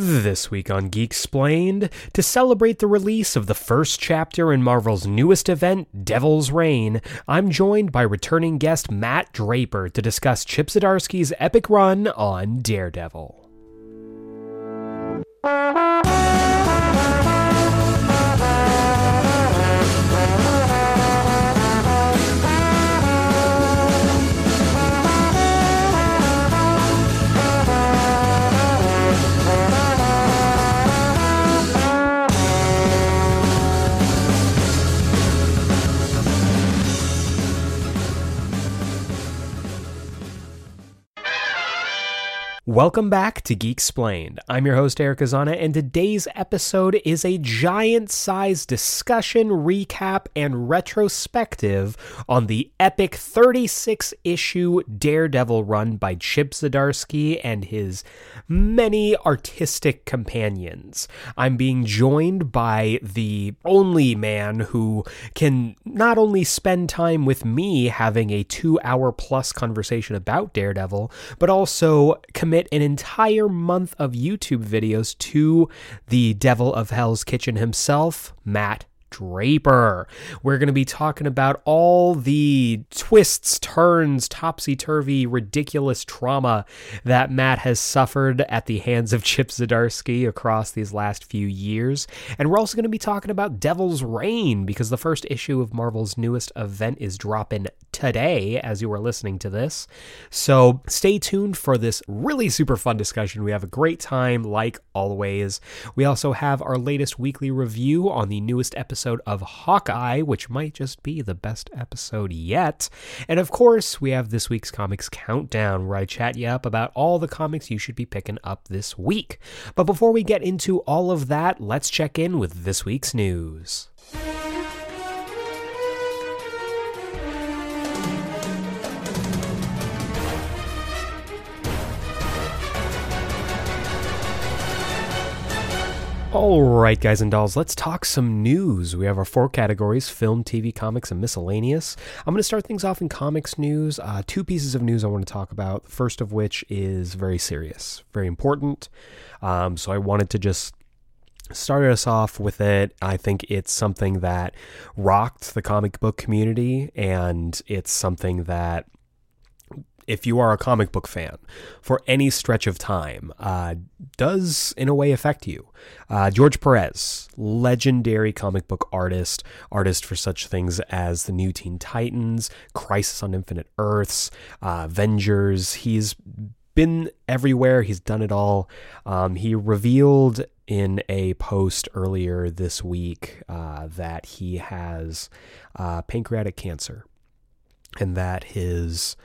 This week on Geek Explained, to celebrate the release of the first chapter in Marvel's newest event, Devil's Reign, I'm joined by returning guest Matt Draper to discuss Chip Zdarsky's epic run on Daredevil. Welcome back to Geek Explained. I'm your host, Eric Azana, and today's episode is a giant sized discussion, recap, and retrospective on the epic 36 issue Daredevil run by Chip Zdarsky and his many artistic companions. I'm being joined by the only man who can not only spend time with me having a two hour plus conversation about Daredevil, but also commit commit an entire month of YouTube videos to the devil of hell's kitchen himself, Matt Draper. We're going to be talking about all the twists, turns, topsy turvy, ridiculous trauma that Matt has suffered at the hands of Chip Zdarsky across these last few years. And we're also going to be talking about Devil's Reign because the first issue of Marvel's newest event is dropping today as you are listening to this. So stay tuned for this really super fun discussion. We have a great time, like always. We also have our latest weekly review on the newest episode episode of Hawkeye, which might just be the best episode yet. And of course, we have this week's Comics Countdown, where I chat you up about all the comics you should be picking up this week. But before we get into all of that, let's check in with this week's news. All right, guys and dolls, let's talk some news. We have our four categories film, TV, comics, and miscellaneous. I'm going to start things off in comics news. Uh, two pieces of news I want to talk about. The first of which is very serious, very important. Um, so I wanted to just start us off with it. I think it's something that rocked the comic book community, and it's something that if you are a comic book fan for any stretch of time, uh, does in a way affect you. Uh, George Perez, legendary comic book artist, artist for such things as the New Teen Titans, Crisis on Infinite Earths, uh, Avengers. He's been everywhere. He's done it all. Um, he revealed in a post earlier this week uh, that he has uh, pancreatic cancer and that his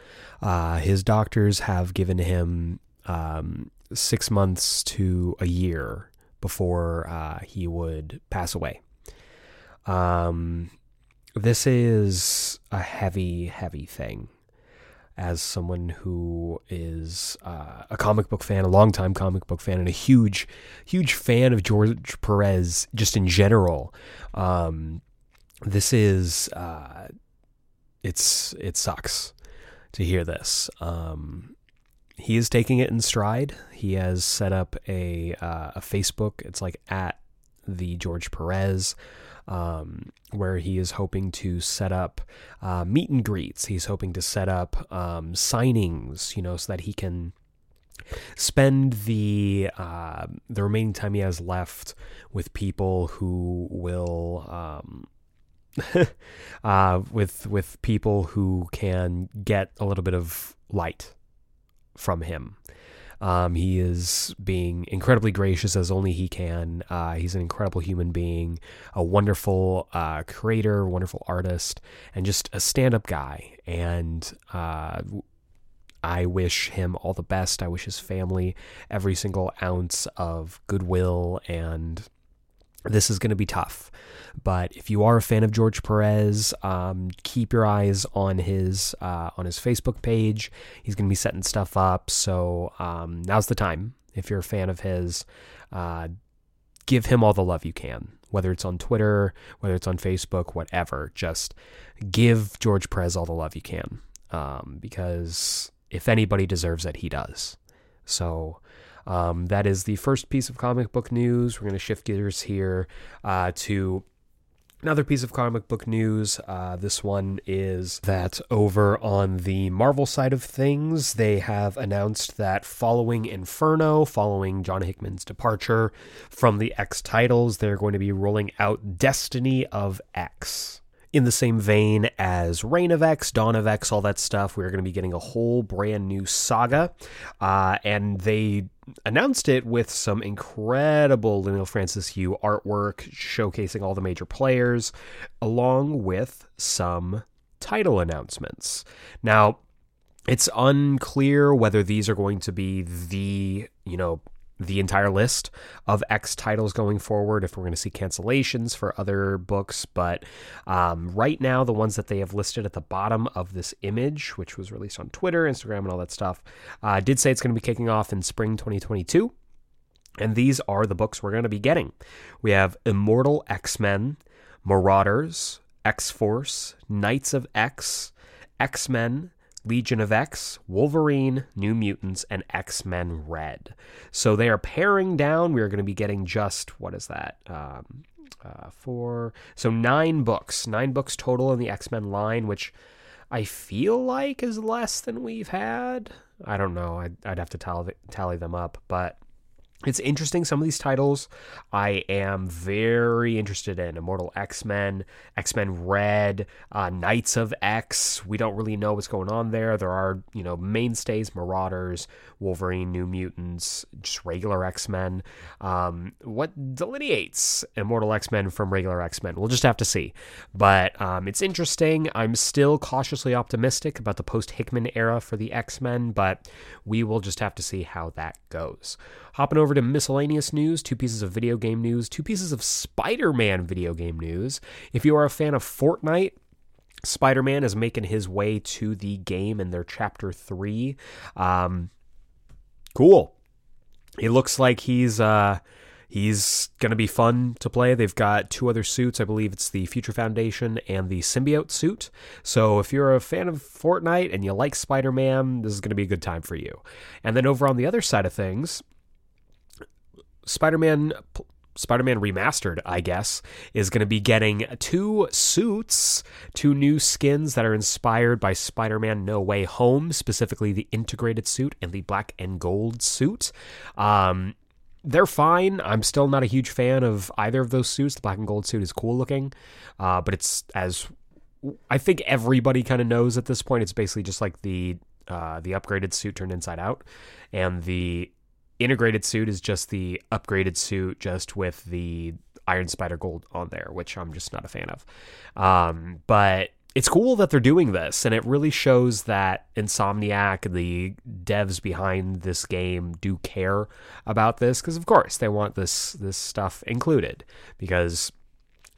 uh, his doctors have given him um, six months to a year before uh, he would pass away. Um, this is a heavy, heavy thing. As someone who is uh, a comic book fan, a longtime comic book fan, and a huge, huge fan of George Perez just in general, um, this is uh, it's it sucks to hear this. Um, he is taking it in stride. He has set up a uh, a Facebook. It's like at the George Perez, um, where he is hoping to set up uh, meet and greets. He's hoping to set up um, signings, you know, so that he can spend the uh, the remaining time he has left with people who will um, uh, with with people who can get a little bit of light from him. Um, he is being incredibly gracious as only he can. Uh, he's an incredible human being, a wonderful uh, creator, wonderful artist, and just a stand up guy. And uh, I wish him all the best. I wish his family every single ounce of goodwill and this is going to be tough. But if you are a fan of George Perez, um, keep your eyes on his uh, on his Facebook page. He's going to be setting stuff up. So um, now's the time. If you're a fan of his, uh, give him all the love you can. Whether it's on Twitter, whether it's on Facebook, whatever. Just give George Perez all the love you can, um, because if anybody deserves it, he does. So Um, that is the first piece of comic book news. We're going to shift gears here uh, to Another piece of comic book news. Uh, this one is that over on the Marvel side of things, they have announced that following Inferno, following John Hickman's departure from the X titles, they're going to be rolling out Destiny of X in the same vein as Reign of X, Dawn of X, all that stuff. We're going to be getting a whole brand new saga. Uh, and they announced it with some incredible Leinil Francis Yu artwork showcasing all the major players, along with some title announcements. Now, it's unclear whether these are going to be the, you know, the entire list of X titles going forward, if we're going to see cancellations for other books. But um, right now, the ones that they have listed at the bottom of this image, which was released on Twitter, Instagram, and all that stuff, uh, did say it's going to be kicking off in spring 2022. And these are the books we're going to be getting. We have Immortal X Men, Marauders, X Force, Knights of X, X Men, Legion of X, Wolverine, New Mutants, and X Men Red. So they are paring down. We are going to be getting just, what is that? Um, uh, four. So nine books. Nine books total in the X Men line, which I feel like is less than we've had. I don't know. I'd, I'd have to tally, tally them up. But it's interesting. Some of these titles I am very interested in Immortal X Men, X Men Red, uh, Knights of X. We don't really know what's going on there. There are, you know, mainstays Marauders, Wolverine, New Mutants, just regular X Men. Um, what delineates Immortal X Men from regular X Men? We'll just have to see. But um, it's interesting. I'm still cautiously optimistic about the post Hickman era for the X Men, but we will just have to see how that goes. Hopping over to miscellaneous news, two pieces of video game news, two pieces of Spider Man video game news. If you are a fan of Fortnite, Spider Man is making his way to the game in their chapter three. Um, cool. It looks like he's. Uh, He's going to be fun to play. They've got two other suits. I believe it's the Future Foundation and the Symbiote suit. So if you're a fan of Fortnite and you like Spider Man, this is going to be a good time for you. And then over on the other side of things, Spider-Man Spider-Man remastered, I guess, is going to be getting two suits, two new skins that are inspired by Spider-Man No Way Home, specifically the integrated suit and the black and gold suit. Um, they're fine. I'm still not a huge fan of either of those suits. The black and gold suit is cool looking, uh, but it's as I think everybody kind of knows at this point. It's basically just like the uh, the upgraded suit turned inside out, and the integrated suit is just the upgraded suit, just with the Iron Spider Gold on there, which I'm just not a fan of. Um, but it's cool that they're doing this, and it really shows that Insomniac, the devs behind this game, do care about this because, of course, they want this this stuff included because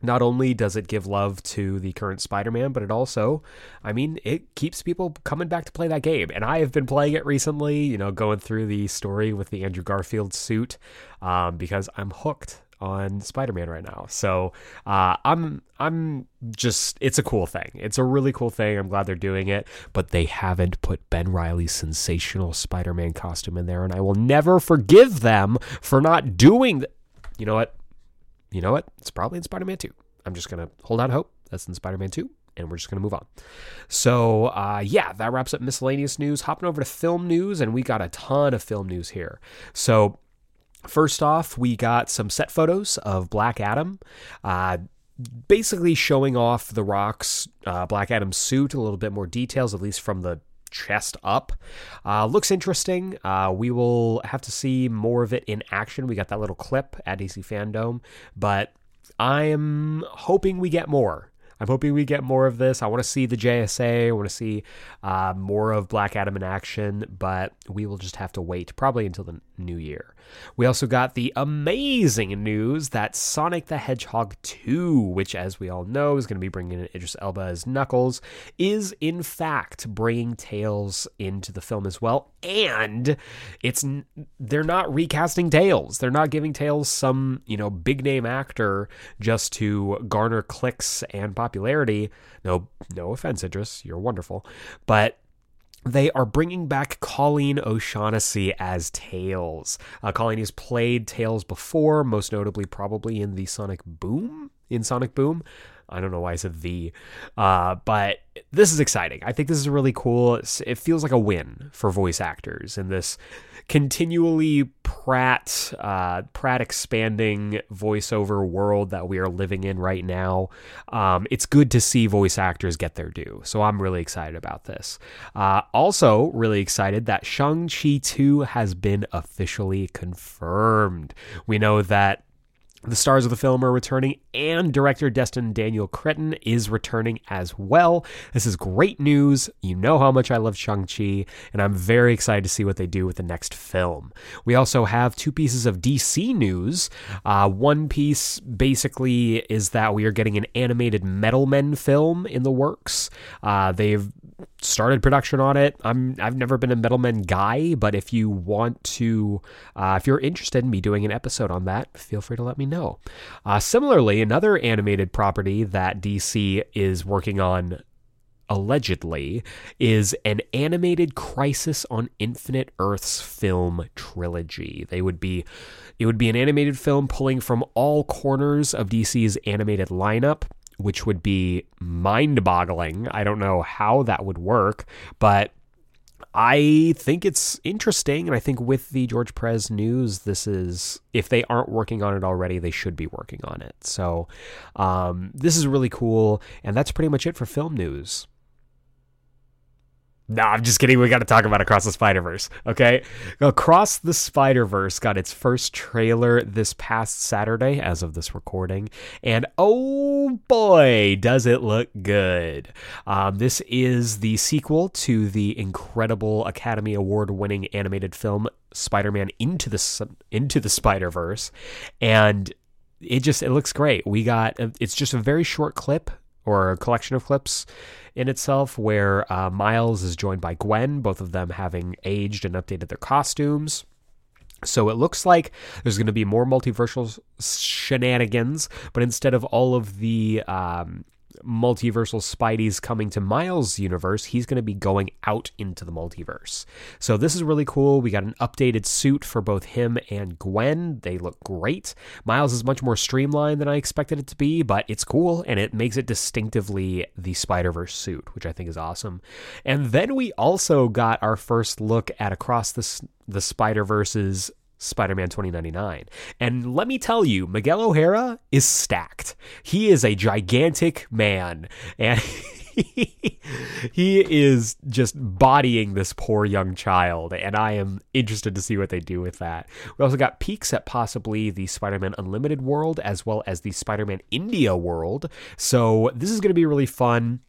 not only does it give love to the current Spider-Man, but it also, I mean, it keeps people coming back to play that game. And I have been playing it recently, you know, going through the story with the Andrew Garfield suit um, because I'm hooked on Spider-Man right now. So uh, I'm I'm just it's a cool thing. It's a really cool thing. I'm glad they're doing it, but they haven't put Ben Riley's sensational Spider-Man costume in there, and I will never forgive them for not doing. Th- you know what? you know what? It's probably in Spider Man 2. I'm just going to hold out hope. That's in Spider Man 2 and we're just going to move on. So, uh, yeah, that wraps up miscellaneous news. Hopping over to film news, and we got a ton of film news here. So, first off, we got some set photos of Black Adam. Uh, basically showing off the Rock's uh, Black Adam suit, a little bit more details, at least from the chest up. Uh, looks interesting. Uh, we will have to see more of it in action. We got that little clip at DC Fandom, but I am hoping we get more. I'm hoping we get more of this. I want to see the JSA. I want to see uh, more of Black Adam in action, but we will just have to wait probably until the new year. We also got the amazing news that Sonic the Hedgehog 2, which, as we all know, is going to be bringing in Idris Elba as Knuckles, is in fact bringing Tails into the film as well. And it's they're not recasting Tails. They're not giving Tails some you know big name actor just to garner clicks and popularity. No, no offense, Idris, you're wonderful, but they are bringing back Colleen O'Shaughnessy as Tails. Uh, Colleen has played Tails before, most notably probably in the Sonic Boom. In Sonic Boom, I don't know why I said the, uh, but this is exciting. I think this is really cool. It feels like a win for voice actors in this continually Pratt uh, Pratt expanding voiceover world that we are living in right now. Um, it's good to see voice actors get their due, so I'm really excited about this. Uh, also, really excited that Shang Chi 2 has been officially confirmed. We know that the stars of the film are returning, and director Destin Daniel Cretton is returning as well. This is great news. You know how much I love Shang-Chi, and I'm very excited to see what they do with the next film. We also have two pieces of DC news. Uh, one piece basically is that we are getting an animated Metal Men film in the works. Uh, they've started production on it. I'm I've never been a Metal Men guy, but if you want to, uh, if you're interested in me doing an episode on that, feel free to let me know. Uh, similarly, another animated property that DC is working on allegedly is an animated crisis on infinite earths film trilogy they would be it would be an animated film pulling from all corners of dc's animated lineup which would be mind boggling. I don't know how that would work, but I think it's interesting. And I think with the George Perez news, this is, if they aren't working on it already, they should be working on it. So um, this is really cool. And that's pretty much it for film news. No, I'm just kidding. We got to talk about Across the Spider Verse, okay? Across the Spider Verse got its first trailer this past Saturday, as of this recording, and oh boy, does it look good! Um, this is the sequel to the incredible Academy Award-winning animated film Spider-Man Into the Into the Spider Verse, and it just it looks great. We got it's just a very short clip or a collection of clips in itself where uh, Miles is joined by Gwen, both of them having aged and updated their costumes. So it looks like there's going to be more multiversal shenanigans, but instead of all of the um, multiversal Spidey's coming to Miles' universe, he's going to be going out into the multiverse. So this is really cool. We got an updated suit for both him and Gwen. They look great. Miles is much more streamlined than I expected it to be, but it's cool and it makes it distinctively the Spider-Verse suit, which I think is awesome. And then we also got our first look at across the the Spider-Verse's Spider Man 2099. And let me tell you, Miguel O'Hara is stacked. He is a gigantic man. And. he is just bodying this poor young child, and I am interested to see what they do with that. We also got peeks at possibly the Spider Man Unlimited world as well as the Spider Man India world. So, this is going to be really fun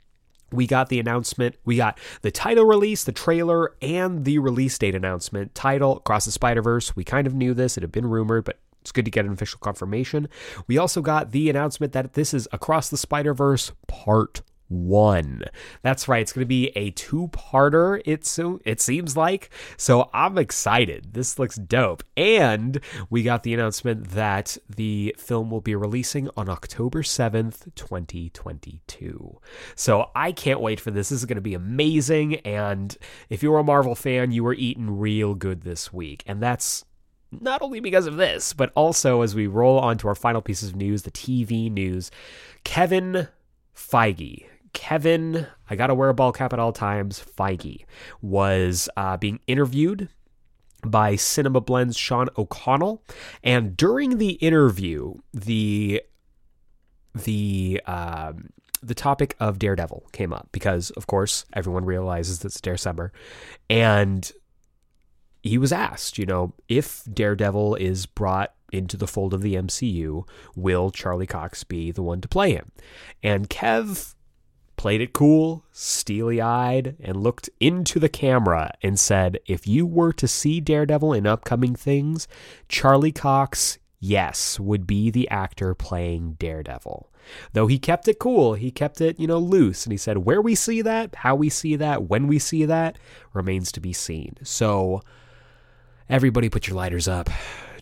we got the announcement, we got the title release, the trailer, and the release date announcement. Title Across the Spider Verse. We kind of knew this, it had been rumored, but it's good to get an official confirmation. We also got the announcement that this is Across the Spider Verse Part one. That's right. It's going to be a two-parter. It so it seems like. So I'm excited. This looks dope. And we got the announcement that the film will be releasing on October 7th, 2022. So I can't wait for this. This is going to be amazing and if you're a Marvel fan, you were eating real good this week. And that's not only because of this, but also as we roll on to our final pieces of news, the TV news. Kevin Feige Kevin, I gotta wear a ball cap at all times, Feige, was uh, being interviewed by Cinema Blend's Sean O'Connell, and during the interview, the the um, the topic of Daredevil came up because, of course, everyone realizes it's Dare Summer, and he was asked, you know, if Daredevil is brought into the fold of the MCU, will Charlie Cox be the one to play him? And Kev played it cool, steely eyed, and looked into the camera and said, If you were to see Daredevil in upcoming things, Charlie Cox, yes, would be the actor playing Daredevil. Though he kept it cool, he kept it, you know, loose, and he said, Where we see that, how we see that, when we see that, remains to be seen. So, everybody put your lighters up.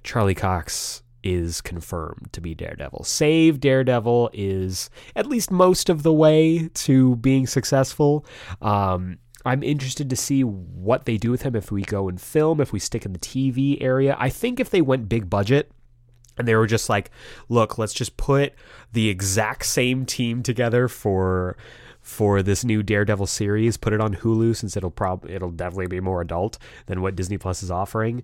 Charlie Cox is confirmed to be Daredevil. Save Daredevil is at least most of the way to being successful. Um, I'm interested to see what they do with him if we go and film, if we stick in the TV area. I think if they went big budget, and they were just like, look, let's just put the exact same team together for for this new Daredevil series, put it on Hulu since it'll probably it'll definitely be more adult than what Disney Plus is offering.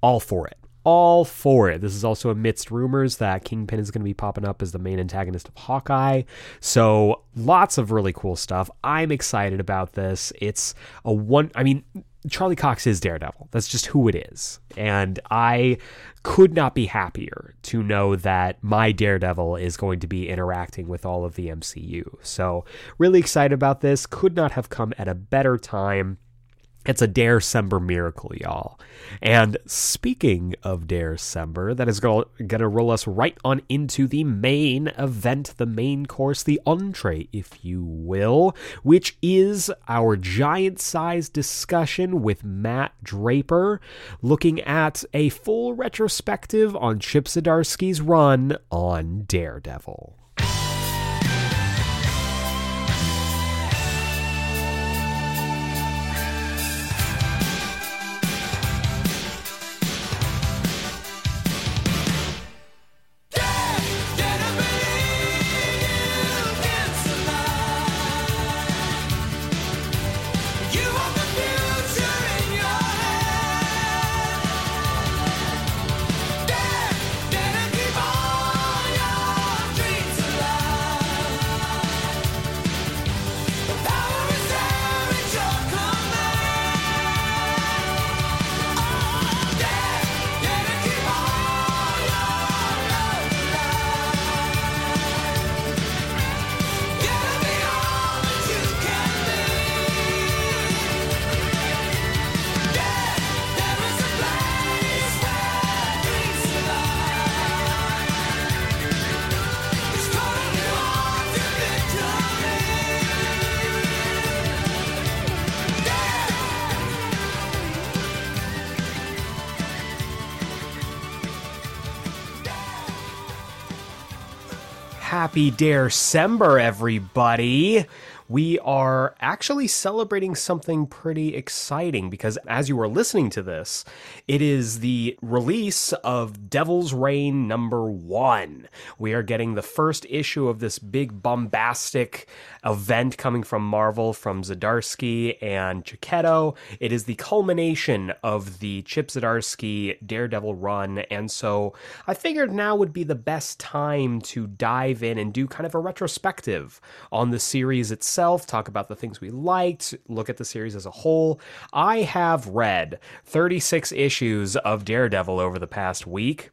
All for it. All for it. This is also amidst rumors that Kingpin is going to be popping up as the main antagonist of Hawkeye. So, lots of really cool stuff. I'm excited about this. It's a one I mean, Charlie Cox is Daredevil. That's just who it is. And I could not be happier to know that my Daredevil is going to be interacting with all of the MCU. So, really excited about this. Could not have come at a better time. It's a Dare Sember miracle, y'all. And speaking of Dare Sember, that is going to roll us right on into the main event, the main course, the entree, if you will, which is our giant sized discussion with Matt Draper, looking at a full retrospective on Chip Zdarsky's run on Daredevil. Happy December, everybody! We are actually celebrating something pretty exciting because as you are listening to this, it is the release of Devil's Reign number one. We are getting the first issue of this big bombastic event coming from Marvel from Zdarsky and Checchetto. It is the culmination of the Chip Zdarsky Daredevil run, and so I figured now would be the best time to dive in and do kind of a retrospective on the series itself, talk about the things we liked, look at the series as a whole. I have read 36 issues of Daredevil over the past week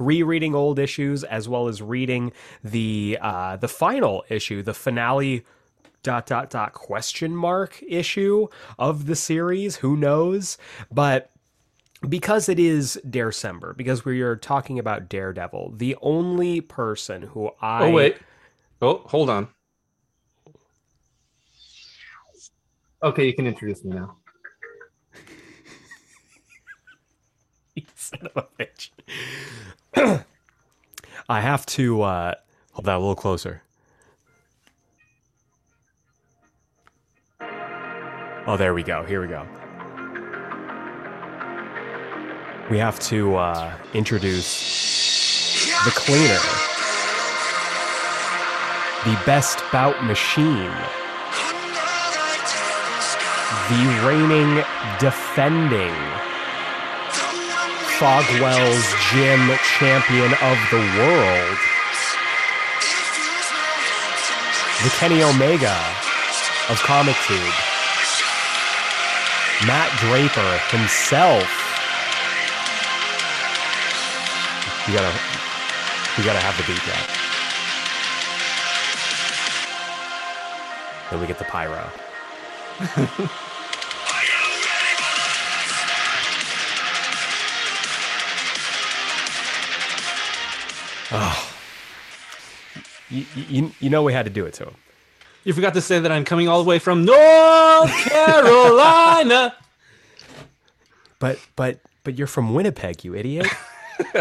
rereading old issues as well as reading the uh, the final issue, the finale dot dot dot question mark issue of the series. Who knows? But because it is December, because we are talking about Daredevil, the only person who I Oh wait. Oh, hold on. Okay, you can introduce me now. son of a bitch. I have to uh, hold that a little closer. Oh, there we go. Here we go. We have to uh, introduce the cleaner, the best bout machine, the reigning, defending Fogwell's gym champion of the world, the Kenny Omega of Comic Tube, Matt Draper himself. You gotta, you gotta have the beat drop. Then we get the pyro. Oh. You, you, you know we had to do it to him. You forgot to say that I'm coming all the way from North Carolina. But but but you're from Winnipeg, you idiot.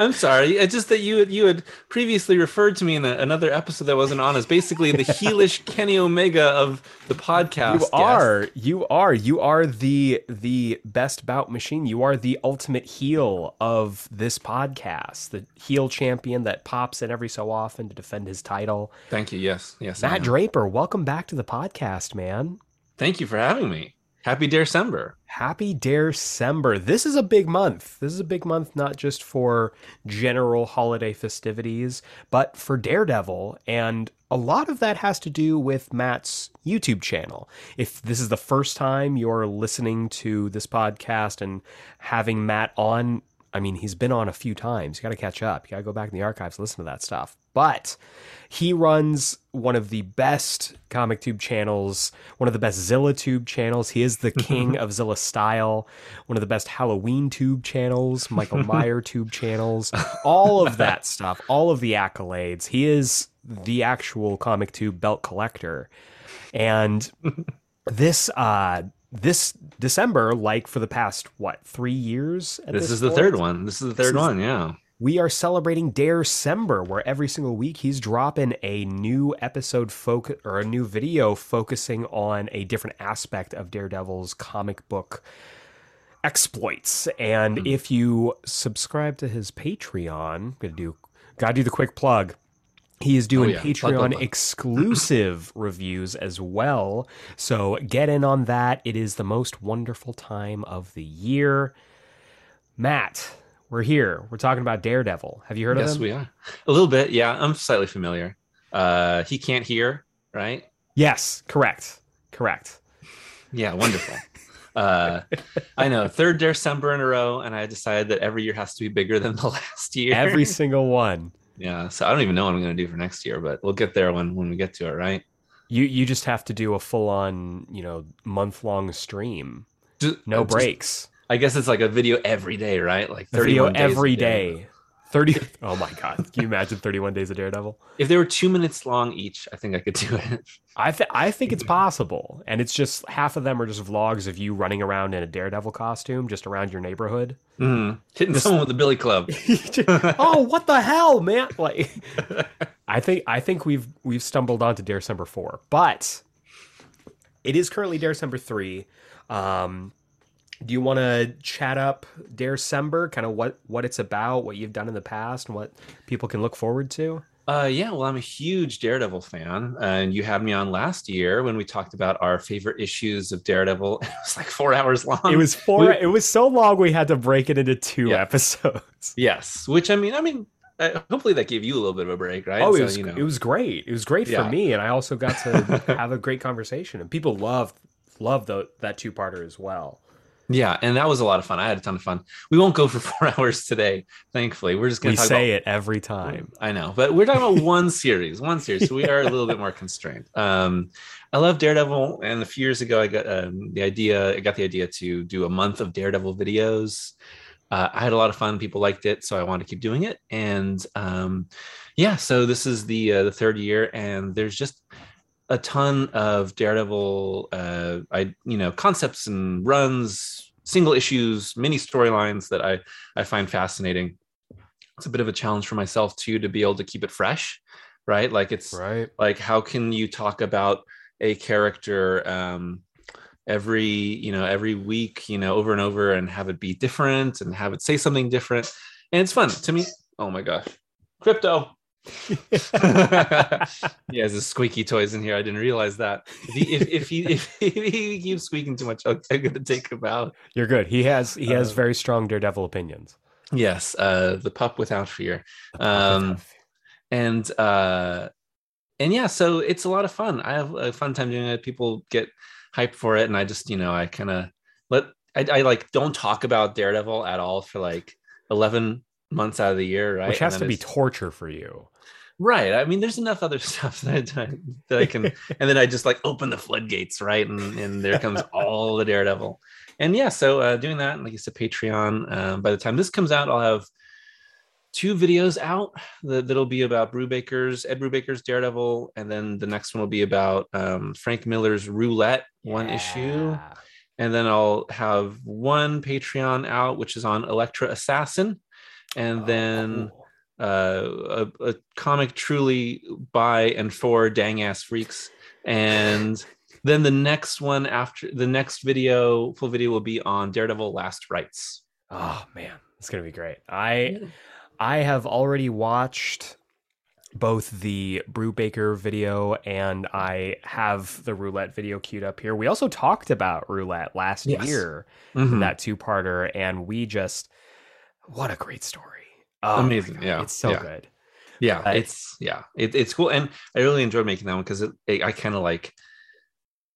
I'm sorry. It's just that you had you had previously referred to me in a, another episode that wasn't on as basically the heelish Kenny Omega of the podcast. You guest. are, you are, you are the the best bout machine. You are the ultimate heel of this podcast, the heel champion that pops in every so often to defend his title. Thank you. Yes. Yes. Matt. Draper, welcome back to the podcast, man. Thank you for having me. Happy December. Happy December. This is a big month. This is a big month, not just for general holiday festivities, but for Daredevil. And a lot of that has to do with Matt's YouTube channel. If this is the first time you're listening to this podcast and having Matt on, I mean, he's been on a few times. You got to catch up. You got to go back in the archives, listen to that stuff. But he runs one of the best comic tube channels, one of the best Zilla tube channels. He is the king of Zilla style, one of the best Halloween tube channels, Michael Meyer tube channels, all of that stuff, all of the accolades. He is the actual comic tube belt collector. And this uh this December, like for the past what three years? at This, is the third one. This is the third is- one. Yeah. We are celebrating Dare December, where every single week he's dropping a new episode focus or a new video focusing on a different aspect of Daredevil's comic book exploits. And Hmm. if you subscribe to his Patreon, I'm gonna do gotta do the quick plug. He is doing Oh, yeah. Patreon plug, plug. exclusive reviews as well. So get in on that. It is the most wonderful time of the year. Matt, we're here. We're talking about Daredevil. Have you heard Yes, of him? Yes, we are. A little bit. Yeah. I'm slightly familiar. Uh, he can't hear, right? Yes, correct. Correct. Yeah. Wonderful. uh, I know. Third December in a row, and I decided that every year has to be bigger than the last year. Every single one. yeah. So I don't even know what I'm going to do for next year, but we'll get there when when we get to it, right? You you just have to do a full on, you know, month long stream. Just- No just- breaks. I guess it's like a video every day, right? Like video 31 days every a day. day. 30 Oh my god. Can you imagine 31 days of Daredevil? If they were two minutes long each, I think I could do it. I th- I think it's possible. And it's just half of them are just vlogs of you running around in a Daredevil costume just around your neighborhood. Mhm. Hitting someone with the billy club. oh, what the hell, man? Like I think I think we've we've stumbled onto Dare number 4. But it is currently Dare number 3. Um do you want to chat up December, kind of what what it's about, what you've done in the past, and what people can look forward to? Uh, yeah, well, I'm a huge Daredevil fan, and you had me on last year when we talked about our favorite issues of Daredevil. It was like four hours long. It was four. We- it was so long we had to break it into two Yeah. episodes. yes, which I mean, I mean, uh, hopefully that gave you a little bit of a break, right? Oh, it So, was you know, it was great. It was great Yeah. for me, and I also got to have a great conversation. And people loved loved the, that two parter as well. Yeah, and that was a lot of fun. I had a ton of fun. We won't go for four hours today, thankfully. We're just going to say about it every time. I know, but we're talking about one series, one series, so we are a little bit more constrained. Um, I love Daredevil, and a few years ago, I got um, the idea. I got the idea to do a month of Daredevil videos. Uh, I had a lot of fun. People liked it, so I wanted to keep doing it. And um, yeah, so this is the uh, the third year, and there's just a ton of Daredevil, uh, I you know, concepts and runs, single issues, mini storylines that I I find fascinating. It's a bit of a challenge for myself too to be able to keep it fresh right? Like it's Right. like how can you talk about a character um every you know every week you know over and over and have it be different and have it say something different? And it's fun. To me oh my gosh. Crypto he has his squeaky toys in here. I didn't realize that. If he if, if he if he keeps squeaking too much i'm gonna take him out. You're good. He has he has Uh, very strong Daredevil opinions. yes uh the pup without fear. Um and uh and yeah so it's a lot of fun. I have a fun time doing it. People get hyped for it and i just you know i kind of let I, I like don't talk about daredevil at all for like 11 months out of the year right? Which has to be torture for you. Right i mean there's enough other stuff that i, that I can and then i just like open the floodgates right and, and there comes all the daredevil. And yeah so uh doing that and like you said patreon um, by the time this comes out i'll have two videos out that, that'll be about Brubaker's Ed Brubaker's Daredevil, and then the next one will be about um, Frank Miller's Roulette one issue, and then I'll have one Patreon out, which is on Elektra Assassin, and then Oh, uh, a, a comic truly by and for dang ass freaks, and then the next one after the next video, full video will be on Daredevil Last Rites. oh man, it's gonna be great. I I have already watched both the Brubaker video and I have the roulette video queued up here. We also talked about roulette last Yes. year, Mhm. that two parter, and we just what a great story. Oh Amazing, yeah, It's so yeah. good. yeah Uh, it's yeah it, it's cool and i really enjoyed making that one because i kind of like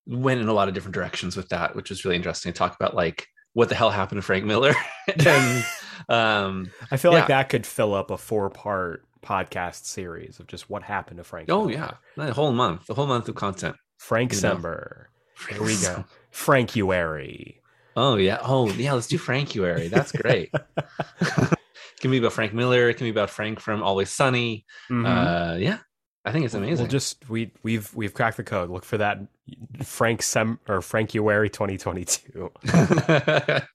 went in a lot of different directions with that which was really interesting to talk about like what the hell happened to frank miller and um I feel Yeah. like that could fill up a four part podcast series of just what happened to Frank. oh Miller. yeah the whole month the whole month of content Frank You know. Here we go. Frankuary. oh yeah oh yeah let's do frankuary that's great can be about frank miller it can be about frank from always sunny Mhm. uh yeah i think it's amazing We'll just we we've we've cracked the code. Look for that Frank Sem or Frankuary 2022.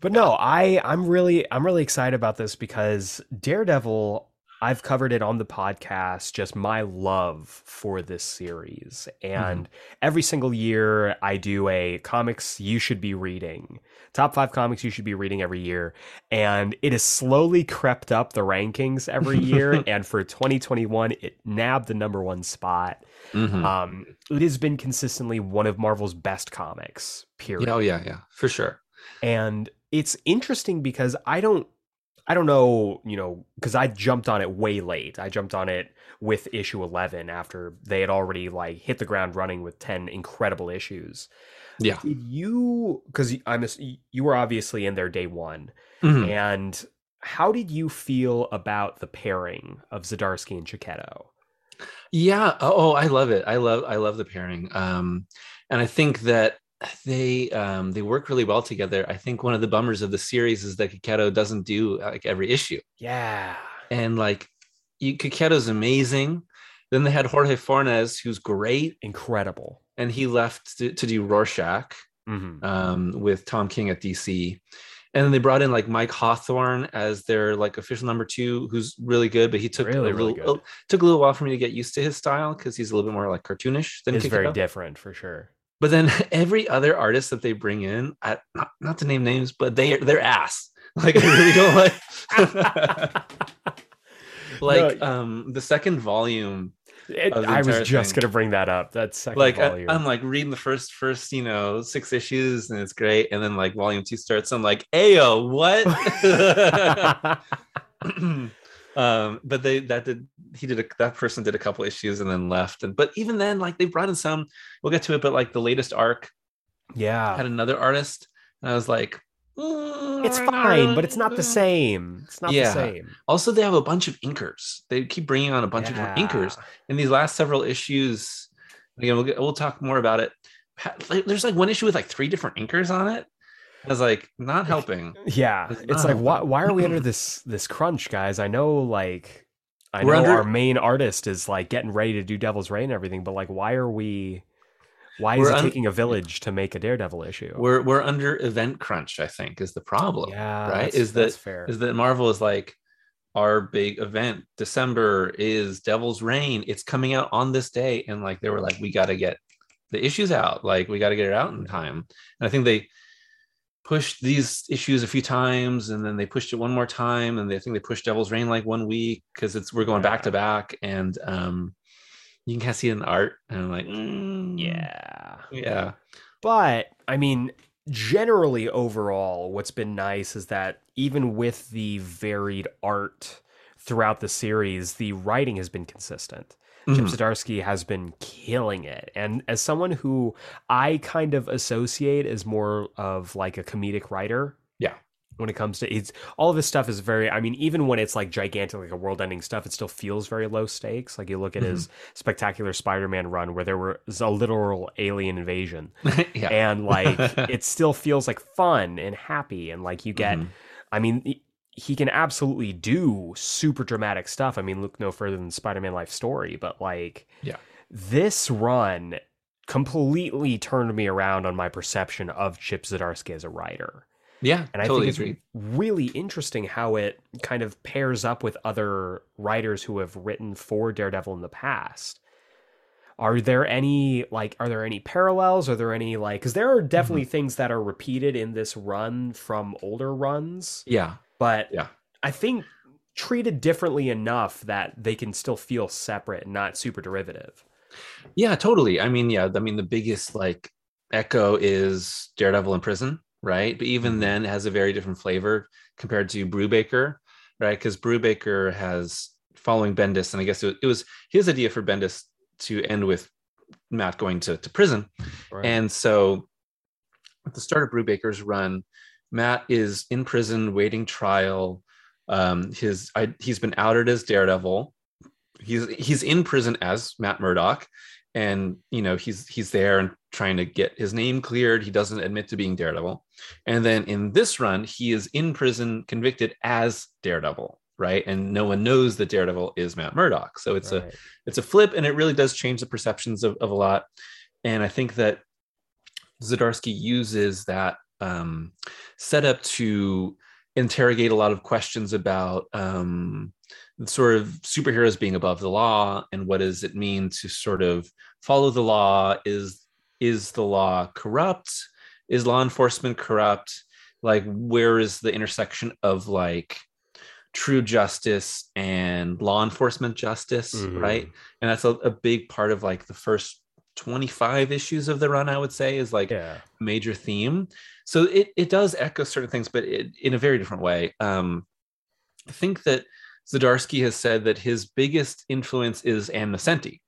But no, I I'm really I'm really excited about this because Daredevil I've covered it on the podcast just my love for this series and every single year I do a comics you should be reading. Top 5 comics you should be reading every year and it has slowly crept up the rankings every year and for 2021 it nabbed the number 1 spot. Mhm. Um it has been consistently one of Marvel's best comics. Period oh yeah yeah for sure and it's interesting because I don't I don't know, you know, because I jumped on it way late. I jumped on it with issue 11 after they had already like hit the ground running with 10 incredible issues. yeah Did you cuz I'm you were obviously in there day 1 Mhm. and how did you feel about the pairing of Zdarsky and Checchetto? Yeah. Oh, oh, I love it. I love I love the pairing. Um, and I think that they um they work really well together. I think one of the bummers of the series is that Checchetto doesn't do like every issue. Yeah. And like you, Checchetto's amazing. Then they had Jorge Fornes, who's great, Incredible. and he left to, to do Rorschach Mhm. um, with Tom King at DC. And then they brought in like Mike Hawthorne as their like official number two, who's really good, but he took Really, a really little, good. took a little while for me to get used to his style because he's a little bit more like cartoonish than It's very different for sure. But then every other artist that they bring in, I, not, not to name names, but they they're ass. Like I really don't like. like No, um the second volume It, I was just thing. gonna bring that up. That second like I, volume. i'm like reading the first first you know six issues and it's great and then like volume two starts i'm like ayo what um but they that did he did a, that person did a couple issues and then left. And but even then like they brought in some we'll get to it but like the latest arc yeah, had another artist. And i was like "Mm, it's fine, but it's not the same. It's not Yeah. the same. also they have a bunch of inkers. They keep bringing on a bunch of different inkers. In these last several issues again we'll, get, we'll talk more about it. There's like one issue with like three different inkers on it i was like not helping Yeah, It's it's like why helping. why are we under this this crunch, guys? I know like I know We're under- our main artist is like getting ready to do Devil's Reign and everything, but like why are we why is We're it un- taking a village to make a Daredevil issue? we're we're under event crunch i think is the problem yeah, right? that's- Is that- that's fair. is that marvel is like our big event december is devil's reign it's coming out on this day and like they were like we got to get the issues out like we got to get it out in time and i think they pushed these issues a few times and then they pushed it one more time and they I think they pushed devil's reign like one week because it's we're going back to back and um you can kind of see it in the art and i'm like mm, yeah. yeah But I mean, generally overall, what's been nice is that even with the varied art throughout the series, the writing has been consistent. Chip Mhm. Zdarsky has been killing it. And as someone who I kind of associate as more of like a comedic writer. Yeah. When it comes to it's all of his stuff is very I mean, even when it's like gigantic, like a world ending stuff, it still feels very low stakes. Like you look at his spectacular Spider Man run where there was a literal alien invasion. yeah And like it still feels like fun and happy and like you get Mhm. I mean, he- can absolutely do super dramatic stuff. I mean, look no further than Spider-Man Life Story, but like, Yeah. this run completely turned me around on my perception of Chip Zdarsky as a writer. Yeah, And I totally think agree. it's really interesting how it kind of pairs up with other writers who have written for Daredevil in the past. Are there any like are there any parallels? Are there any like cuz there are definitely Mm-hmm. things that are repeated in this run from older runs, Yeah, but Yeah. I think treated differently enough that they can still feel separate and not super derivative. yeah, totally. I mean, yeah, I mean, the biggest like echo is Daredevil in prison, right? But even Mhm. then, it has a very different flavor compared to Brubaker, right? Because Brubaker has following Bendis, and I guess it was, it was his idea for Bendis to end with Matt going to, to prison. Right? And so at the start of Brubaker's run, Matt is in prison waiting trial. Um, his I, he's been outed as Daredevil. He's he's in prison as Matt Murdock, and you know he's he's there and trying to get his name cleared. He doesn't admit to being Daredevil, and then in this run, he is in prison convicted as Daredevil, right? And no one knows that Daredevil is Matt Murdock. So it's a it's a flip and it really does change the perceptions of, of a lot and i think that Zdarsky uses that um, setup to interrogate a lot of questions about um, sort of superheroes being above the law and what does it mean to sort of follow the law? Is is the law corrupt? Is law enforcement corrupt? Like where is the intersection of like true justice and law enforcement justice Mhm. right? And that's a, a big part of like the first 25 issues of the run i would say is like Yeah. a major theme so it, it does echo certain things but it, in a very different way um i think that Zdarsky has said that his biggest influence is Ann Nocenti.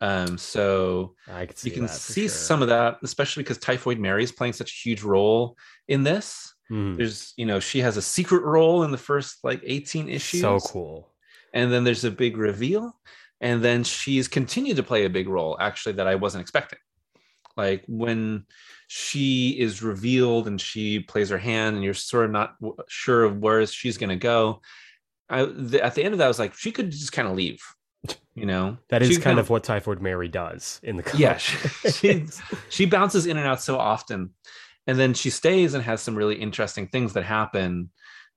um so I can you can see sure. some of that especially because typhoid mary is playing such a huge role in this Mhm. there's you know she has a secret role in the first like 18 issues So cool. and then there's a big reveal and then she's continued to play a big role actually that i wasn't expecting. Like when she is revealed and she plays her hand and you're sort of not w- sure of where she's going to go I, the, at the end of that i was like she could just kind of leave you know? That is kind kinda- of what Typhoid Mary does in the comic. yeah she, she, she bounces in and out so often. And then she stays and has some really interesting things that happen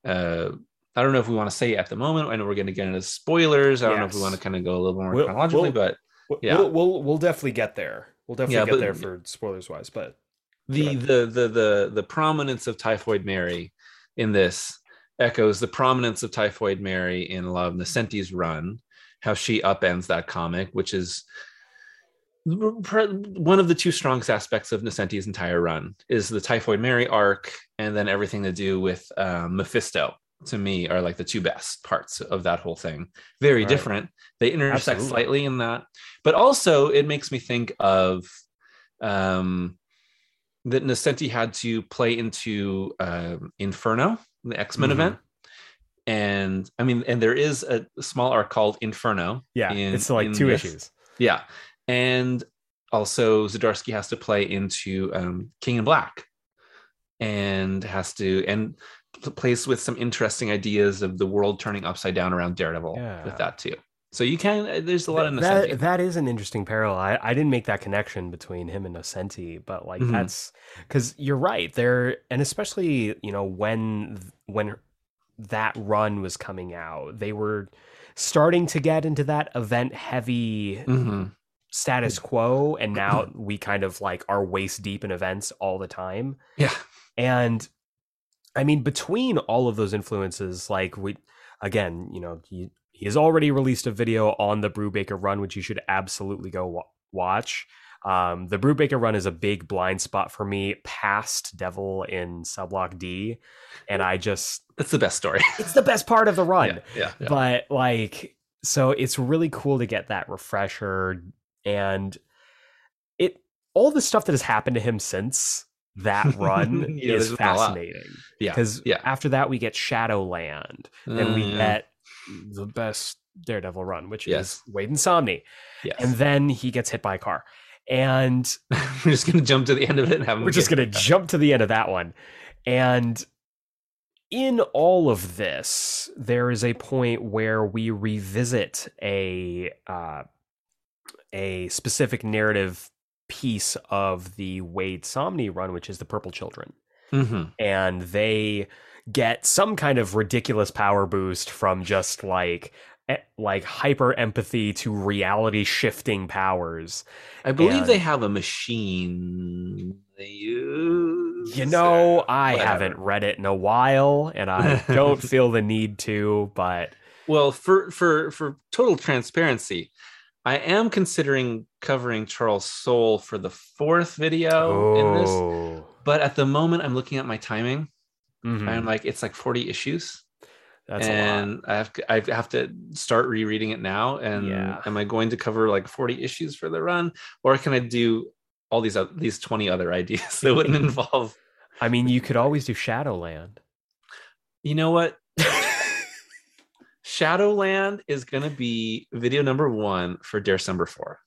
uh i don't know if we want to say at the moment i know we're going to get into spoilers i don't know if we want to kind of go a little more We'll- chronologically we'll- but We'll- Yeah. We'll, we'll we'll definitely get there. We'll definitely Yeah, get but- there for spoilers wise, but the, the the the the prominence of typhoid mary in this echoes the prominence of typhoid mary in a lot of Nocenti's run how she upends that comic which is one of the two strongest aspects of Nocenti's entire run is the typhoid mary arc and then everything to do with um, mephisto to me are like the two best parts of that whole thing very Right. different they intersect Absolutely. slightly in that but also it makes me think of um that Nocenti had to play into um, Inferno, the X Men Mhm. event, and I mean, and there is a small arc called Inferno. yeah, in- it's like two this. issues. Yeah, and also Zdarsky has to play into um, King in Black, and has to and plays with some interesting ideas of the world turning upside down around Daredevil Yeah. with that too. So you can there's a lot of that, that is an interesting parallel. I, I didn't make that connection between him and Nocenti, but like Mhm. that's because you're right there, and especially you know when when that run was coming out, they were starting to get into that event heavy Mhm. status quo, and now we kind of like are waist deep in events all the time. Yeah. And I mean, between all of those influences, like we, again, you know, he, he has already released a video on the Brubaker run, which you should absolutely go wa- watch. Um, the Brubaker run is a big blind spot for me past Devil in Cell-Block D. And I just, That's the best story. it's the best part of the run yeah, yeah, yeah. but like so it's really cool to get that refresher and it all the stuff that has happened to him since that run Yeah, is there's been a lot. fascinating yeah, because yeah. after that we get shadowland and we Mm, get the best daredevil run which Yes. is Waid and Samnee yes. and then he gets hit by a car and we're just gonna jump to the end of it and have them we're just going to jump to the end of that one. And in all of this, there is a point where we revisit a uh, a specific narrative piece of the Waid Samnee run, which is the Purple Children. hmm And they get some kind of ridiculous power boost from just like like hyper empathy to reality shifting powers. I believe And- they have a machine they use. You know, I whatever. haven't read it in a while and I don't feel the need to, but Well, for for for total transparency, I am considering covering Charles Soule for the fourth video in this. oh, But at the moment, I'm looking at my timing. mhm, I'm like, it's like 40 issues. that's a lot. and I have I have to start rereading it now. And Yeah. am I going to cover like 40 issues for the run, or can I do all these oth- these 20 other ideas that wouldn't involve? I mean, you could always do Shadowland. You know what? Shadowland is going to be video number one for December 4.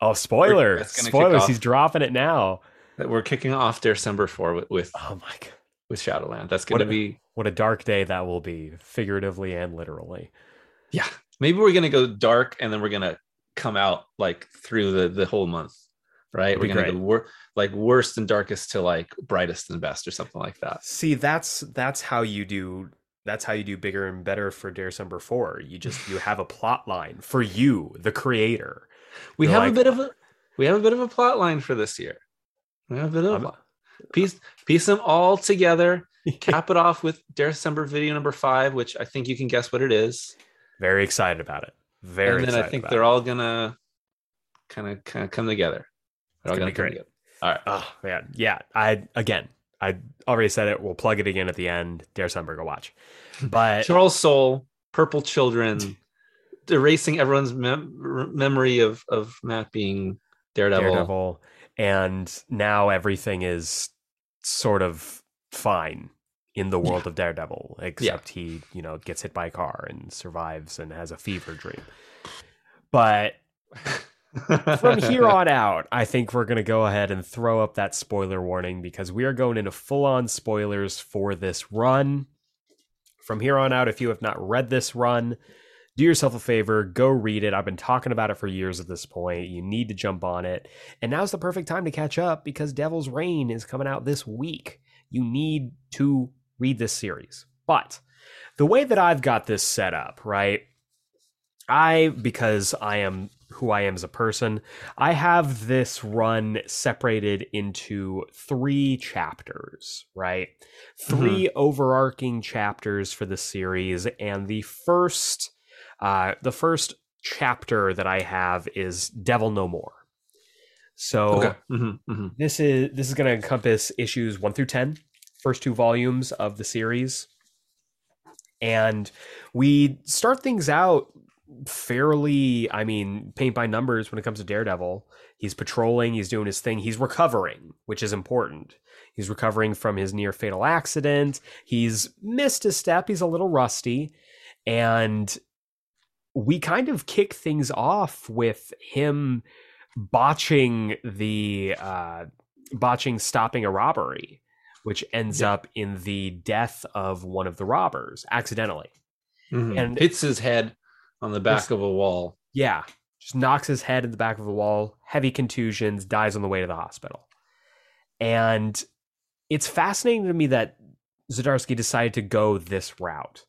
Oh, spoiler! That's Spoilers! He's dropping it now. That we're kicking off December 4 with with, Oh my god! with Shadowland. That's going to be What a dark day that will be, figuratively and literally. yeah. Maybe we're going to go dark and then we're going to come out like through the the whole month. Right? We're going to go wor- like worst and darkest to like brightest and best or something like that. See, that's that's how you do. That's how you do bigger and better for December Four. You just you have a plot line for you, the creator. We You're have like- a bit of a we have a bit of a plot line for this year. We have a bit of a I'm- piece piece them all together. Cap it off with Dare December video number five, which I think you can guess what it is. Very excited about it. Very. and then I think they're it. all gonna kind of kind of come together. They're all gonna gonna be great. together. All right. Oh man, yeah. I again, I already said it. We'll plug it again at the end. December, go watch. But Charles Soule, Purple Children, erasing everyone's mem- memory of of Matt being Daredevil. Daredevil, and now everything is sort of fine in the world of Daredevil, except he, you know, gets hit by a car and survives and has a fever dream. But from here on out, I think we're going to go ahead and throw up that spoiler warning because we are going into full on spoilers for this run. From here on out, if you have not read this run, do yourself a favor, go read it. I've been talking about it for years at this point. You need to jump on it. And now's the perfect time to catch up because Devil's Reign is coming out this week. You need to read this series. But the way that I've got this set up, right? I, because I am who I am as a person, I have this run separated into three chapters, right? 3 overarching chapters for the series, and the first, uh, the first chapter that I have is Devil No More. So okay. Mhm, mhm. this is this is going to encompass issues 1 through ten, first two volumes of the series and we start things out fairly i mean paint by numbers when it comes to daredevil he's patrolling he's doing his thing he's recovering which is important he's recovering from his near fatal accident he's missed a step he's a little rusty and we kind of kick things off with him botching the uh botching stopping a robbery which ends Yeah. up in the death of one of the robbers accidentally Mhm. And- hits his head on the back Yes. of a wall. yeah just knocks his head in the back of a wall heavy contusions dies on the way to the hospital and it's fascinating to me that Zdarsky decided to go this route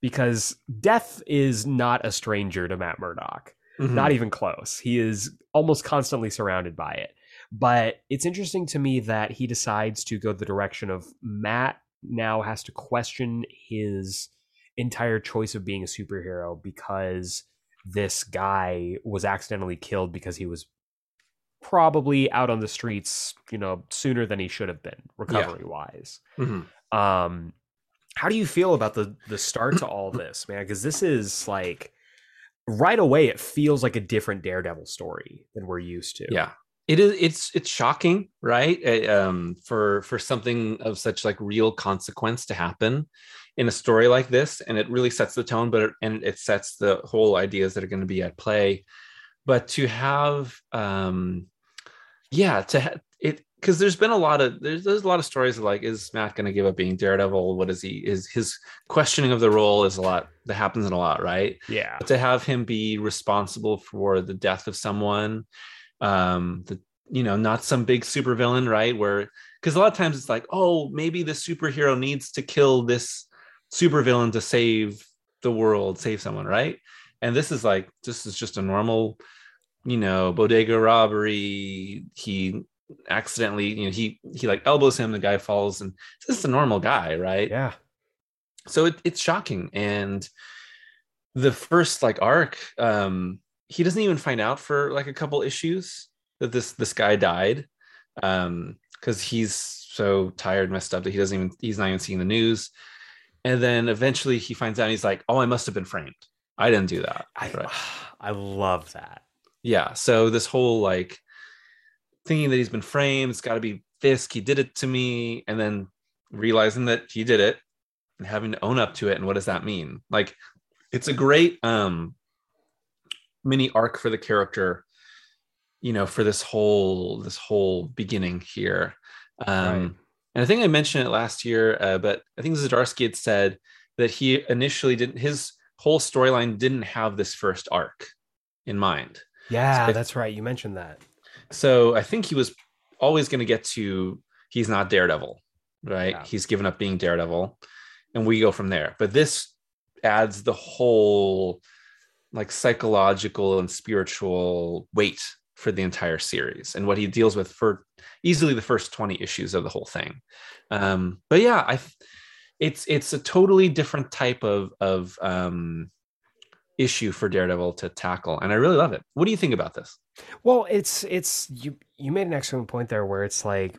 because death is not a stranger to Matt Murdock Mhm. not even close. He is almost constantly surrounded by it. But it's interesting to me that he decides to go the direction of Matt now has to question his entire choice of being a superhero because this guy was accidentally killed because he was probably out on the streets, you know, sooner than he should have been, recovery wise. Mhm. Um, how do you feel about the the start to all this, man? Because this is like right away, it feels like a different Daredevil story than we're used to. Yeah. It is it's it's shocking, right? Um for for something of such like real consequence to happen in a story like this and it really sets the tone but it, and it sets the whole ideas that are going to be at play. But to have um yeah, to ha- it because there's been a lot of there's there's a lot of stories of like is Matt going to give up being Daredevil? What is he is his questioning of the role is a lot that happens in a lot, right? yeah, to have him be responsible for the death of someone um the you know, not some big supervillain, right? Where because a lot of times it's like, oh, maybe the superhero needs to kill this supervillain to save the world, save someone, right? And this is like this is just a normal, you know, bodega robbery. He accidentally, you know, he he like elbows him, the guy falls, and this is a normal guy, right? Yeah. So it, it's shocking. And the first like arc, um, he doesn't even find out for like a couple issues that this this guy died. Um, because he's so tired, messed up that he doesn't even he's not even seeing the news. And then eventually he finds out he's like, Oh, I must have been framed. I didn't do that. I right. I love that. Yeah. So this whole like thinking that he's been framed, it's gotta be Fisk, he did it to me, and then realizing that he did it and having to own up to it. And what does that mean? Like it's a great um mini arc for the character you know for this whole this whole beginning here um right. And i think i mentioned it last year uh, but i think zdarsky had said that he initially didn't his whole storyline didn't have this first arc in mind. Yeah so that's right. You mentioned that. So i think he was always going to get to he's not daredevil right? Yeah. he's given up being daredevil and we go from there. But this adds the whole like psychological and spiritual weight for the entire series and what he deals with for easily the first 20 issues of the whole thing. Um but yeah i it's it's a totally different type of of um issue for daredevil to tackle and i really love it. What do you think about this? Well it's it's you you made an excellent point there where it's like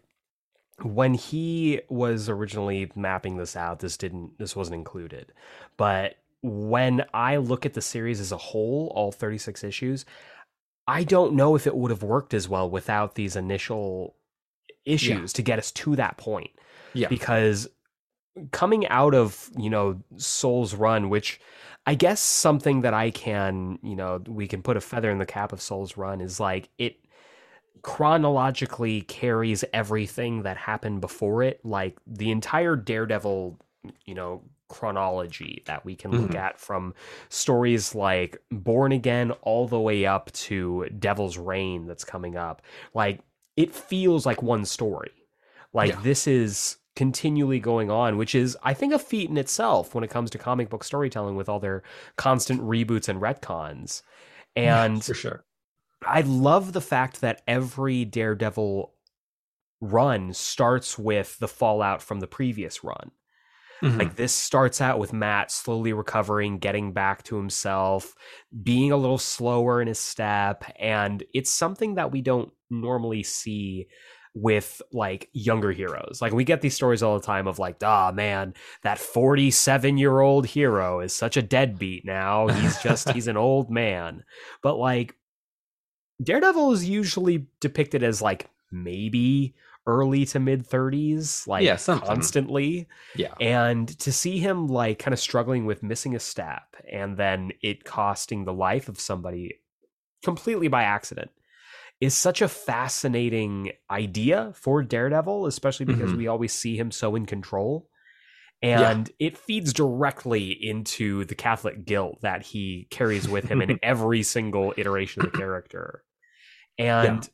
when he was originally mapping this out this didn't this wasn't included. But when i look at the series as a whole all 36 issues I don't know if it would have worked as well without these initial issues yeah. to get us to that point. Yeah. Because coming out of, you know, Soule's run, which I guess something that I can, you know, we can put a feather in the cap of Soule's run is like it chronologically carries everything that happened before it. Like the entire Daredevil, you know, chronology that we can look mm-hmm. at from stories like Born Again all the way up to Devil's Reign that's coming up. Like it feels like one story. Like yeah. this is continually going on, which is, I think, a feat in itself when it comes to comic book storytelling with all their constant reboots and retcons. And yeah, for sure. I love the fact that every Daredevil run starts with the fallout from the previous run. Mm-hmm. Like this starts out with Matt slowly recovering, getting back to himself, being a little slower in his step. And it's something that we don't normally see with like younger heroes. Like we get these stories all the time of like, ah man, that 47 year old hero is such a deadbeat now. He's just he's an old man. But like Daredevil is usually depicted as like maybe early to mid 30s like yeah, constantly yeah and to see him like kind of struggling with missing a step and then it costing the life of somebody completely by accident is such a fascinating idea for Daredevil especially because mm-hmm. we always see him so in control and yeah. it feeds directly into the Catholic guilt that he carries with him in every single iteration of the character. And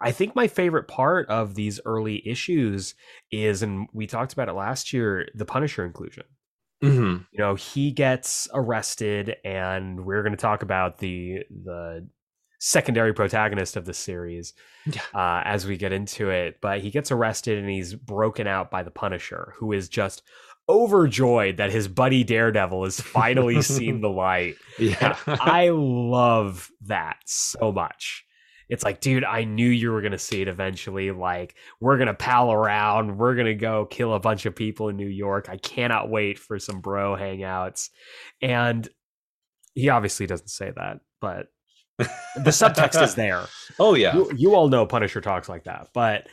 I think my favorite part of these early issues is, and we talked about it last year, the Punisher inclusion. Mm-hmm. You know, he gets arrested, and we're going to talk about the the secondary protagonist of the series yeah. uh, as we get into it. But he gets arrested, and he's broken out by the Punisher, who is just overjoyed that his buddy Daredevil has finally seen the light. Yeah, I love that so much it's like, dude, I knew you were gonna see it eventually. Like, we're gonna pal around, we're gonna go kill a bunch of people in New York. I cannot wait for some bro hangouts. And he obviously doesn't say that, but the subtext is there. Oh yeah. You, you all know Punisher talks like that, but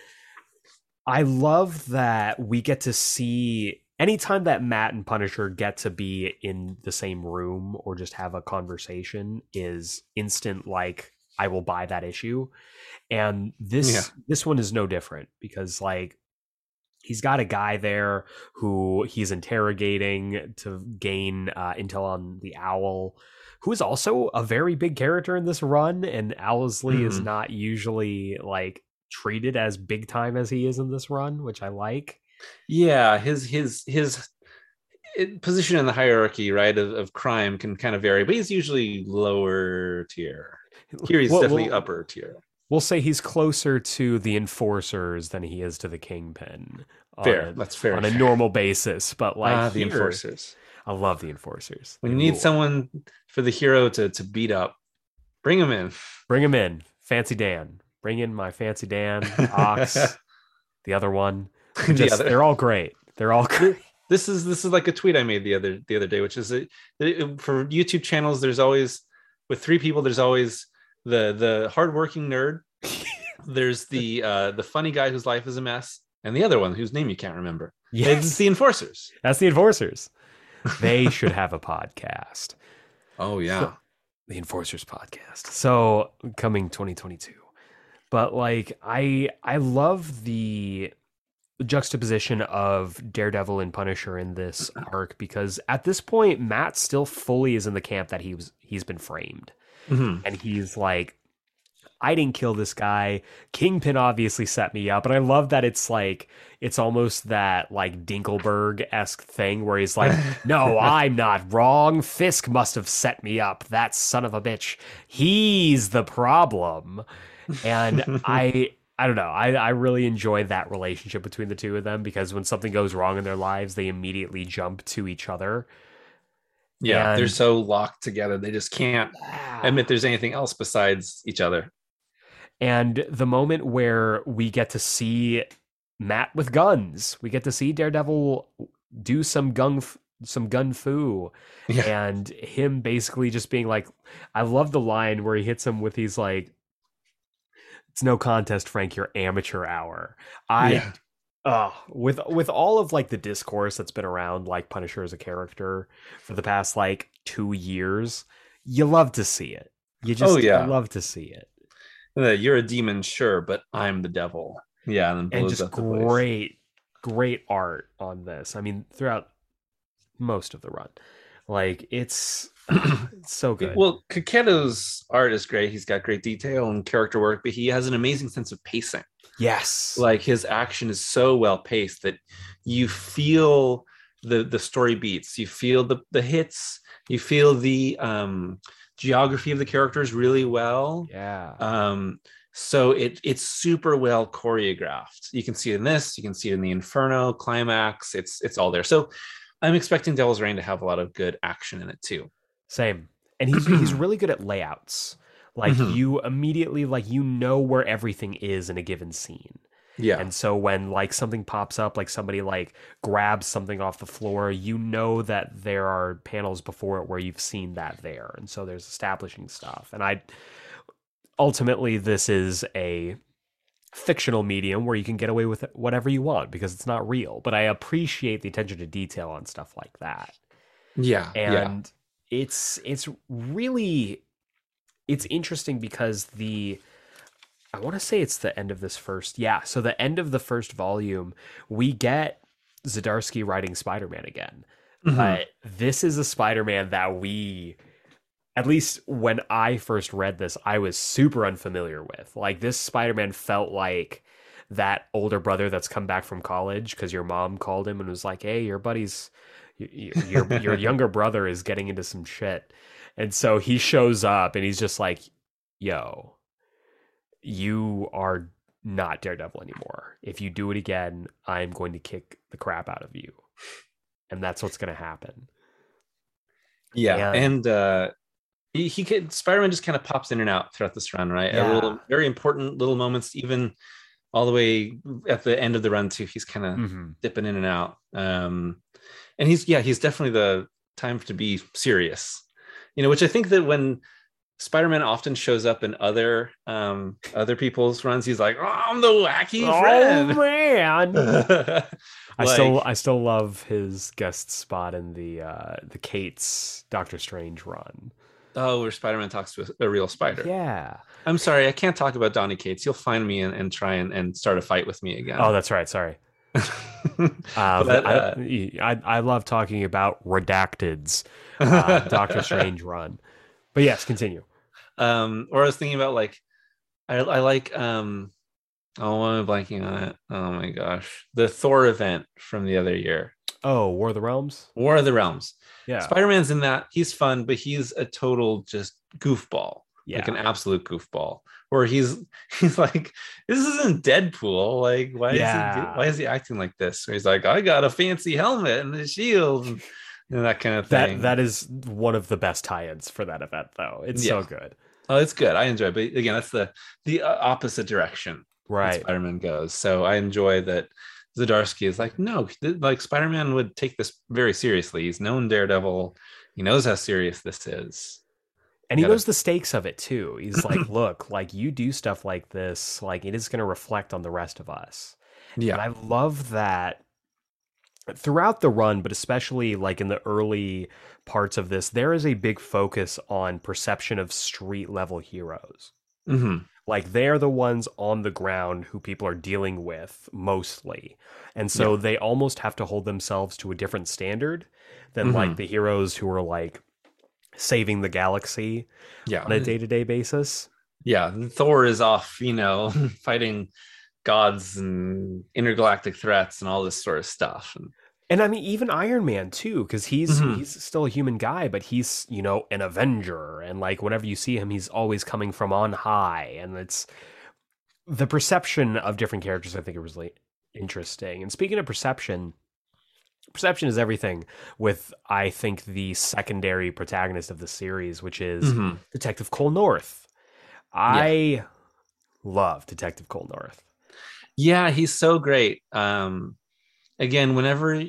I love that we get to see anytime that Matt and Punisher get to be in the same room or just have a conversation is instant like I will buy that issue. And this yeah. this one is no different because like he's got a guy there who he's interrogating to gain uh, intel on the owl who is also a very big character in this run and owlsley is Mhm. not usually like treated as big time as he is in this run which i like yeah his his his position in the hierarchy right of, of crime can kind of vary but he's usually lower tier here he's We'll- definitely we'll- upper tier we'll say he's closer to the enforcers than he is to the kingpin fair a- that's fair on a normal basis but like ah, the here, enforcers i love the enforcers They you need rule. someone for the hero to to beat up bring him in Bring him in, Fancy Dan. Bring in my Fancy Dan, Ox, the other one. The other- They're all great. They're all great. this is this is like a tweet I made the other the other day, which is that for YouTube channels, there's always with three people, there's always the the hardworking nerd, there's the uh the funny guy whose life is a mess, and the other one whose name you can't remember. It's the enforcers. that's the Enforcers. They should have a podcast. Oh yeah. The Enforcers podcast. So coming 2022. But like I I love the juxtaposition of Daredevil and Punisher in this arc because at this point Matt still fully is in the camp that he was he's been framed. Mhm. and he's like I didn't kill this guy. Kingpin obviously set me up, and I love that it's like it's almost that like Dinkleberg esque thing where he's like, "No, I'm not wrong. Fisk must have set me up. That son of a bitch. He's the problem." And I, I don't know. I I really enjoy that relationship between the two of them because when something goes wrong in their lives, they immediately jump to each other. Yeah, they're so locked together. They just can't admit there's anything else besides each other. and the moment where we get to see Matt with guns, we get to see Daredevil do some gun some gun fu, Yeah. and him basically just being like, I love the line where he hits him with he's like, "It's no contest, Frank. Your amateur hour." I Yeah. Uh, with with all of like the discourse that's been around like Punisher as a character for the past like two years, you love to see it. You just Oh, yeah. love to see it. Uh, You're a demon, sure, but I'm the devil. Yeah, and, and just up the place. great, great art on this. I mean, throughout most of the run, like it's, it's so good. Well, Checchetto's art is great. He's got great detail and character work, but he has an amazing sense of pacing. Yes, Like his action is so well paced that you feel the the story beats, you feel the the hits, you feel the um geography of the characters really well. yeah, Um so it it's super well choreographed. You can see it in this, you can see it in the Inferno climax. It's it's all there. So I'm expecting Devil's Reign to have a lot of good action in it too. same. And he's he's really good at layouts. Like Mhm. you immediately like you know where everything is in a given scene. Yeah. And so when like something pops up, like somebody like grabs something off the floor, you know that there are panels before it where you've seen that there. And so there's establishing stuff. And I ultimately this is a fictional medium where you can get away with whatever you want because it's not real. But I appreciate the attention to detail on stuff like that yeah. yeah. and it's it's really it's interesting because the I want to say it's the end of this first yeah so the end of the first volume we get Zdarsky writing Spider-Man again. Mhm. but this is a Spider-Man that we at least when I first read this I was super unfamiliar with. Like this Spider-Man felt like that older brother that's come back from college because your mom called him and was like hey your buddy's y- y- your your younger brother is getting into some shit and so he shows up and he's just like yo you are not daredevil anymore if you do it again i'm going to kick the crap out of you and that's what's going to happen Yeah, And- and uh he, he could Spider-Man just kind of pops in and out throughout this run, right? A little very important little moments, even all the way at the end of the run too. He's kind of Mhm. dipping in and out. Um and he's yeah, he's definitely the time to be serious. You know, which I think that when Spider-Man often shows up in other um other people's runs, he's like, oh, I'm the wacky friend. oh friend. man i still i still love his guest spot in the uh the Cates' doctor strange run oh, where Spider-Man talks to a, a real spider. yeah I'm sorry, I can't talk about Donny Cates. You'll find me and, and try and, and start a fight with me again. oh that's right sorry Uh, But, I, uh, I, I love talking about redacted's uh, Doctor Strange run. But yes, continue. um, or I was thinking about like, I, I like, um, oh, why am I blanking on it? Oh my gosh, the Thor event from the other year, Oh, War of the Realms. War of the Realms. Yeah, Spider Man's in that. He's fun, but he's a total just goofball, yeah. like an absolute goofball. Where he's he's like, this isn't Deadpool. Like, why is he why is he acting like this? Where he's like, I got a fancy helmet and a shield and, and that kind of thing. that that is one of the best tie-ins for that event, though. It's so good. oh, it's good. I enjoy. It. But again, that's the the uh, opposite direction. Right. Spider Man goes. So I enjoy that. Zdarsky is like, no, like Spider Man would take this very seriously. He's known Daredevil. He knows how serious this is. And he Gotta- knows the stakes of it too. He's like, look, like you do stuff like this, like it is going to reflect on the rest of us. Yeah. And Yeah. I love that throughout the run, but especially like in the early parts of this, there is a big focus on perception of street level heroes. hmm Like they're the ones on the ground who people are dealing with mostly. And so they almost have to hold themselves to a different standard than like Mhm. the heroes who are like saving the galaxy Yeah. on a day to day basis. yeah. Thor is off, you know, fighting gods and intergalactic threats and all this sort of stuff. And And I mean, even Iron Man too, because he's Mhm. he's still a human guy, but he's you know an Avenger, and like whenever you see him, he's always coming from on high, and it's the perception of different characters. I think it was really interesting. And speaking of perception, perception is everything. With I think the secondary protagonist of the series, which is Mhm. Detective Cole North. I love Detective Cole North. yeah, he's so great. Um, again, whenever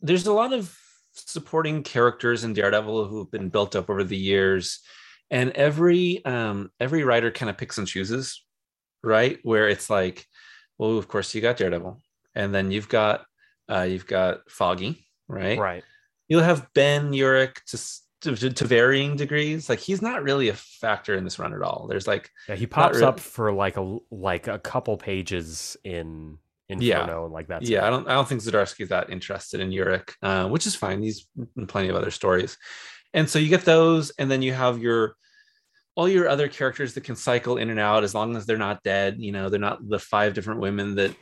there's a lot of supporting characters in Daredevil who've been built up over the years, and every um, every writer kind of picks and chooses, right? Where it's like, well, of course you got Daredevil, and then you've got uh, you've got Foggy, right? Right. You'll have Ben Urich to, to to varying degrees. Like he's not really a factor in this run at all. There's like Yeah, he pops really. up for like a like a couple pages in Inferno Yeah. and like that. yeah, I don't I don't think Zdarsky's that interested in Urich, uh, which is fine. He's in plenty of other stories, and so you get those, and then you have your all your other characters that can cycle in and out as long as they're not dead. You know, they're not the five different women that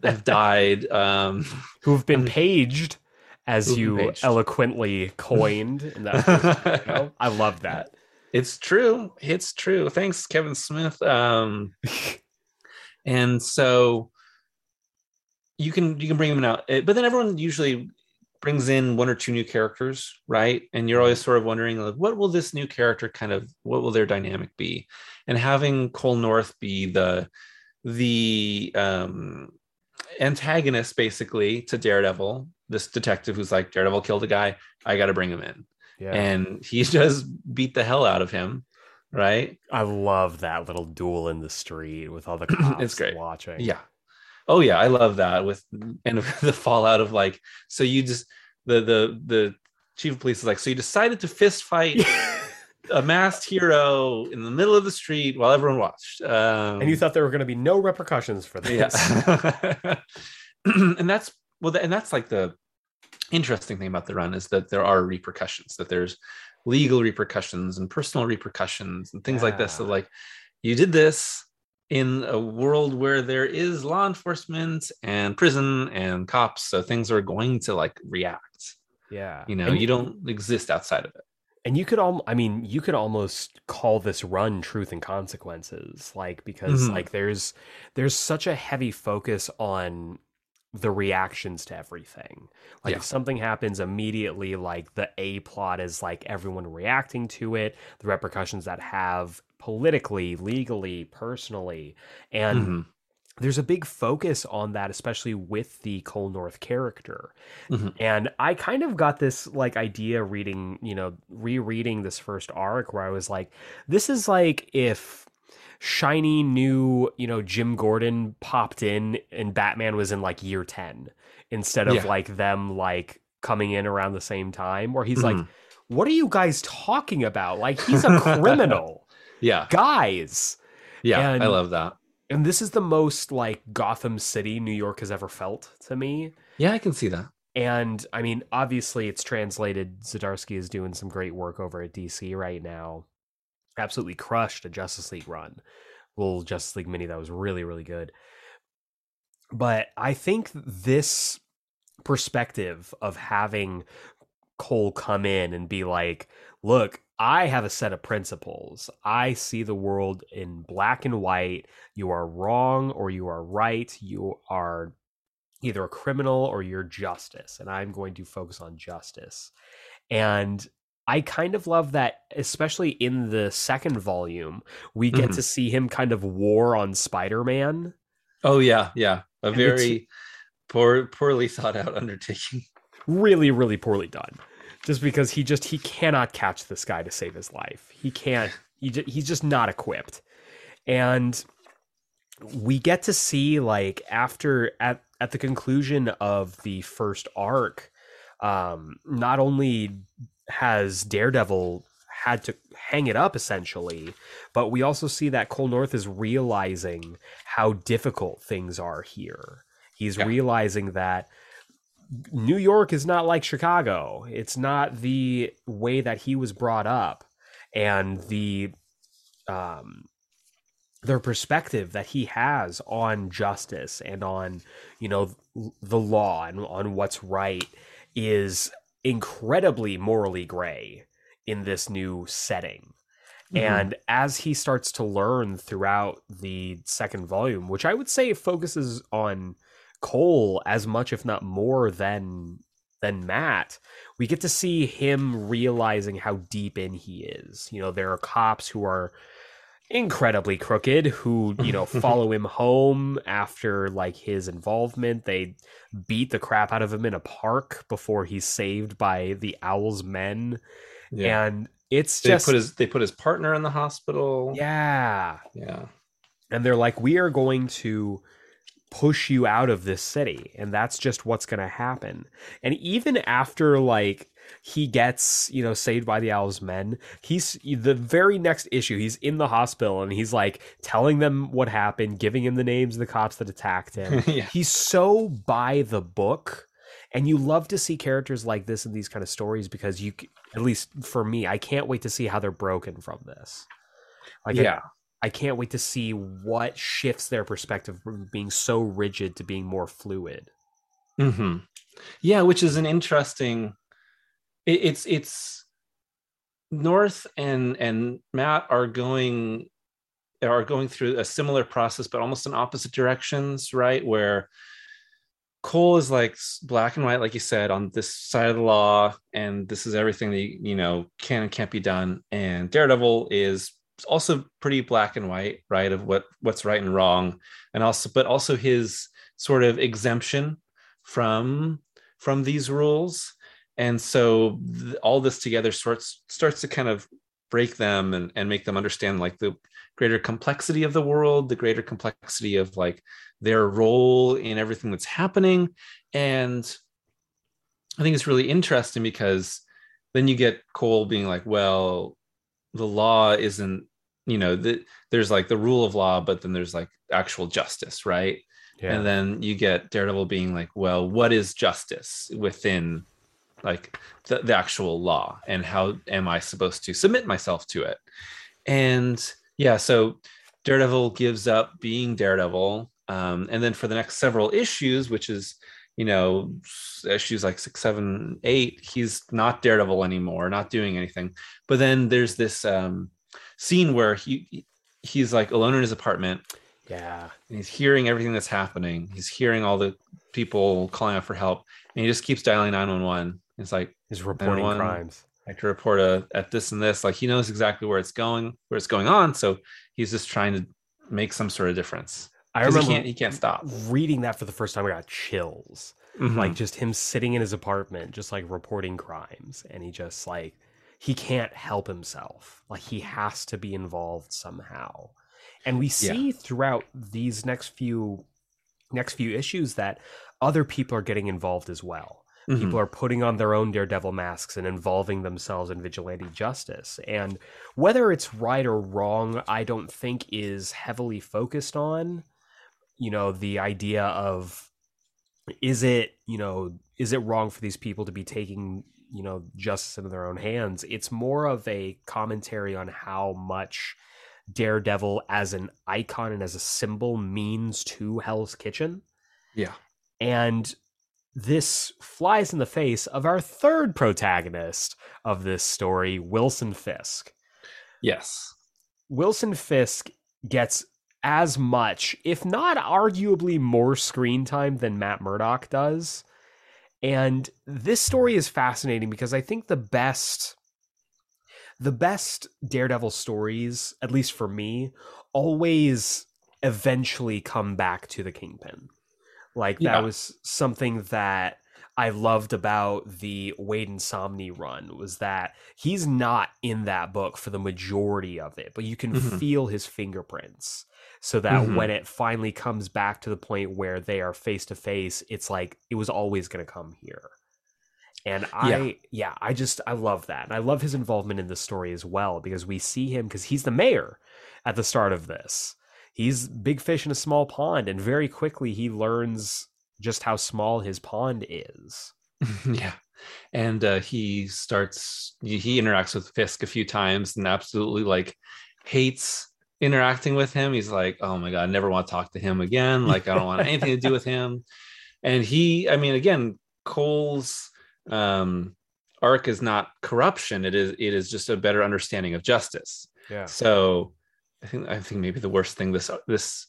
have died. Um, Who've been paged, as you paged. eloquently coined. In that first video. I love that. it's true. It's true. Thanks, Kevin Smith. Um, and so you can you can bring them out, Eh, but then everyone usually brings in one or two new characters, right? And you're always sort of wondering, like, what will this new character kind of what will their dynamic be? And having Cole North be the the um antagonist basically to Daredevil, this detective who's like Daredevil killed a guy, I got to bring him in Yeah, and he just beat the hell out of him right I love that little duel in the street with all the cops great. watching. yeah oh yeah i love that with and the fallout of like so you just the the the chief of police is like so you decided to fist fight a masked hero in the middle of the street while everyone watched um and you thought there were going to be no repercussions for this. yeah. And that's well and that's like the interesting thing about the run is that there are repercussions that there's legal repercussions and personal repercussions and things like this. So like you did this in a world where there is law enforcement and prison and cops so things are going to like react yeah. you know And- you don't exist outside of it and you could al- i mean you could almost call this run truth and consequences like because Mhm. like there's there's such a heavy focus on the reactions to everything like Yeah. if something happens immediately like the a plot is like everyone reacting to it the repercussions that have politically legally personally and Mhm. there's a big focus on that especially with the cole north character Mhm. and i kind of got this like idea reading you know rereading this first arc where i was like this is like if shiny new you know jim gordon popped in and batman was in like year 10 instead of Yeah. like them like coming in around the same time where he's like Mhm. what are you guys talking about like he's a criminal yeah guys yeah And- i love that and this is the most like Gotham City New York has ever felt to me. Yeah, I can see that. And I mean, obviously, it's translated. Zdarsky is doing some great work over at DC right now. Absolutely crushed a Justice League run. Little Justice League mini that was really, really good. But I think this perspective of having Cole come in and be like, look, I have a set of principles. I see the world in black and white. You are wrong or you are right. You are either a criminal or you're justice. And I'm going to focus on justice. And I kind of love that, especially in the second volume, we get mm-hmm. to see him kind of war on Spider Man. Oh, yeah. Yeah. A and very poor, poorly thought out undertaking. Really, really poorly done just because he just he cannot catch this guy to save his life. He can't. He just, he's just not equipped, and we get to see like after at at the conclusion of the first arc, um, not only has Daredevil had to hang it up essentially, but we also see that Cole North is realizing how difficult things are here. He's yeah. realizing that New York is not like Chicago. It's not the way that he was brought up and the um their perspective that he has on justice and on you know the law and on what's right is incredibly morally gray in this new setting mm-hmm. and as he starts to learn throughout the second volume which i would say focuses on Cole as much, if not more, than than Matt, we get to see him realizing how deep in he is. You know, there are cops who are incredibly crooked who, you know, follow him home after like his involvement. They beat the crap out of him in a park before he's saved by the Owl's men. Yeah. And it's they just put his they put his partner in the hospital. Yeah. Yeah. And they're like, we are going to push you out of this city and that's just what's going to happen and even after like he gets you know saved by the owl's men he's the very next issue he's in the hospital and he's like telling them what happened giving him the names of the cops that attacked him yeah. he's so by the book and you love to see characters like this in these kind of stories because you at least for me i can't wait to see how they're broken from this like yeah I can't wait to see what shifts their perspective from being so rigid to being more fluid. Mm-hmm. Yeah, which is an interesting. It, it's it's North and and Matt are going are going through a similar process, but almost in opposite directions, right? Where Cole is like black and white, like you said, on this side of the law, and this is everything that you know can and can't be done. And Daredevil is also pretty black and white, right, of what what's right and wrong, and also but also his sort of exemption from from these rules, and so th- all this together starts starts to kind of break them and and make them understand like the greater complexity of the world, the greater complexity of like their role in everything that's happening, and I think it's really interesting because then you get Cole being like, well, the law isn't you know the, there's like the rule of law but then there's like actual justice right yeah. and then you get daredevil being like well what is justice within like the, the actual law and how am i supposed to submit myself to it? And yeah so daredevil gives up being daredevil um, and then for the next several issues which is you know issues like six seven eight he's not daredevil anymore not doing anything. But then there's this um scene where he he's like alone in his apartment. Yeah. And he's hearing everything that's happening. He's hearing all the people calling out for help. And he just keeps dialing 911 it's like he's reporting crimes I have to report a, at this and this like he knows exactly where it's going where it's going on so he's just trying to make some sort of difference I remember he can't, he can't stop reading that for the first time. I got chills, mm-hmm. like just him sitting in his apartment, just like reporting crimes, and he just like he can't help himself. Like he has to be involved somehow. And we see yeah. throughout these next few next few issues that other people are getting involved as well. Mm-hmm. People are putting on their own daredevil masks and involving themselves in vigilante justice. And whether it's right or wrong, I don't think is heavily focused on. You know, the idea of is it you know is it wrong for these people to be taking you know justice into their own hands it's more of a commentary on how much daredevil as an icon and as a symbol means to hell's kitchen Yeah. and this flies in the face of our third protagonist of this story wilson fisk Yes. wilson fisk gets as much if not arguably more screen time than matt murdock does and this story is fascinating because I think the best the best Daredevil stories, at least for me, always eventually come back to the Kingpin. Like that was something that I loved about the Waid and Samnee run was that he's not in that book for the majority of it, but you can Mhm. feel his fingerprints so that Mhm. when it finally comes back to the point where they are face to face, it's like it was always going to come here. And I, Yeah. yeah. I just, I love that. And I love his involvement in the story as well because we see him because he's the mayor at the start of this. He's big fish in a small pond, and very quickly he learns just how small his pond is. yeah. And uh, he starts, he interacts with Fisk a few times and absolutely like hates interacting with him. He's like, oh my God, I never want to talk to him again. Like, I don't want anything to do with him. And he, I mean, again, Cole's um, arc is not corruption. It is, it is just a better understanding of justice. Yeah. So I think, I think maybe the worst thing this, this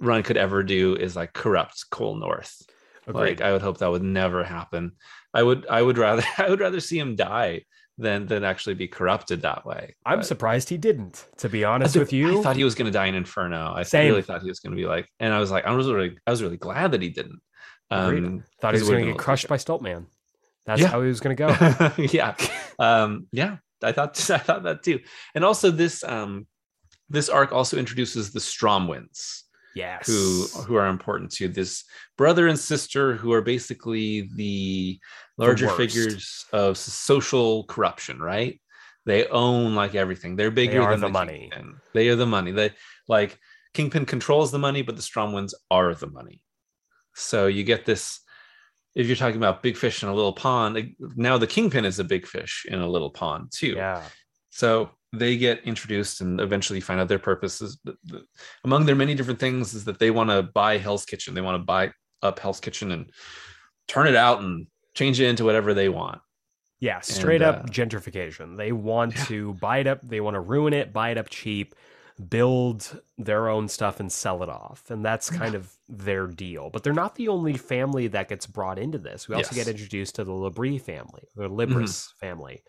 run could ever do is like corrupt Cole North like i would hope that would never happen i would i would rather i would rather see him die than than actually be corrupted that way I'm But surprised he didn't, to be honest with you. i thought he was going to die in inferno i Same. really thought he was going to be like and i was like i was really i was really glad that he didn't Agreed. um thought he was gonna get crushed by Stiltman. That's Yeah. how he was going to go. yeah um yeah i thought i thought that too and also this um this arc also introduces the stromwinds yes. who who are important to this brother and sister who are basically the larger worst. figures of social corruption right they own like everything they're bigger are than the the, money. Kingpin. they are the money they like kingpin controls the money but the Stromwinds are the money so you get this if you're talking about big fish in a little pond eh, now the kingpin is a big fish in a little pond too Yeah. so they get introduced and eventually find out their purposes. Among their many different things is that they want to buy Hell's Kitchen. They want to buy up Hell's Kitchen and turn it out and change it into whatever they want. Yeah, straight And, up uh, gentrification. They want Yeah. to buy it up, they want to ruin it, buy it up cheap, build their own stuff and sell it off. And that's kind of their deal. But they're not the only family that gets brought into this. We also Yes. get introduced to the Labrie family, the Libris family.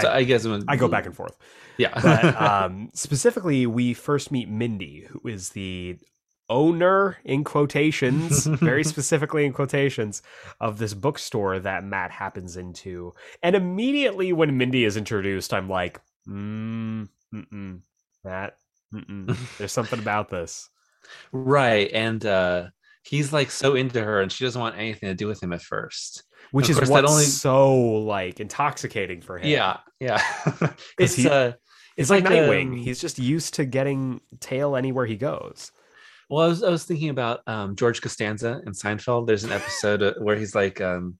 So I, guess when, I go back and forth. yeah, But um, specifically, we first meet Mindy, who is the owner, in quotations, very specifically in quotations, of this bookstore that Matt happens into. And immediately when Mindy is introduced, I'm like, mm, mm-mm, Matt, mm-mm. there's something about this. right. And uh, he's like so into her, and she doesn't want anything to do with him at first. Which Of is what's only- so like intoxicating for him. Yeah, yeah. it's he- uh, It's like, Nightwing. um, He's just used to getting tail anywhere he goes. Well, I was I was thinking about um, George Costanza in Seinfeld. There's an episode uh, where he's like, um,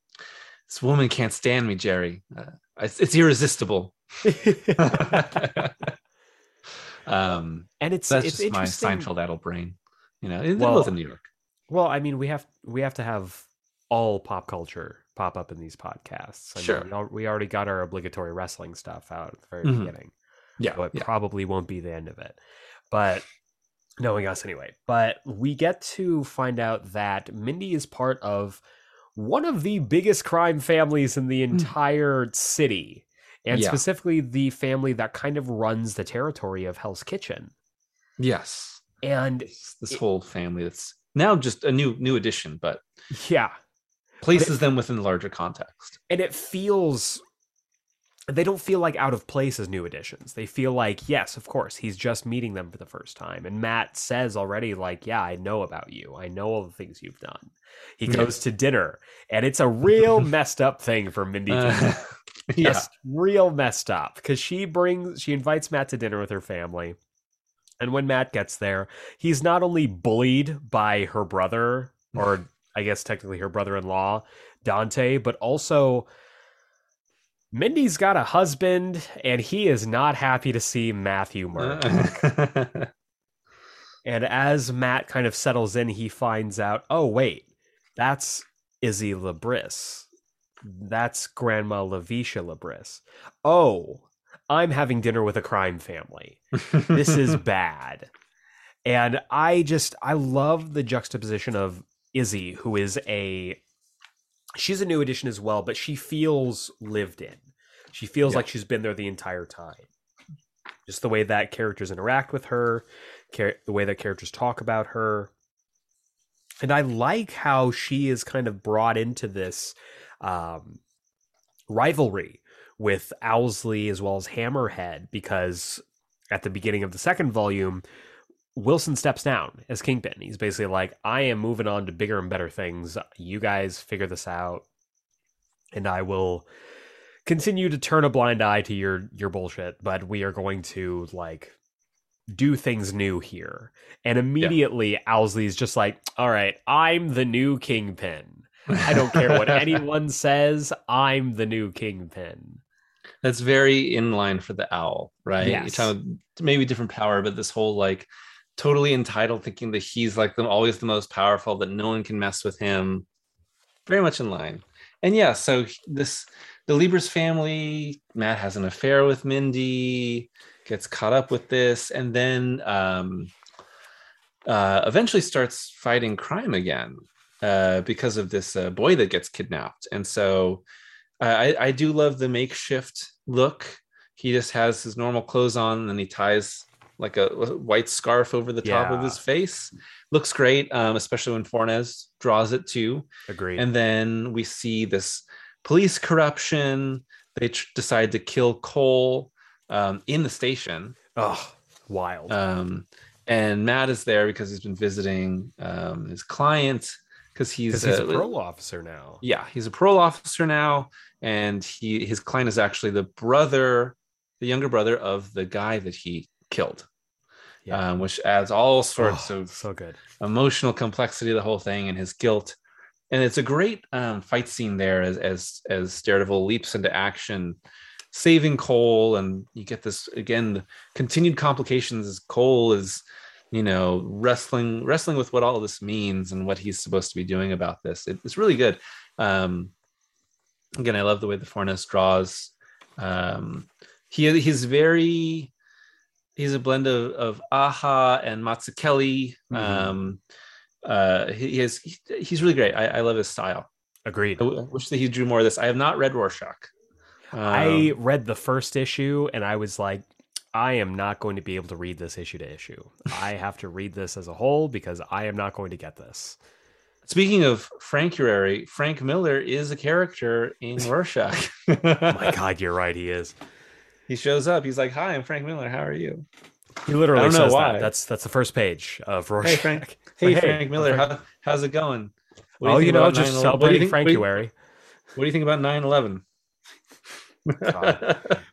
"This woman can't stand me, Jerry. Uh, it's, it's irresistible." um, and it's that's it's just my. Seinfeld addled brain. You know, it, Well, it was in New York. Well, I mean, we have we have to have all pop culture pop up in these podcasts. I Sure. we, we already got our obligatory wrestling stuff out at the very Mhm. beginning, Yeah, so it yeah. probably won't be the end of it. But knowing us anyway, but we get to find out that Mindy is part of one of the biggest crime families in the entire city, and Hmm. Yeah. specifically the family that kind of runs the territory of Hell's Kitchen. Yes, And this, this it- whole family that's now just a new new addition, but yeah, places them within the larger context. and it feels they don't feel like out of place as new additions. They feel like, yes, of course, he's just meeting them for the first time. And Matt says already, like, yeah, I know about you. I know all the things you've done. He goes to dinner, and it's a real messed up thing for Mindy to Uh, do. yeah, Just real messed up because she brings, she invites Matt to dinner with her family. And when Matt gets there, he's not only bullied by her brother or I guess technically her brother-in-law, Dante, but also Mindy's got a husband and he is not happy to see Matthew Murdock. Uh. and as Matt kind of settles in, he finds out, "Oh wait, that's Izzy Labris. That's Grandma Lavisha Labris. Oh, I'm having dinner with a crime family. This is bad." And I just I love the juxtaposition of Izzy, who is a she's a new addition as well, but she feels lived in. She feels Yeah. like she's been there the entire time. Just the way that characters interact with her, char- the way that characters talk about her. And I like how she is kind of brought into this um, rivalry with Owsley as well as Hammerhead because at the beginning of the second volume, Wilson steps down as Kingpin. He's basically like, I am moving on to bigger and better things. You guys figure this out, and I will continue to turn a blind eye to your your bullshit. But we are going to like do things new here. And immediately, Owsley's just like, All right, I'm the new Kingpin. I don't care what anyone says. I'm the new Kingpin. That's very in line for the owl, right? Yes. You're talking maybe different power, but this whole like totally entitled, thinking that he's like the, always the most powerful, that no one can mess with him. Very much in line. And yeah, so this the Libras family, Matt has an affair with Mindy, gets caught up with this, and then um, uh, eventually starts fighting crime again uh, because of this uh, boy that gets kidnapped. And so I, I do love the makeshift look. He just has his normal clothes on and he ties like a white scarf over the top of his face. Looks great, um, especially when Fornes draws it too. Agreed. And then we see this police corruption. They tr- decide to kill Cole um, in the station. oh, wild. Um, and Matt is there because he's been visiting um, his client because he's, he's a uh, parole officer now. yeah he's a parole officer now and he his client is actually the brother the younger brother of the guy that he killed Yeah. um, which adds all sorts Oh, of so good. emotional complexity to the whole thing and his guilt and it's a great um, fight scene there as as as daredevil leaps into action saving cole and you get this again the continued complications as cole is you know wrestling wrestling with what all of this means and what he's supposed to be doing about this it, it's really good um again i love the way the fornes draws um he he's very he's a blend of, of Aja and Mazzucchelli. Mhm. um uh he, is he- he's really great I, I love his style Agreed. I wish that he drew more of this i have not read rorschach um, I read the first issue and I was like, I am not going to be able to read this issue to issue. I have to read this as a whole because I am not going to get this. speaking of Frankuary frank miller is a character in rorschach Oh my God, you're right. He is. He shows up he's like hi i'm frank miller how are you He literally I don't know says why. that. That's that's the first page of Rorschach. Hey, Frank. hey, Hey, frank miller Frank. how, how's it going What Oh, think you know, just 9/11? celebrating you think, what do you- Frankuary. what do you think about 9-11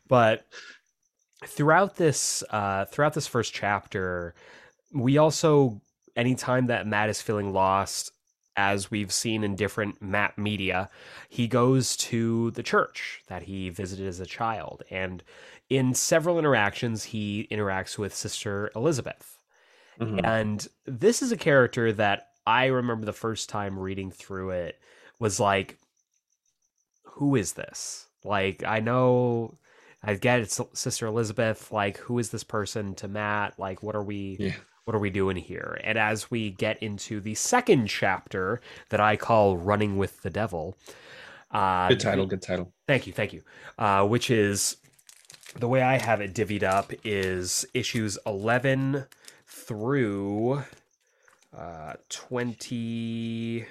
but throughout this uh throughout this first chapter we also anytime that matt is feeling lost as we've seen in different map media he goes to the church that he visited as a child and in several interactions he interacts with sister elizabeth Mhm. and this is a character that I remember the first time reading through it was like, who is this? Like, I know, I get it's Sister Elizabeth. Like, who is this person to Matt? Like, what are we? Yeah. What are we doing here? And as we get into the second chapter that I call "Running with the Devil," uh, good title good title Thank you, thank you. Uh, which is the way I have it divvied up is issues eleven through uh, twenty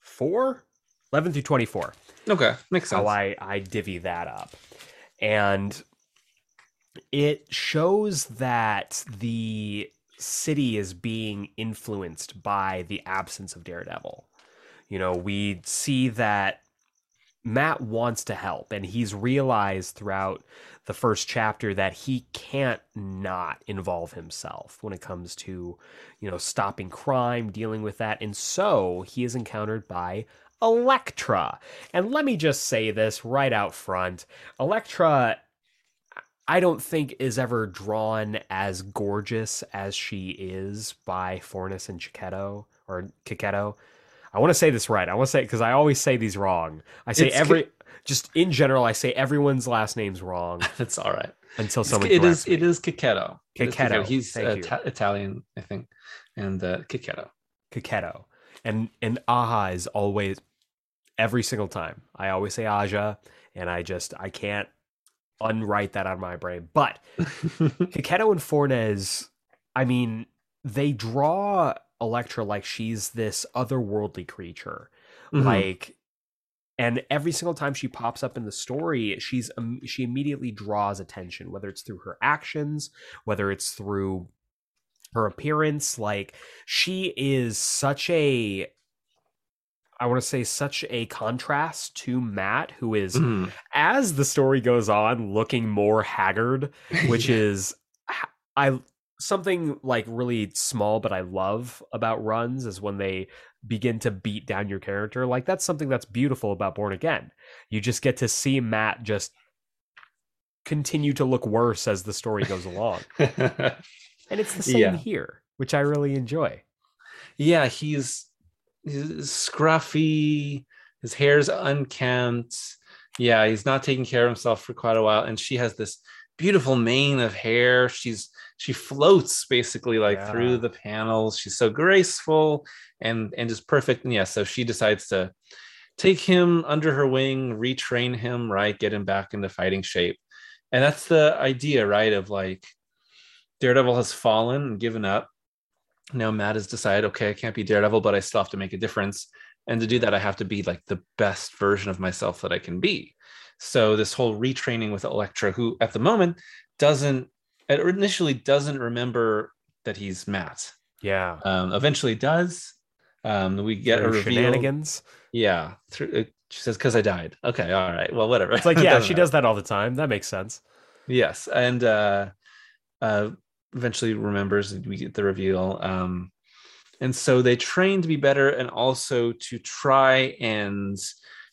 four. 11 through 24 okay makes sense how I, I divvy that up. And it shows that the city is being influenced by the absence of Daredevil. You know, we see that Matt wants to help, and he's realized throughout the first chapter that he can't not involve himself when it comes to, you know, stopping crime, dealing with that. And so he is encountered by Elektra. And let me just say this right out front Elektra, I don't think is ever drawn as gorgeous as she is by Fornes and Chiquetto or Chiquetto. I want to say this right. I want to say because I always say these wrong. I say It's every just in general. I say everyone's last name's wrong It's all right. until someone it is me. it is Chiquetto. Chiquetto, He's uh. Ta- Italian, I think, and uh, Chiquetto. Coquetto. And and Aha is always every single time. I always say Aja, and I just I can't unwrite that out of my brain. But Coquetto and Fornes, I mean, they draw Elektra like she's this otherworldly creature. Mhm. Like and every single time she pops up in the story, she's um, she immediately draws attention, whether it's through her actions, whether it's through her appearance. Like she is such a, I want to say, such a contrast to Matt, who is Mhm. as the story goes on, looking more haggard, which is I something like really small but I love about runs is when they begin to beat down your character. Like that's something that's beautiful about Born Again. You just get to see Matt just continue to look worse as the story goes along. And it's the same Yeah. here, which I really enjoy. yeah, he's, he's scruffy. His hair's unkempt. Yeah, he's not taking care of himself for quite a while. And she has this beautiful mane of hair. She's she floats basically like Yeah. through the panels. She's so graceful and and just perfect. And yeah, so she decides to take him under her wing, retrain him, right, get him back into fighting shape. And that's the idea, right? Of like Daredevil has fallen and given up. Now Matt has decided, okay, I can't be Daredevil, but I still have to make a difference. And to do that, I have to be like the best version of myself that I can be. So this whole retraining with Elektra, who at the moment doesn't initially doesn't remember that he's Matt. Yeah. Um, eventually does. Um, we get a Through reveal. shenanigans. Yeah, through, uh, she says because I died. Okay, all right. Well, whatever. It's like, yeah, she matter. does that all the time. That makes sense. Yes, and uh, uh, eventually remembers. and We get the reveal, um, and so they train to be better, and also to try and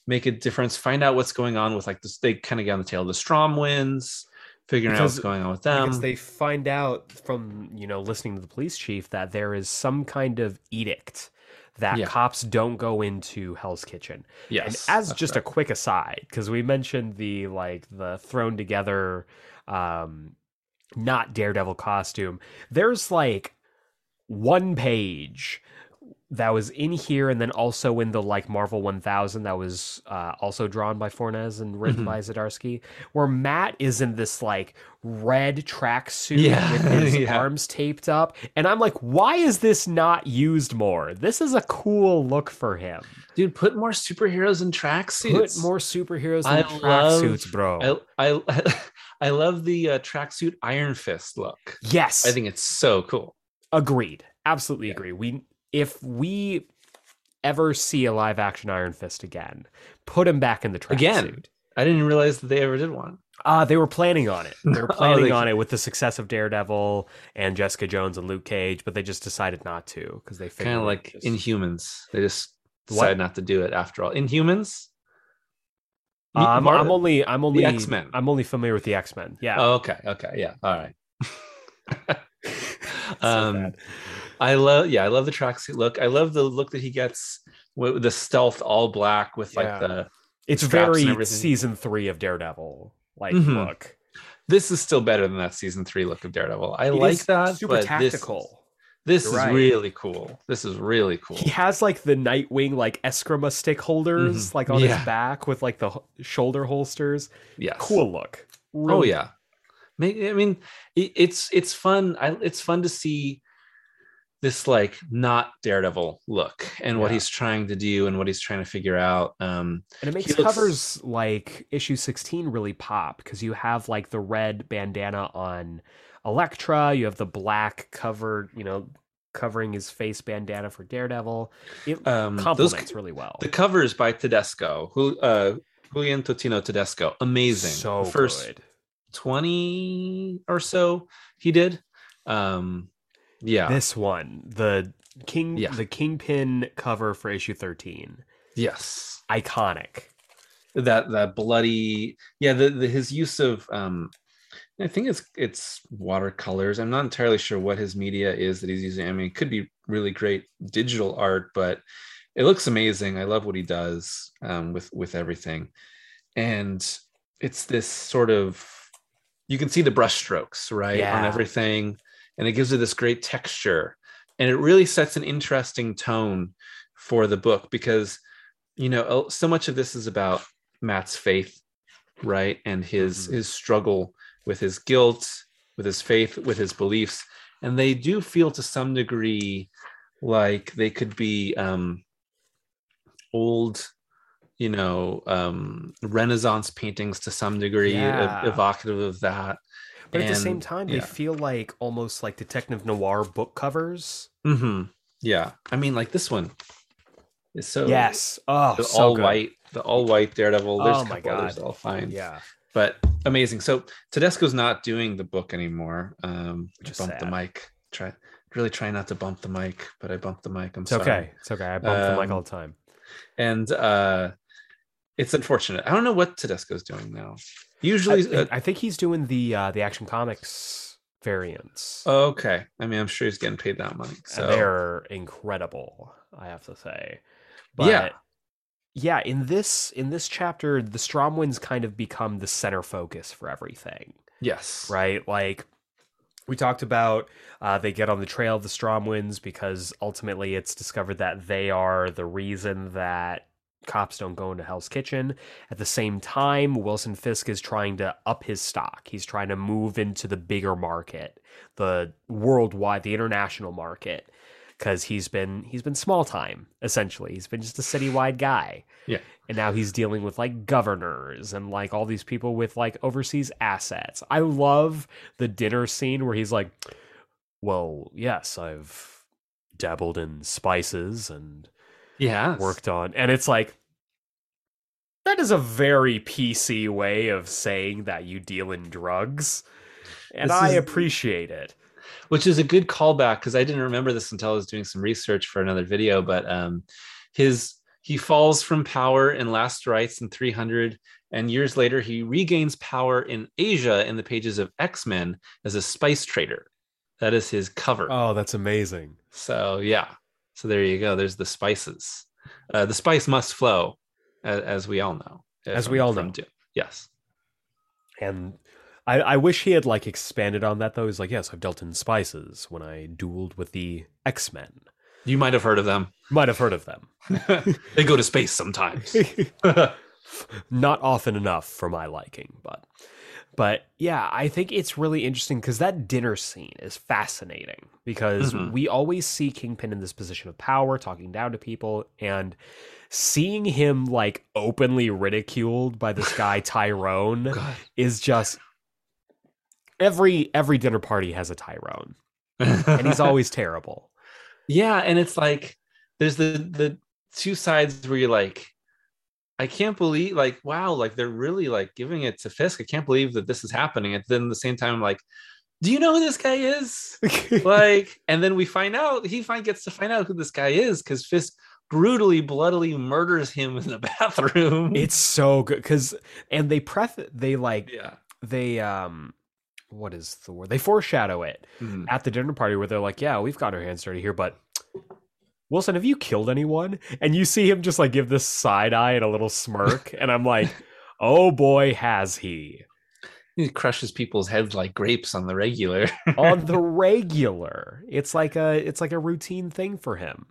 make a difference. Find out what's going on with like this. They kind of get on the tail of the Strom winds, figuring out what's going on with them. because they find out from you know listening to the police chief that there is some kind of edict that Yeah. cops don't go into Hell's Kitchen. yes, and as just right. a quick aside, because we mentioned the like the thrown together, um, not Daredevil costume. There's like one page that was in here, and then also in the like Marvel 1000 that was uh, also drawn by Fornes and written Mhm. by Zdarsky, where Matt is in this like red tracksuit Yeah, with his yeah. arms taped up, and I'm like, why is this not used more? This is a cool look for him. dude, put more superheroes in tracksuits. Put more superheroes in tracksuits, bro. I I I love the uh, tracksuit Iron Fist look. yes, I think it's so cool. agreed. Absolutely Yeah. agree. We if we ever see a live action Iron Fist again, put him back in the tracksuit. Again? I didn't realize that they ever did one. Uh, they were planning on it. They were Oh, planning they- on it with the success of Daredevil and Jessica Jones and Luke Cage, but they just decided not to because they kind of like just- Inhumans. They just What? decided not to do it after all. Inhumans. Uh, I'm, I'm only I'm only X-Men. I'm only familiar with the X Men. Yeah. Oh, okay. Okay. Yeah. All right. So um. I love. Yeah, I love the tracksuit look. I love the look that he gets with the stealth all black with like Yeah. the. it's and very season three of Daredevil like Mhm. look. This is still better than that season three look of Daredevil. I It like that. super but this- tactical. This, You're is right. really cool. This is really cool. He has like the Nightwing like Eskrima stick holders Mhm. like on Yeah. his back with like the shoulder holsters. Yeah, Cool look. Oh yeah. I mean, it's it's fun. I, it's fun to see this like not Daredevil look and what he's trying to do and what he's trying to figure out. Um, And it makes looks- covers like issue 16 really pop because you have like the red bandana on Elektra, you have the black covered, you know, covering his face bandana for Daredevil. It Um, complements really well. the covers by Tedesco, who uh, Julian Totino Tedesco, amazing. So the first good. twenty or so he did. Um, yeah, This one, the King, Yeah. the Kingpin cover for issue thirteen, yes, iconic. that that bloody yeah the, the his use of um i think it's it's watercolors. I'm not entirely sure what his media is that he's using. I mean it could be really great digital art but it looks amazing. I love what he does um, with with everything. And it's this sort of you can see the brush strokes right on everything and it gives it this great texture. And it really sets an interesting tone for the book because you know so much of this is about matt's faith right and his Mhm. his struggle with his guilt with his faith with his beliefs and they do feel to some degree like they could be um old you know um renaissance paintings to some degree ev- evocative of that But at the same And, time, they feel like almost like detective noir book covers. hmm yeah i mean like this one is so yes. Oh, the so all good. white the all white daredevil there's Oh my couple others God. i'll find Yeah. But amazing. So Tedesco's not doing the book anymore. Um, Which I bumped the mic. Try really try not to bump the mic, but I bumped the mic. I'm It's sorry. okay. It's okay. I bump the mic Um, all the time. And uh, it's unfortunate. I don't know what Tedesco's doing now. Usually, I, uh, I think he's doing the uh, the Action Comics variants. okay. I mean, I'm sure he's getting paid that money. So and they're incredible, I have to say. But Yeah. Yeah, in this in this chapter, the Stromwinds kind of become the center focus for everything, yes, right? Like we talked about, uh, they get on the trail of the Stromwinds because ultimately it's discovered that they are the reason that cops don't go into Hell's Kitchen. At the same time, Wilson Fisk is trying to up his stock. He's trying to move into the bigger market, the worldwide, the international market, because he's been he's been small time essentially. He's been just a citywide guy. Yeah. And now he's dealing with like governors and like all these people with like overseas assets. I love the dinner scene where he's like, "Well, yes, I've dabbled in spices and yeah, worked on and it's like that is a very pc way of saying that you deal in drugs and This i is- appreciate it which is a good callback because I didn't remember this until I was doing some research for another video. But um, his he falls from power in Last Rites in 300, and years later he regains power in Asia in the pages of X Men as a spice trader. That is his cover. oh that's amazing So yeah, so there you go. There's the spices. Uh, the spice must flow, as, as we all know. As from- we all know. Yes. and I, I wish he had like expanded on that though he's like yes i've dealt in spices when i dueled with the x-men You might have heard of them. might have heard of them they go to space sometimes. not often enough for my liking but but yeah i think it's really interesting because that dinner scene is fascinating because Mhm. we always see kingpin in this position of power talking down to people and seeing him like openly ridiculed by this guy tyrone God. is just every every dinner party has a tyrone. And he's always terrible. Yeah and it's like there's the the two sides where you're like i can't believe like wow like they're really like giving it to fisk. I can't believe that this is happening. And then at the same time I'm like do you know who this guy is? Like and then we find out he find gets to find out who this guy is because fisk brutally bloodily murders him in the bathroom. It's so good because and they pref they like yeah. they um what is the word they foreshadow it Mhm. at the dinner party where they're like yeah we've got our hands dirty here but wilson have you killed anyone? And you see him just like give this side eye and a little smirk and i'm like oh boy has he. He crushes people's heads like grapes on the regular. On the regular. It's like a it's like a routine thing for him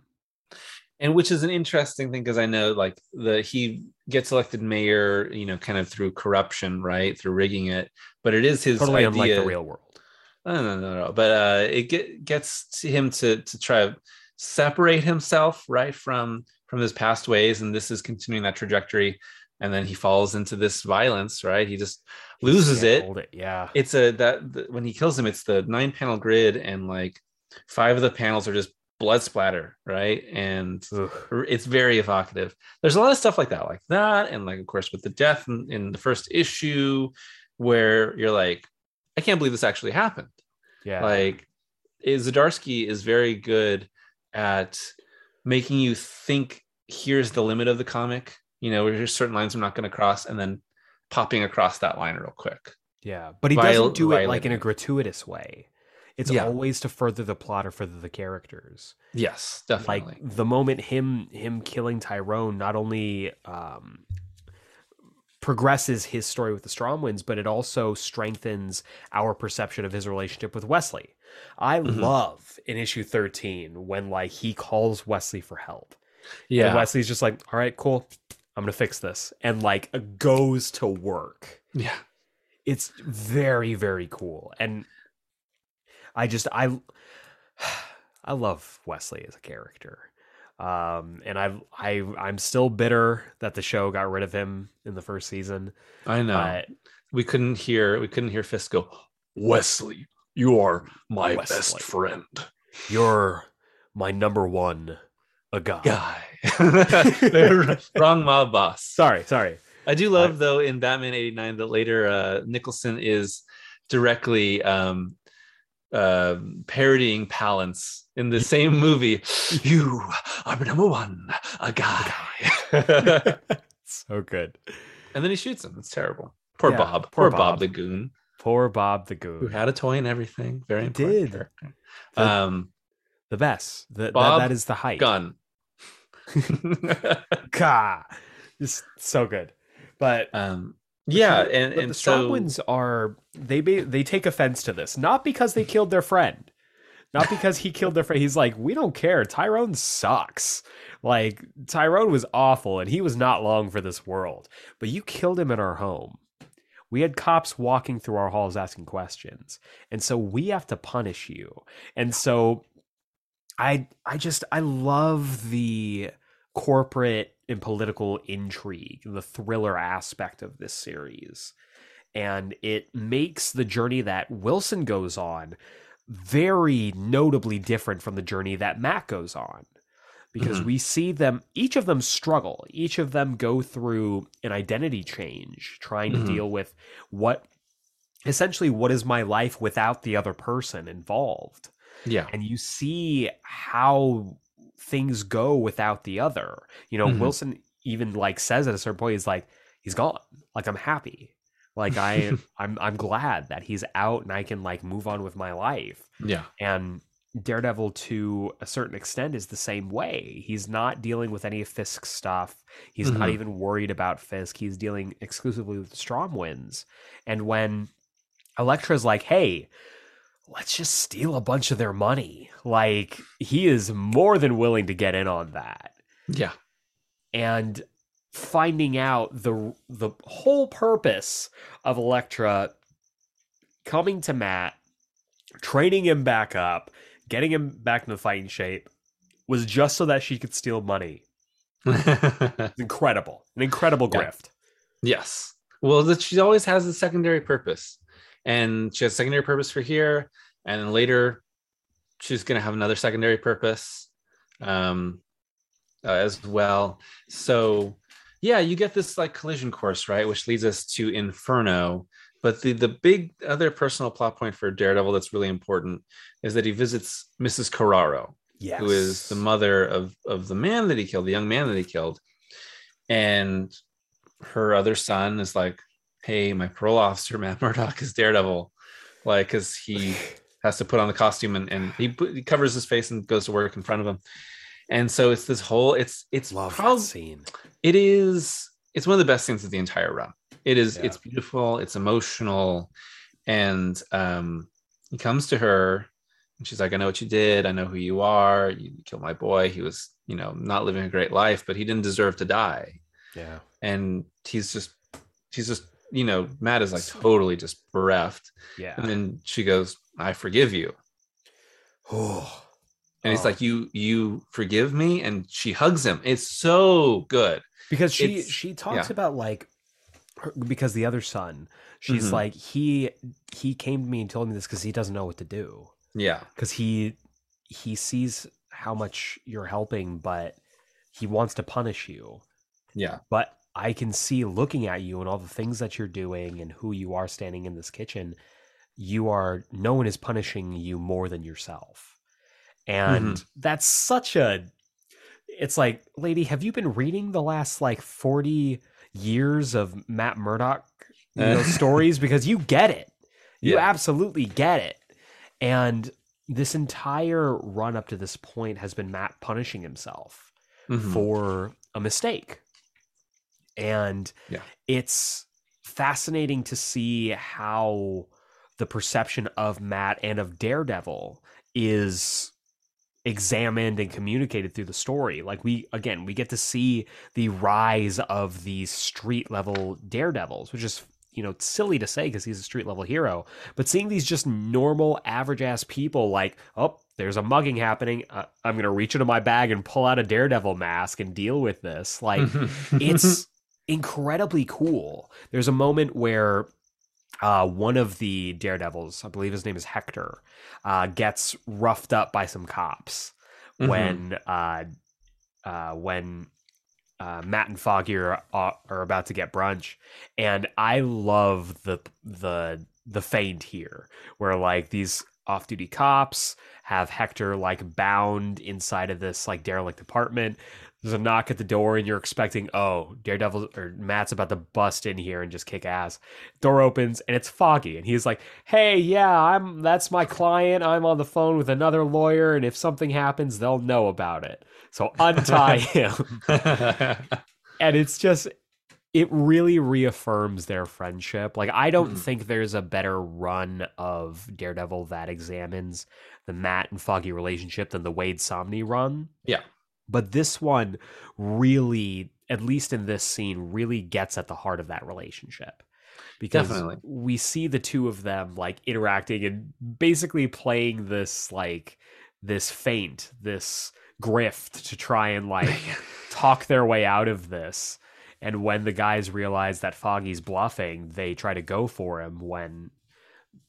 and which is an interesting thing because I know like the he gets elected mayor, you know, kind of through corruption, right, through rigging it. But it is his totally idea. unlike the real world No, no, no, no. But uh, it get, gets to him to to try to separate himself, right, from from his past ways, and this is continuing that trajectory. And then he falls into this violence, right? He just loses it. it yeah It's a that the, when he kills him, it's the nine panel grid and like five of the panels are just blood splatter, right? And Ugh. it's very evocative. There's a lot of stuff like that, like that, and like of course with the death in, in the first issue, where you're like, I can't believe this actually happened. Yeah. Like, is Zdarsky is very good at making you think. Here's the limit of the comic. You know, there's certain lines I'm not going to cross, and then popping across that line real quick. yeah. But he Viol- doesn't do it like in a gratuitous way. It's Yeah. always to further the plot or further the characters. Yes, definitely. Like the moment him him killing Tyrone not only um progresses his story with the Stromwinds, but it also strengthens our perception of his relationship with Wesley. I Mhm. love in issue 13 when like he calls Wesley for help. yeah, And Wesley's just like, all right, cool. I'm going to fix this. And like goes to work. yeah, It's very, very cool. And I just, I, I love Wesley as a character. Um, and I, I, I'm still bitter that the show got rid of him in the first season. I know. But we couldn't hear we couldn't hear Fisk go, Wesley, you are my Wesley. best friend. you're my number one, a guy. Guy. Wrong mob boss. Sorry, sorry. I do love though in Batman 89 that later uh Nicholson is directly um uh, parodying Palance in the same movie. You are number one, a guy. so good. and then he shoots him. It's terrible. Poor Yeah, Bob. poor Bob. Bob. the goon, Poor Bob the goon. who had a toy and everything. Very did. character. Um, The best. The, that, Bob that is the height. gun. Gah. Just so good. But um, yeah, and but and the so are they they take offense to this, not because they killed their friend, not because he killed their friend. He's like, we don't care. Tyrone sucks. Like Tyrone was awful, and he was not long for this world. But you killed him in our home. We had cops walking through our halls asking questions, and so we have to punish you. And so, I I just I love the corporate and political intrigue, the thriller aspect of this series. And it makes the journey that Wilson goes on very notably different from the journey that Matt goes on. Because Mhm. we see them, each of them struggle. Each of them go through an identity change, trying to Mhm. deal with what essentially what is my life without the other person involved yeah, and you see how things go without the other. You know, Mhm. Wilson even like says at a certain point, he's like, he's gone. Like I'm happy. Like I, I'm, I'm glad that he's out and I can like move on with my life. yeah, And Daredevil, to a certain extent, is the same way. He's not dealing with any Fisk stuff. He's not Mhm. even worried about Fisk. He's dealing exclusively with the Stromwinds. And when Elektra's like, hey, let's just steal a bunch of their money, like, he is more than willing to get in on that. yeah, And finding out the the whole purpose of Elektra coming to Matt, training him back up, getting him back into fighting shape was just so that she could steal money. Incredible. An incredible Yeah. grift. yes. Well, that she always has a secondary purpose, and she has a secondary purpose for here, and then later she's going to have another secondary purpose um, uh, as well. So, yeah, you get this like collision course, right, which leads us to Inferno. But the the big other personal plot point for Daredevil that's really important is that he visits Mrs. Carraro, Yes. who is the mother of of the man that he killed, the young man that he killed, and her other son is like, "Hey, my parole officer Matt Murdock is Daredevil," like because he has to put on the costume and and he, put, he covers his face and goes to work in front of him, and so it's this whole it's it's Love scene. it is it's one of the best scenes of the entire run it is Yeah. it's beautiful it's emotional and um he comes to her and she's like i know what you did i know who you are you killed my boy he was you know not living a great life but he didn't deserve to die Yeah. and he's just he's just you know matt is like totally just bereft Yeah. and then she goes i forgive you Oh. and he's Oh. like you you forgive me and she hugs him it's so good because she It's- she talks yeah. about like her, because the other son she's Mhm. like he he came to me and told me this because he doesn't know what to do yeah because he he sees how much you're helping, but he wants to punish you. Yeah. But I can see looking at you and all the things that you're doing and who you are standing in this kitchen, you are no one is punishing you more than yourself. And that's such a it's like, lady, have you been reading the last like 40 years of Matt Murdock you know, stories? Because you get it. You Yeah. absolutely get it. And this entire run up to this point has been Matt punishing himself Mhm. for a mistake. And Yeah. it's fascinating to see how the perception of Matt and of Daredevil is examined and communicated through the story. Like we again, we get to see the rise of these street level daredevils, which is you know silly to say because he's a street level hero, but seeing these just normal average ass people like, oh, there's a mugging happening. Uh, I'm gonna reach into my bag and pull out a daredevil mask and deal with this. Like it's incredibly cool. There's a moment where uh, one of the daredevils, I believe his name is Hector, uh, gets roughed up by some cops Mhm. when uh, uh, when uh, Matt and Foggy are, are are about to get brunch, and I love the the the feint here, where like these off-duty cops have Hector like bound inside of this like derelict apartment. There's a knock at the door, and you're expecting, oh, Daredevil or Matt's about to bust in here and just kick ass. Door opens, and it's Foggy, and he's like, "Hey, yeah, I'm that's my client. I'm on the phone with another lawyer, and if something happens, they'll know about it. So untie him." and it's just it really reaffirms their friendship. Like I don't Mhm. think there's a better run of Daredevil that examines the Matt and Foggy relationship than the Waid Samnee run. Yeah. But this one really, at least in this scene, really gets at the heart of that relationship. Because Definitely. we see the two of them like interacting and basically playing this like this feint, this grift to try and like talk their way out of this. And when the guys realize that Foggy's bluffing, they try to go for him when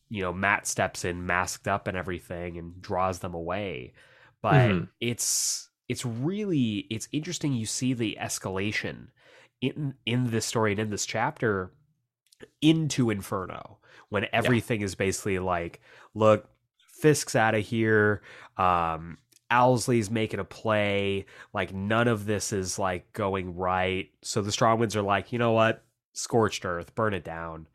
you know Matt steps in masked up and everything and draws them away. But Mhm. it's it's really it's interesting you see the escalation in in this story and in this chapter into Inferno when everything is basically like, look, Fisk's out of here. Um, Owsley's making a play. Like none of this is like going right. So the Strongwinds are like, you know what? Scorched Earth, burn it down.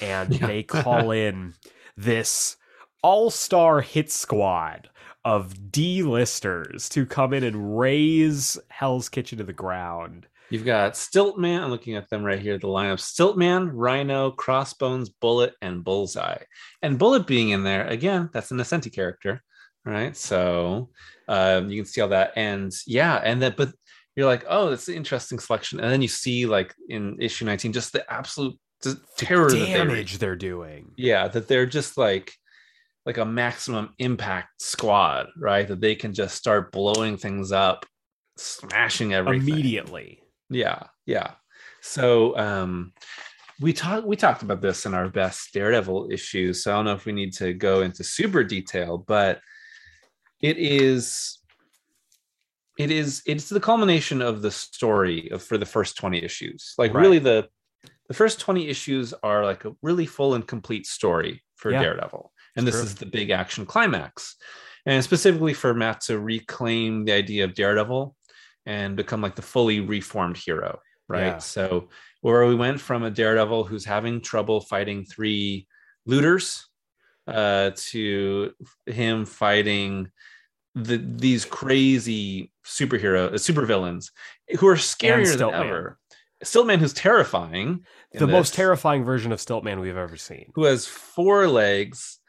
And Yeah. they call in this all-star hit squad of D-listers to come in and raze Hell's Kitchen to the ground. You've got Stiltman. I'm looking at them right here. The lineup: Stiltman, Rhino, Crossbones, Bullet, and Bullseye. And Bullet being in there again. That's an Nocenti character, right? So um, you can see all that. And yeah, and that. But you're like, oh, that's an interesting selection. And then you see like in issue 19, just the absolute terror they Damage they're doing. yeah that they're just like like a maximum impact squad right that they can just start blowing things up smashing everything Immediately. yeah yeah so um we talked we talked about this in our best daredevil issues so i don't know if we need to go into super detail but it is it is it's the culmination of the story of for the first 20 issues like Right. really the the first 20 issues are like a really full and complete story for Yeah. daredevil and this true. is the big action climax and specifically for matt to reclaim the idea of daredevil and become like the fully reformed hero right Yeah. so where we went from a daredevil who's having trouble fighting three looters uh to him fighting the these crazy superhero uh, supervillains who are scarier than ever Stiltman who's terrifying in The most terrifying version of Stiltman we've ever seen. who has four legs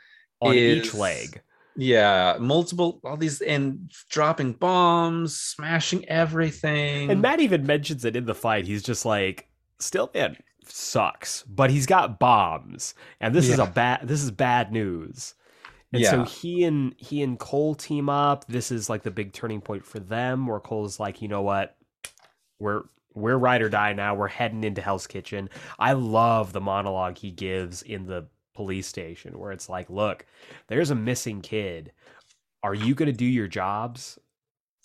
On is- each leg. yeah multiple all these and dropping bombs smashing everything And Matt even mentions it in the fight. He's just like, Stiltman sucks, but he's got bombs. And this is a bad this is bad news. And so he and he and Cole team up. This is like the big turning point for them where Cole's like, you know what? We're we're ride or die now. We're heading into Hell's Kitchen. I love the monologue he gives in the police station where it's like, look, there's a missing kid. are you going to do your jobs?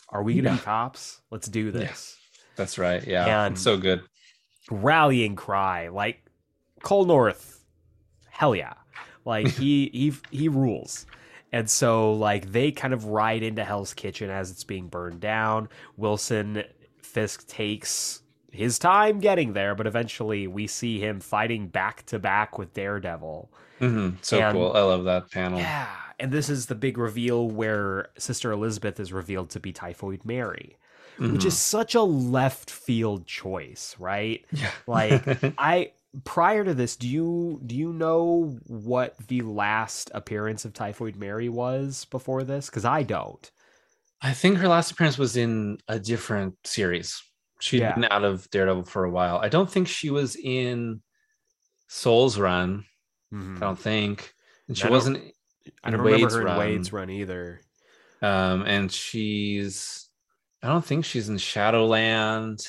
Are we going to Yeah. be cops? Let's do this. That's right. Yeah. And- it's so good. Rallying cry, like Cole North, hell yeah, like he he he rules. And so like they kind of ride into Hell's Kitchen as it's being burned down. Wilson Fisk takes his time getting there, but eventually we see him fighting back to back with Daredevil. Hmm So And- cool. I love that panel. Yeah, and this is the big reveal where Sister Elizabeth is revealed to be Typhoid Mary, which Mhm. is such a left field choice, right? yeah. Like I prior to this, do you do you know what the last appearance of Typhoid Mary was before this? Because I don't. I think her last appearance was in a different series. She'd Yeah. been out of Daredevil for a while. I don't think she was in Soule's Run. Mhm. I don't think. And she I wasn't I don't remember her run. Waid's run either. um and she's I don't think she's in Shadowland.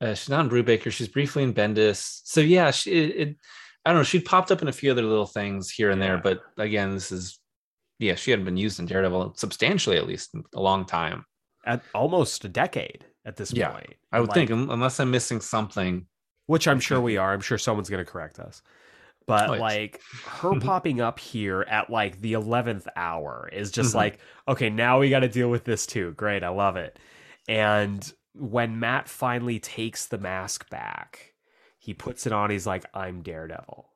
Uh, she's not in Brubaker. She's briefly in Bendis. So yeah, she it, it I don't know. She'd popped up in a few other little things here and there, but again, this is yeah, she hadn't been used in Daredevil substantially at least in a long time. At almost a decade at this Yeah, point. I would Like- think, unless I'm missing something. which I'm sure we are. I'm sure someone's going to correct us. But Oh, yes. like her popping up here at like the 11th hour is just Mhm. like, okay, now we got to deal with this too. Great. I love it. And when Matt finally takes the mask back, he puts it on. He's like, I'm Daredevil.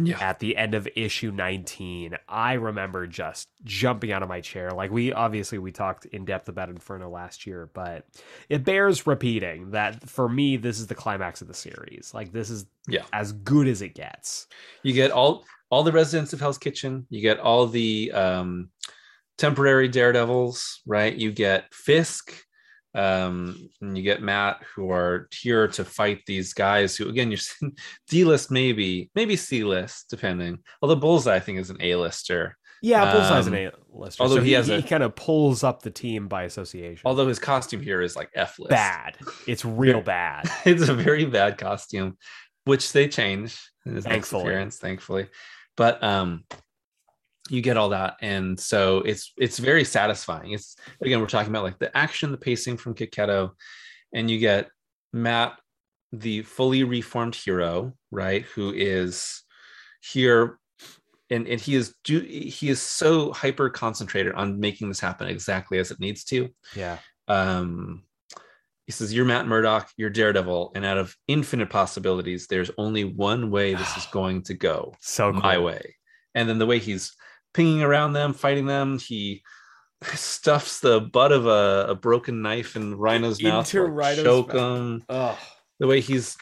Yeah, At the end of issue 19, I remember just jumping out of my chair. Like we obviously we talked in depth about Inferno last year, but it bears repeating that for me this is the climax of the series. Like this is Yeah. as good as it gets. you get all all the residents of Hell's Kitchen. You get all the um, temporary Daredevils, right? You get Fisk, um, and you get Matt, who are here to fight these guys. Who, again, you're D list, maybe, maybe C list, depending. Although Bullseye, I think, is an A lister. Yeah, Bullseye's Um, an A-lister. although so he he, has he a- kind of pulls up the team by association. Although his costume here is like F list. bad. It's real bad. it's a very bad costume, which they change in his next Thankfully. appearance, thankfully. But um, you get all that, and so it's it's very satisfying. It's again, we're talking about like the action, the pacing from Checchetto, and you get Matt, the fully reformed hero, right, who is here. And, and he is do he is so hyper concentrated on making this happen exactly as it needs to Yeah. um he says you're matt murdock you're daredevil and out of infinite possibilities there's only one way this is going to go So cool. my way and then the way he's pinging around them fighting them he stuffs the butt of a, a broken knife in rhino's mouth Into to, like, choke him Oh. the way he's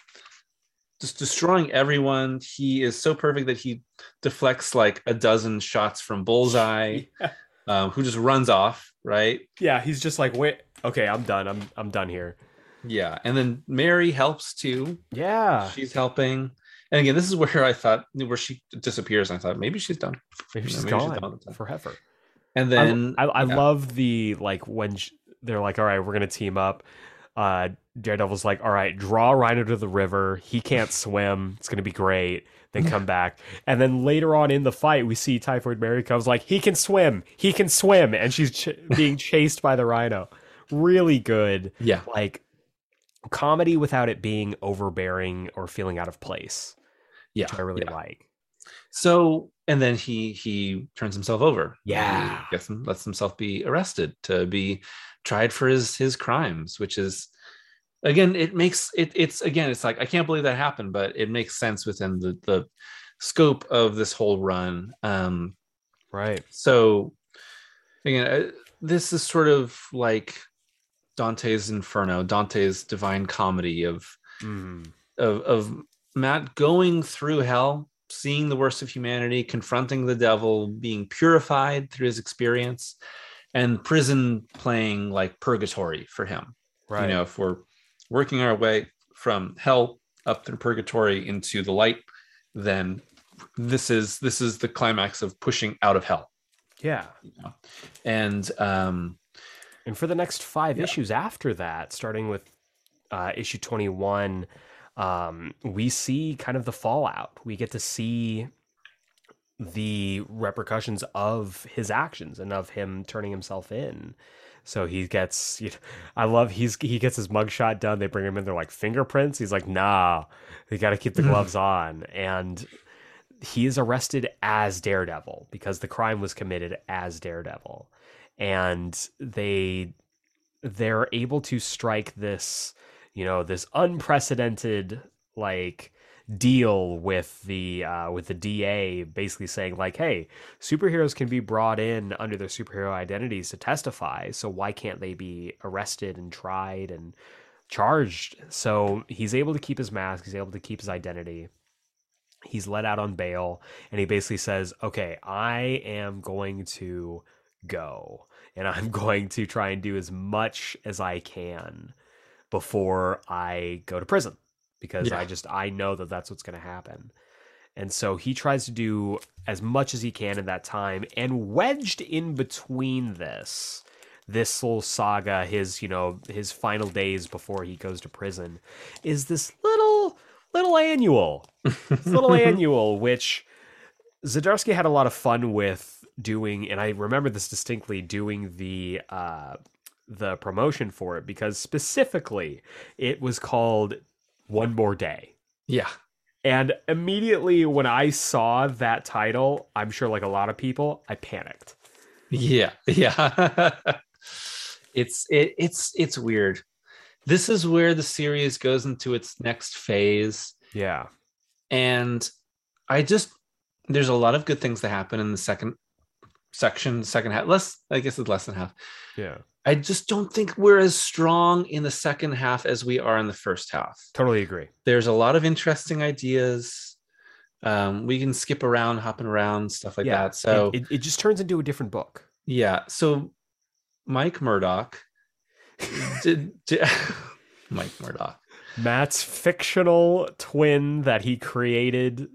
just destroying everyone he is so perfect that he deflects like a dozen shots from bullseye Yeah. um, who just runs off right yeah, he's just like, wait, okay, I'm done. I'm I'm done here. Yeah, and then Mary helps too. Yeah. She's helping. And again, this is where I thought where she disappears. And I thought maybe she's done. Maybe she's maybe she's gone done forever. And then I, I, yeah. love the like when sh- they're like, all right, we're gonna team up. Uh, Daredevil's like, all right, draw Rhino to the river. He can't swim. It's gonna be great. Then come back, and then later on in the fight, we see Typhoid Mary comes like, he can swim. He can swim, and she's ch- being chased by the Rhino. Really good, yeah, like comedy without it being overbearing or feeling out of place, yeah, which I really yeah. like. So and then he he turns himself over. Yeah. He gets him, lets himself be arrested to be tried for his his crimes, which is again it makes it it's again it's like I can't believe that happened, but it makes sense within the the scope of this whole run. Um, Right. so again uh, this is sort of like dante's inferno dante's divine comedy of Mm. of, of matt going through hell seeing the worst of humanity confronting the devil being purified through his experience and prison playing like purgatory for him Right. you know if we're working our way from hell up through purgatory into the light then this is this is the climax of pushing out of hell yeah. you know? and um And for the next five Yeah. issues after that, starting with uh, issue 21, um, we see kind of the fallout. We get to see the repercussions of his actions and of him turning himself in. So he gets, you know, I love he's he gets his mugshot done. They bring him in. They're like fingerprints. He's like, nah, they got to keep the gloves on. And he is arrested as Daredevil because the crime was committed as Daredevil, and they they're able to strike this, you know, this unprecedented like deal with the uh, with the DA basically saying like, hey, superheroes can be brought in under their superhero identities to testify, so why can't they be arrested and tried and charged? So he's able to keep his mask, he's able to keep his identity. He's let out on bail, and he basically says, "Okay, I am going to go, and I'm going to try and do as much as I can before I go to prison." because yeah. I just I know that that's what's going to happen. And so he tries to do as much as he can in that time and wedged in between this this little saga his you know his final days before he goes to prison is this little little annual little annual which Zdarsky had a lot of fun with doing and I remember this distinctly doing the uh the promotion for it because specifically it was called one more day. Yeah. And immediately when I saw that title, I'm sure like a lot of people, I panicked. Yeah. Yeah. it's it, it's it's weird. This is where the series goes into its next phase. Yeah. And I just there's a lot of good things that happen in the second section, second half. Less, I guess it's less than half. Yeah. I just don't think we're as strong in the second half as we are in the first half. Totally agree. There's a lot of interesting ideas. Um, we can skip around, hopping around, stuff like yeah, that. So it, it just turns into a different book. Yeah. So Mike Murdock did, did Mike Murdock. Matt's fictional twin that he created.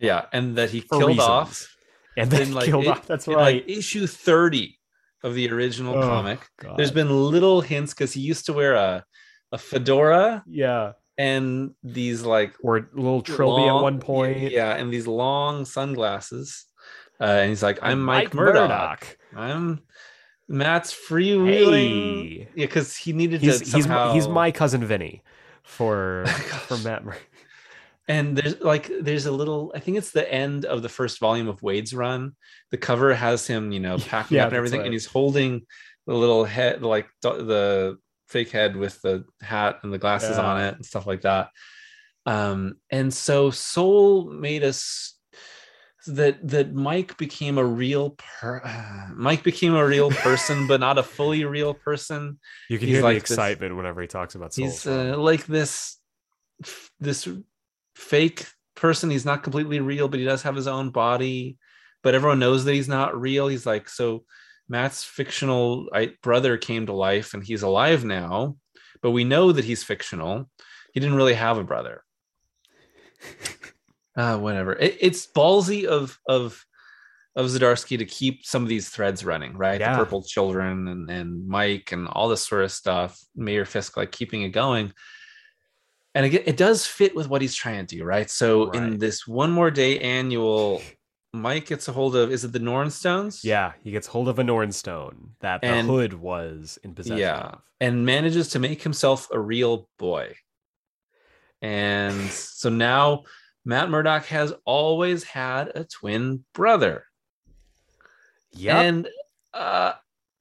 Yeah, and that he killed reasons. off. And then like, killed it, off. That's right. Like issue 30 of the original oh, comic. God. There's been little hints because he used to wear a a fedora. Yeah. And these like or a little trilby long, at one point. Yeah, and these long sunglasses. Uh, and he's like, I'm Mike, Mike. Murdock. I'm Matt's freewheeling. Hey. Yeah, because he needed he's, to somehow... he's, he's my cousin Vinny for for Matt Murdock and there's like there's a little i think it's the end of the first volume of Waid's run the cover has him you know packing yeah, up and everything right. and he's holding the little head like the fake head with the hat and the glasses yeah. on it and stuff like that um and so Soule made us that that mike became a real per mike became a real person but not a fully real person you can he's hear like the excitement this, whenever he talks about Soule he's uh, like this this fake person. He's not completely real, but he does have his own body. But everyone knows that he's not real. He's like, so Matt's fictional brother came to life and he's alive now, but we know that he's fictional. He didn't really have a brother. uh, whatever. It, it's ballsy of of of Zdarsky to keep some of these threads running, right? Yeah. The Purple Children and, and Mike and all this sort of stuff. Mayor Fisk like keeping it going and again, it does fit with what he's trying to do, right? So right. in this one more day annual, Mike gets a hold of is it the Norn Stones? Yeah, he gets hold of a Norn Stone that and, the Hood was in possession yeah, of, and manages to make himself a real boy. And so now Matt Murdock has always had a twin brother. Yeah, and uh,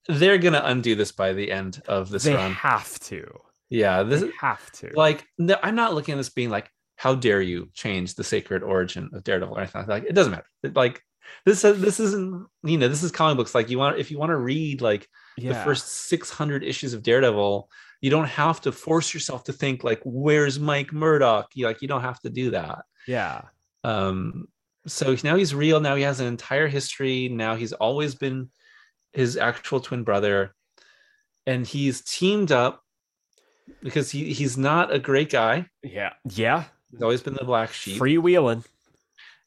they're gonna undo this by the end of this they run. Have to. Yeah, this they have to. Like, no, I'm not looking at this being like, how dare you change the sacred origin of Daredevil or anything like It doesn't matter. It, like, this this isn't you know this is comic books. Like, you want if you want to read like yeah. the first 600 issues of Daredevil, you don't have to force yourself to think like, where's Mike Murdock? You like you don't have to do that. Yeah. Um. So now he's real. Now he has an entire history. Now he's always been his actual twin brother, and he's teamed up because he he's not a great guy. Yeah, yeah. He's always been the black sheep. Freewheeling.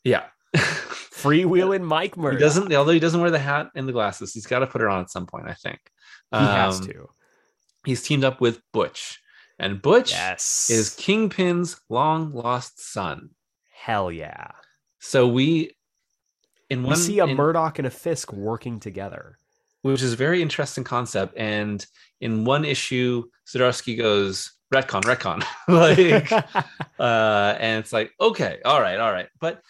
Yeah. Freewheeling Mike Murdock. He doesn't, although he doesn't wear the hat and the glasses. He's got to put it on at some point. I think he um, has to. He's teamed up with Butch, and Butch yes. is Kingpin's long lost son. Hell yeah! So we in we one see a in- Murdock and a Fisk working together. Which is a very interesting concept. And in one issue, Zdarsky goes retcon, retcon, like, uh, and it's like, okay, all right, all right, but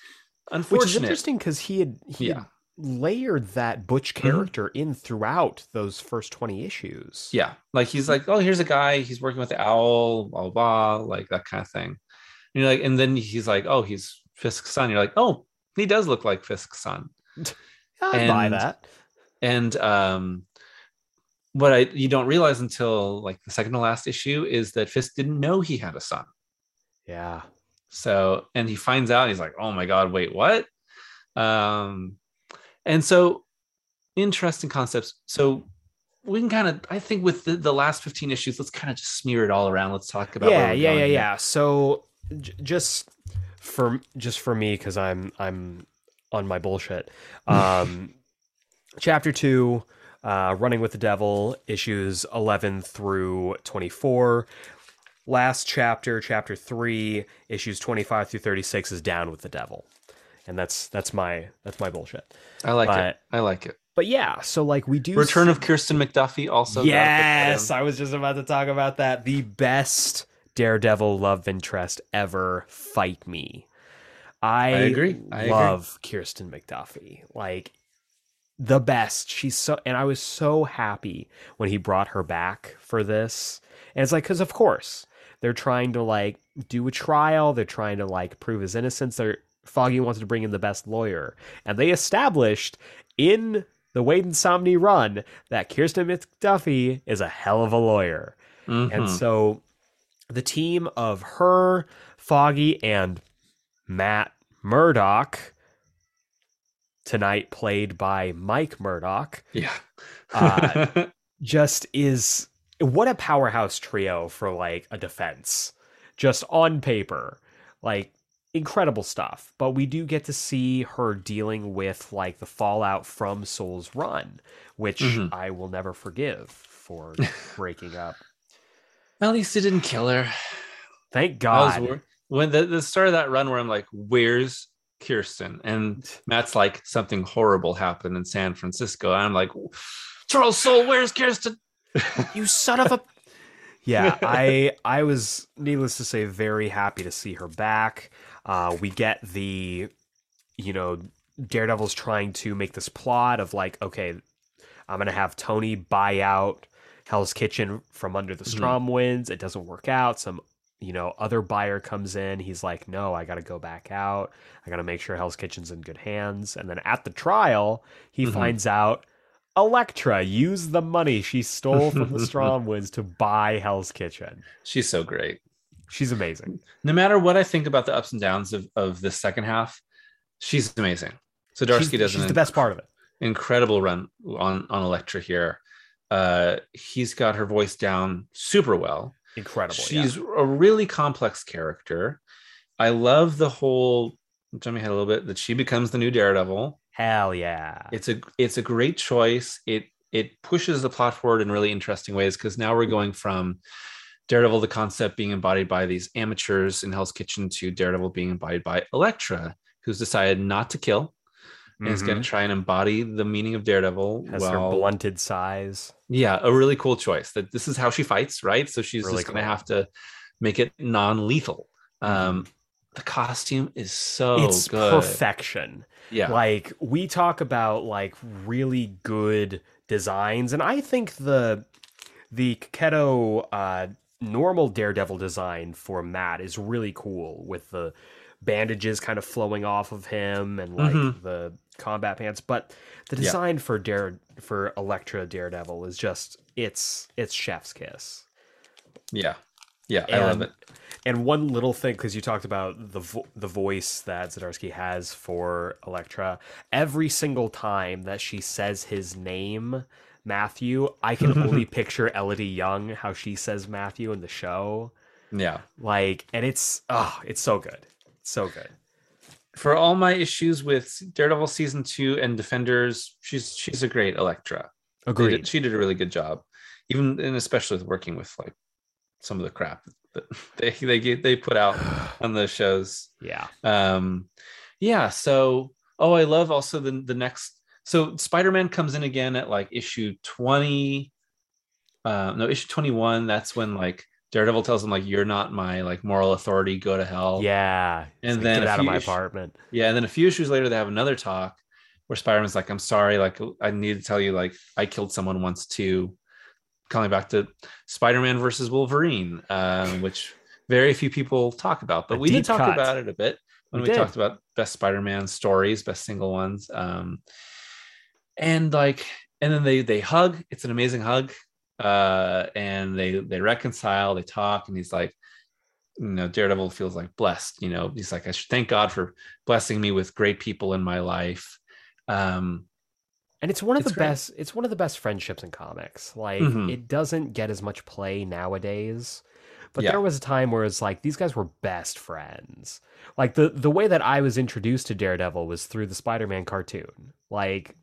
Which is interesting because he had he Yeah. had layered that Butch Mhm. character in throughout those first 20 issues. yeah, like he's like, oh, here's a guy, he's working with the owl, blah blah, blah like that kind of thing. And you're like, and then he's like, oh, he's Fisk's son. You're like, oh, he does look like Fisk's son. I buy that. And um what I you don't realize until like the second to last issue is that Fisk didn't know he had a son. Yeah. So and he finds out he's like, oh my god, wait, what? Um and so interesting concepts. So we can kind of I think with the, the last 15 issues, let's kind of just smear it all around. Let's talk about yeah, yeah, yeah, here. yeah. So j- just for just for me cuz I'm I'm on my bullshit. Um chapter 2 uh running with the devil issues 11 through 24. Last chapter, chapter 3, issues 25 through 36 is down with the devil. And that's that's my that's my bullshit. I like it. I like it. But yeah, so like we do Return of Kirsten McDuffie also. gotta put that Yes. I was just about to talk about that. The best Daredevil love interest ever. Fight me. I, agree. I agree. love Kirsten McDuffie. Like the best. She's so, and I was so happy when he brought her back for this. And it's like, because of course they're trying to like do a trial. They're trying to like prove his innocence. They're Foggy wants to bring in the best lawyer, and they established in the Waid and Samnee run that Kirsten McDuffie is a hell of a lawyer. And Mhm. so the team of her, Foggy, and Matt Murdock, tonight played by Mike Murdock, yeah. uh, just is what a powerhouse trio for like a defense. Just on paper. Like incredible stuff. But we do get to see her dealing with like the fallout from Soule's Run, which Mhm. I will never forgive for breaking up. At least it didn't kill her. Thank was God. when the, the start of that run where I'm like, where's Kirsten? And Matt's like, something horrible happened in San Francisco. And I'm like, Charles Soule, where's Kirsten? you son of a yeah i i was needless to say very happy to see her back uh we get the you know daredevil's trying to make this plot of like okay i'm gonna have tony buy out hell's kitchen from under the Mhm. Stromwyns it doesn't work out some you know other buyer comes in he's like no i gotta go back out i gotta make sure hell's kitchen's in good hands and then at the trial he Mhm. finds out Elektra used the money she stole from the Stromwyns to buy Hell's Kitchen. She's so great. She's amazing. No matter what I think about the ups and downs of, of the second half, she's amazing. Zdarsky does she's the best part of it. incredible run on, on Elektra here. Uh, he's got her voice down super well. Incredible. She's yeah. a really complex character. I love the whole jump ahead a little bit that she becomes the new Daredevil. hell yeah. It's a it's a great choice. It it pushes the plot forward in really interesting ways because now we're going from Daredevil, the concept being embodied by these amateurs in Hell's Kitchen, to Daredevil being embodied by Elektra, who's decided not to kill and is going to try and embody the meaning of Daredevil. has her blunted size. yeah, a really cool choice. That this is how she fights, right? So she's Really just going to have to make it non-lethal. Um, the costume is so it's good. perfection. Yeah, Like we talk about like really good designs, and I think the the Checchetto uh, normal Daredevil design for Matt is really cool with the bandages kind of flowing off of him and like Mhm. the combat pants. But the Yeah. design for Dare for Elektra Daredevil is just it's it's chef's kiss. yeah, yeah. I love it. And one little thing, because you talked about the vo- the voice that Zdarsky has for Elektra, every single time that she says his name, Matthew, I can only picture Elodie Yung how she says Matthew in the show. Yeah. Like, and it's oh, it's so good, so good. For all my issues with Daredevil season two and Defenders, she's she's a great Elektra. Agreed. did- she did a really good job, even and especially with working with like some of the crap that they they get- they put out on the shows. Yeah. Um, yeah. So Oh, I love also the the next. So Spider-Man comes in again at like issue twenty. Uh, no, issue twenty-one. That's when like Daredevil tells him like you're not my like moral authority. Go to hell. Yeah. And Like, then get out of my issues- apartment. Yeah, and then a few issues later, they have another talk where Spider-Man's like, "I'm sorry, like I need to tell you, like I killed someone once too." Calling back to Spider-Man versus Wolverine, um, which very few people talk about, but A we did talk cut. about it a bit when We we, talked about best Spider-Man stories, best single ones, um, and like, and then they they hug. It's an amazing hug, uh, and they they reconcile, they talk, and he's like you know daredevil feels like blessed you know he's like i should thank god for blessing me with great people in my life um And it's one of It's the great. best it's one of the best friendships in comics. Like Mhm. it doesn't get as much play nowadays. But Yeah. there was a time where it's like these guys were best friends. Like the the way that I was introduced to Daredevil was through the Spider-Man cartoon. Like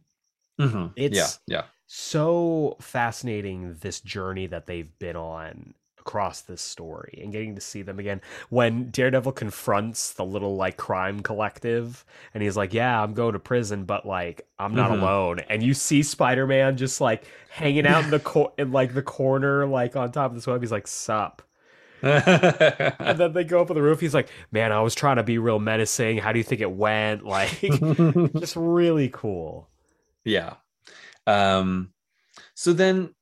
mhm, yeah It's- yeah so fascinating this journey that they've been on across this story and getting to see them again. When daredevil confronts the little like crime collective and he's like yeah i'm going to prison but like i'm not Mhm. alone. And you see spider-man just like hanging out in the cor- in like the corner like on top of this web. He's like sup. And then they go up on the roof. He's like man i was trying to be real menacing. How do you think it went? Like just really cool. Yeah um so then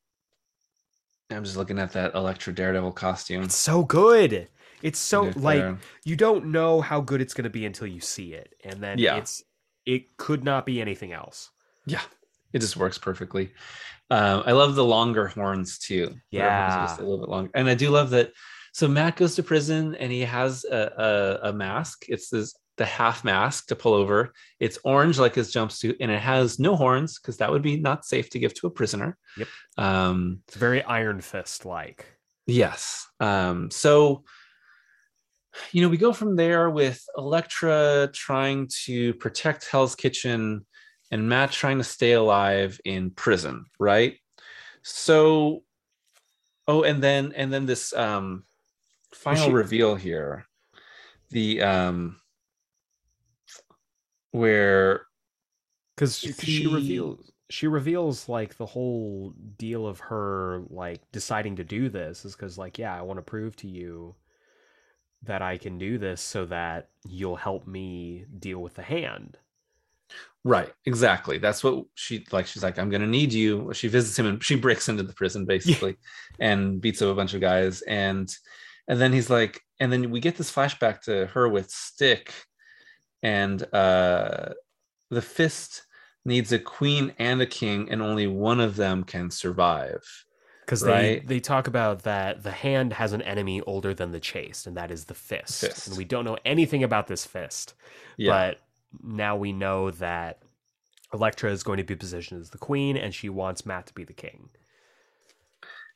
i'm just looking at that Elektra daredevil costume. It's so good. It's so like there. you don't know how good it's going to be until you see it and then Yeah. it's it could not be anything else. Yeah it just works perfectly. Um i love the longer horns too. Their horns are Yeah. just a little bit longer and i do love that so matt goes to prison and he has a, a, a mask. It's this the half mask to pull over it's orange like his jumpsuit and it has no horns because that would be not safe to give to a prisoner Yep. um it's very iron fist like Yes. Um, so, you know, we go from there with Elektra trying to protect Hell's Kitchen and Matt trying to stay alive in prison, right? So, oh, and then and then this um final she- reveal here, the um where because she, she reveals she reveals like the whole deal of her like deciding to do this is because like yeah i want to prove to you that i can do this so that you'll help me deal with the hand Right, exactly. That's what she like. She's like, I'm gonna need you. She visits him and she breaks into the prison basically, and beats up a bunch of guys. And and then he's like, and then we get this flashback to her with Stick, and uh the fist needs a queen and a king, and only one of them can survive. because Right. they they talk about that the hand has an enemy older than the Chaste and that is the fist, Fist. and we don't know anything about this fist Yeah, but now we know that Elektra is going to be positioned as the queen and she wants Matt to be the king.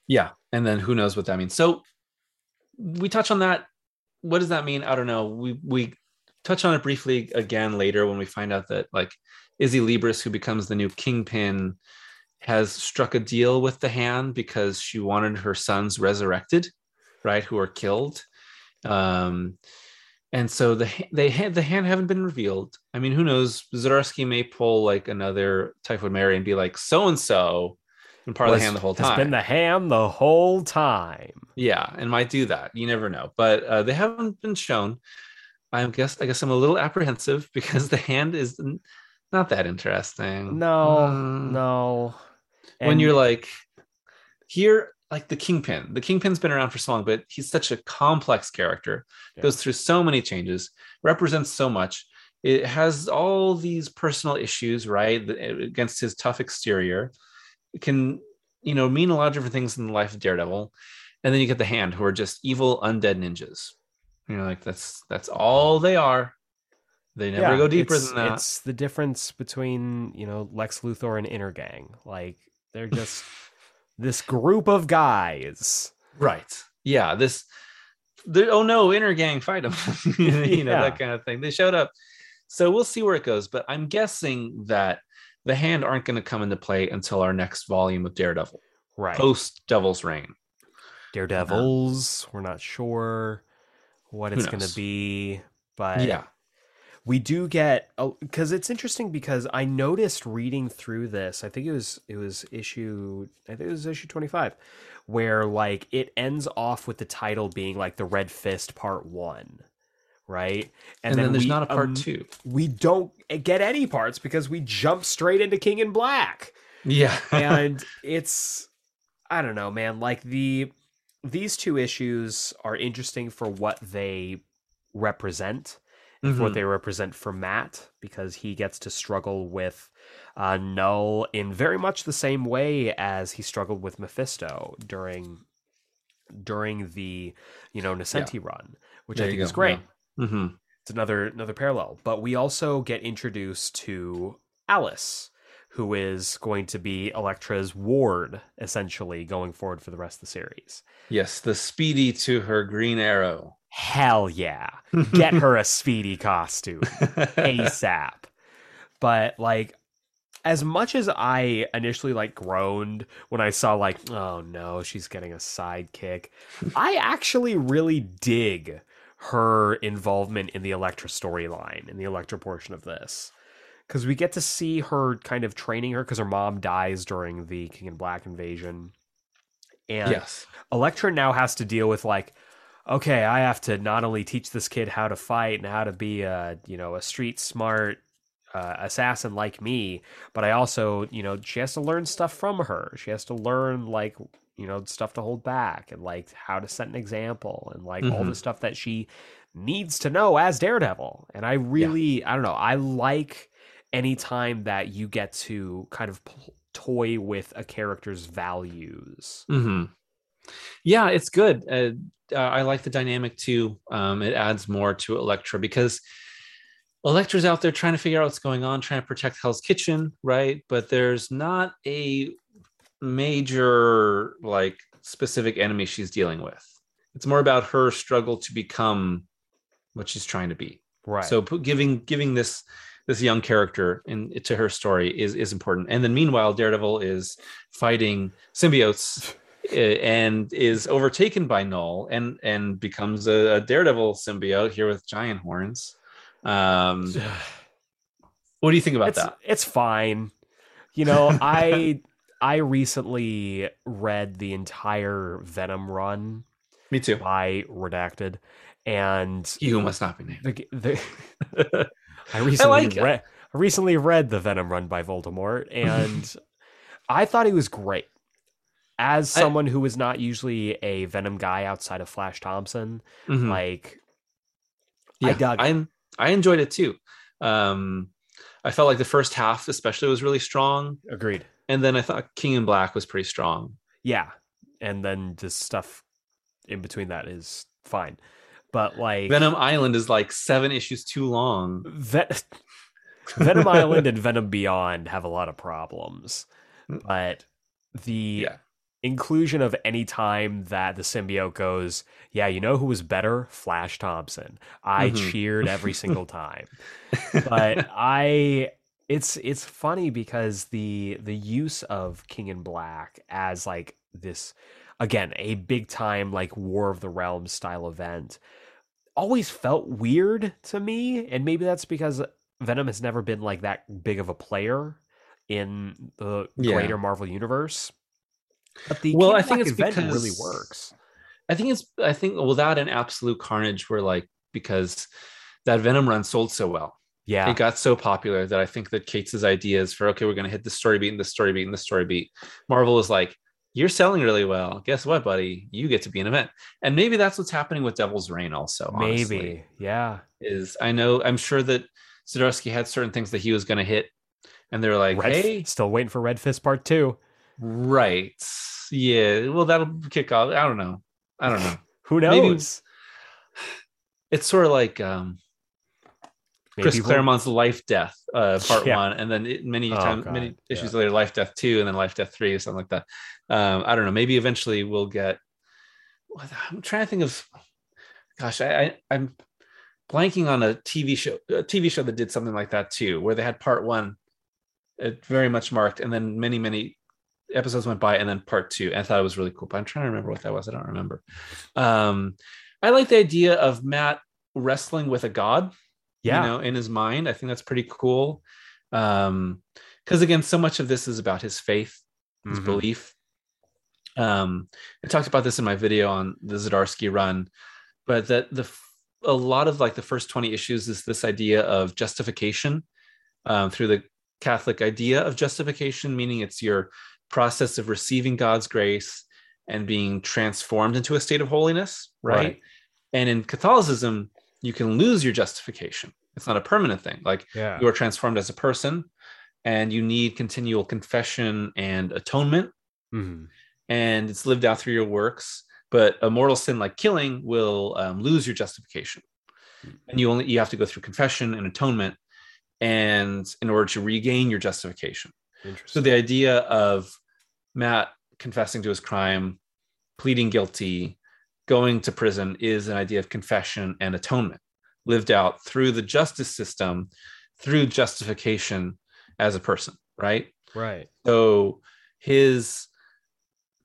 yeah. And then who knows what that means? So we touch on that. What does that mean? I don't know. We we touch on it briefly again later when we find out that like Izzy Libris, who becomes the new kingpin, has struck a deal with the hand because she wanted her sons resurrected, right? Who are killed. Um, and so the they had the hand haven't been revealed. I mean, who knows? Zdarsky may pull like another Typhoid Mary and be like, so and so, and part of the hand the whole time. It's been the ham the whole time. Yeah, and might do that. You never know. But uh, they haven't been shown. I guess I guess I'm a little apprehensive because the hand is not that interesting. No, Mm. no. When you're like here, like the kingpin. The kingpin's been around for so long, but he's such a complex character. Yeah. Goes through so many changes, represents so much. It has all these personal issues, right? Against his tough exterior, it can you know mean a lot of different things in the life of Daredevil. And then you get the hand, who are just evil undead ninjas. You know, like that's that's all they are. They never Yeah, go deeper than that. It's the difference between, you know, Lex Luthor and Intergang. Like they're just this group of guys. Right. Yeah. This. Oh no, Intergang, fight them. you know Yeah. that kind of thing. They showed up, so we'll see where it goes. But I'm guessing that the hand aren't going to come into play until our next volume of Daredevil, Right. post Devil's Reign. Daredevils. We're not sure what it's going to be, but yeah. we do get because it's interesting because I noticed reading through this. I think it was it was issue. I think it was issue twenty five, where like it ends off with the title being like the Red Fist Part One, right? And, then, there's not a part um, two. We don't get any parts because we jump straight into King in Black. Yeah, and it's I don't know, man. Like the these two issues are interesting for what they represent mm-hmm. for what they represent for Matt because he gets to struggle with uh, Knull in very much the same way as he struggled with Mephisto during during the you know Nocenti yeah. run, which there I think is great. Yeah. Mm-hmm. It's another another parallel, but we also get introduced to Alice, who is going to be Elektra's ward essentially going forward for the rest of the series. Yes, the speedy to her green arrow hell yeah, get her a speedy costume ASAP. But like, as much as I initially like groaned when I saw like, oh no, she's getting a sidekick, I actually really dig her involvement in the Elektra storyline, in the Elektra portion of this. Because we get to see her kind of training her because her mom dies during the King in Black invasion. And yes. Elektra now has to deal with like, okay, I have to not only teach this kid how to fight and how to be a you know a street smart uh, assassin like me, but I also you know she has to learn stuff from her. She has to learn like you know stuff to hold back and like how to set an example and like mm-hmm. all the stuff that she needs to know as Daredevil. And I really yeah. I don't know I like anytime that you get to kind of toy with a character's values. Mm-hmm. Yeah, it's good. Uh, uh, I like the dynamic too. Um, it adds more to Elektra because Elektra's out there trying to figure out what's going on, trying to protect Hell's Kitchen, right? But there's not a major like specific enemy she's dealing with. It's more about her struggle to become what she's trying to be. Right. So giving giving this this young character in to her story is is important. And then meanwhile, Daredevil is fighting symbiotes and is overtaken by Knull and and becomes a, a Daredevil symbiote here with giant horns. Um, what do you think about it's, that? It's fine. You know, I I recently read the entire Venom run. Me too. By Redacted, and you must not be named. The, the, I recently I like read. I recently read the Venom run by Voldemort, and I thought he was great as someone I, who is not usually a Venom guy outside of Flash Thompson, mm-hmm. like yeah, I dug. I I enjoyed it too. Um, I felt like the first half, especially, was really strong. Agreed. And then I thought King in Black was pretty strong. Yeah, and then the stuff in between that is fine, but like Venom Island is like seven issues too long. Venom Island and Venom Beyond have a lot of problems, mm. but the yeah inclusion of any time that the symbiote goes, yeah, you know who was better? Flash Thompson. I mm-hmm. cheered every single time. but I it's it's funny because the the use of King in Black as like this again, a big time like War of the Realms style event always felt weird to me and maybe that's because Venom has never been like that big of a player in the yeah. greater Marvel universe but the well, I think it's Venom because, really works. I think it's I think without an absolute carnage, we're like because that Venom run sold so well. Yeah. It got so popular that I think that Cates' ideas for okay, we're gonna hit the story beat and the story beat and the story beat. Marvel is like, you're selling really well. Guess what, buddy? You get to be an event. And maybe that's what's happening with Devil's Reign also. Honestly, maybe. Yeah. Is I know I'm sure that Zdarsky had certain things that he was gonna hit. And they're like, Red, hey, still waiting for Red Fist part two. Right. Yeah. Well, that'll kick off. I don't know. I don't know. Who knows? Maybe it's sort of like um, Chris Maybe Claremont's we'll... Life Death uh, Part yeah. One, and then it, many oh, times, God. many issues yeah. later, Life Death Two, and then Life Death Three, or something like that. Um, I don't know. Maybe eventually we'll get. I'm trying to think of. Gosh, I, I am blanking on a TV show, a TV show that did something like that too, where they had Part One, it very much marked, and then many many episodes went by and then part two. And I thought it was really cool, but I'm trying to remember what that was. I don't remember. Um, I like the idea of Matt wrestling with a god. Yeah. you know, in his mind. I think that's pretty cool. Um, because again, so much of this is about his faith, his Mhm. belief. Um, I talked about this in my video on the Zdarsky run, but that the a lot of like the first 20 issues is this idea of justification um, through the Catholic idea of justification, meaning it's your process of receiving God's grace and being transformed into a state of holiness, right? Right. And in Catholicism, you can lose your justification. It's not a permanent thing. Like Yeah. you are transformed as a person and you need continual confession and atonement Mhm. and it's lived out through your works but a mortal sin like killing will um, lose your justification and you only you have to go through confession and atonement and in order to regain your justification so the idea of matt confessing to his crime pleading guilty going to prison is an idea of confession and atonement lived out through the justice system through justification as a person right right. so his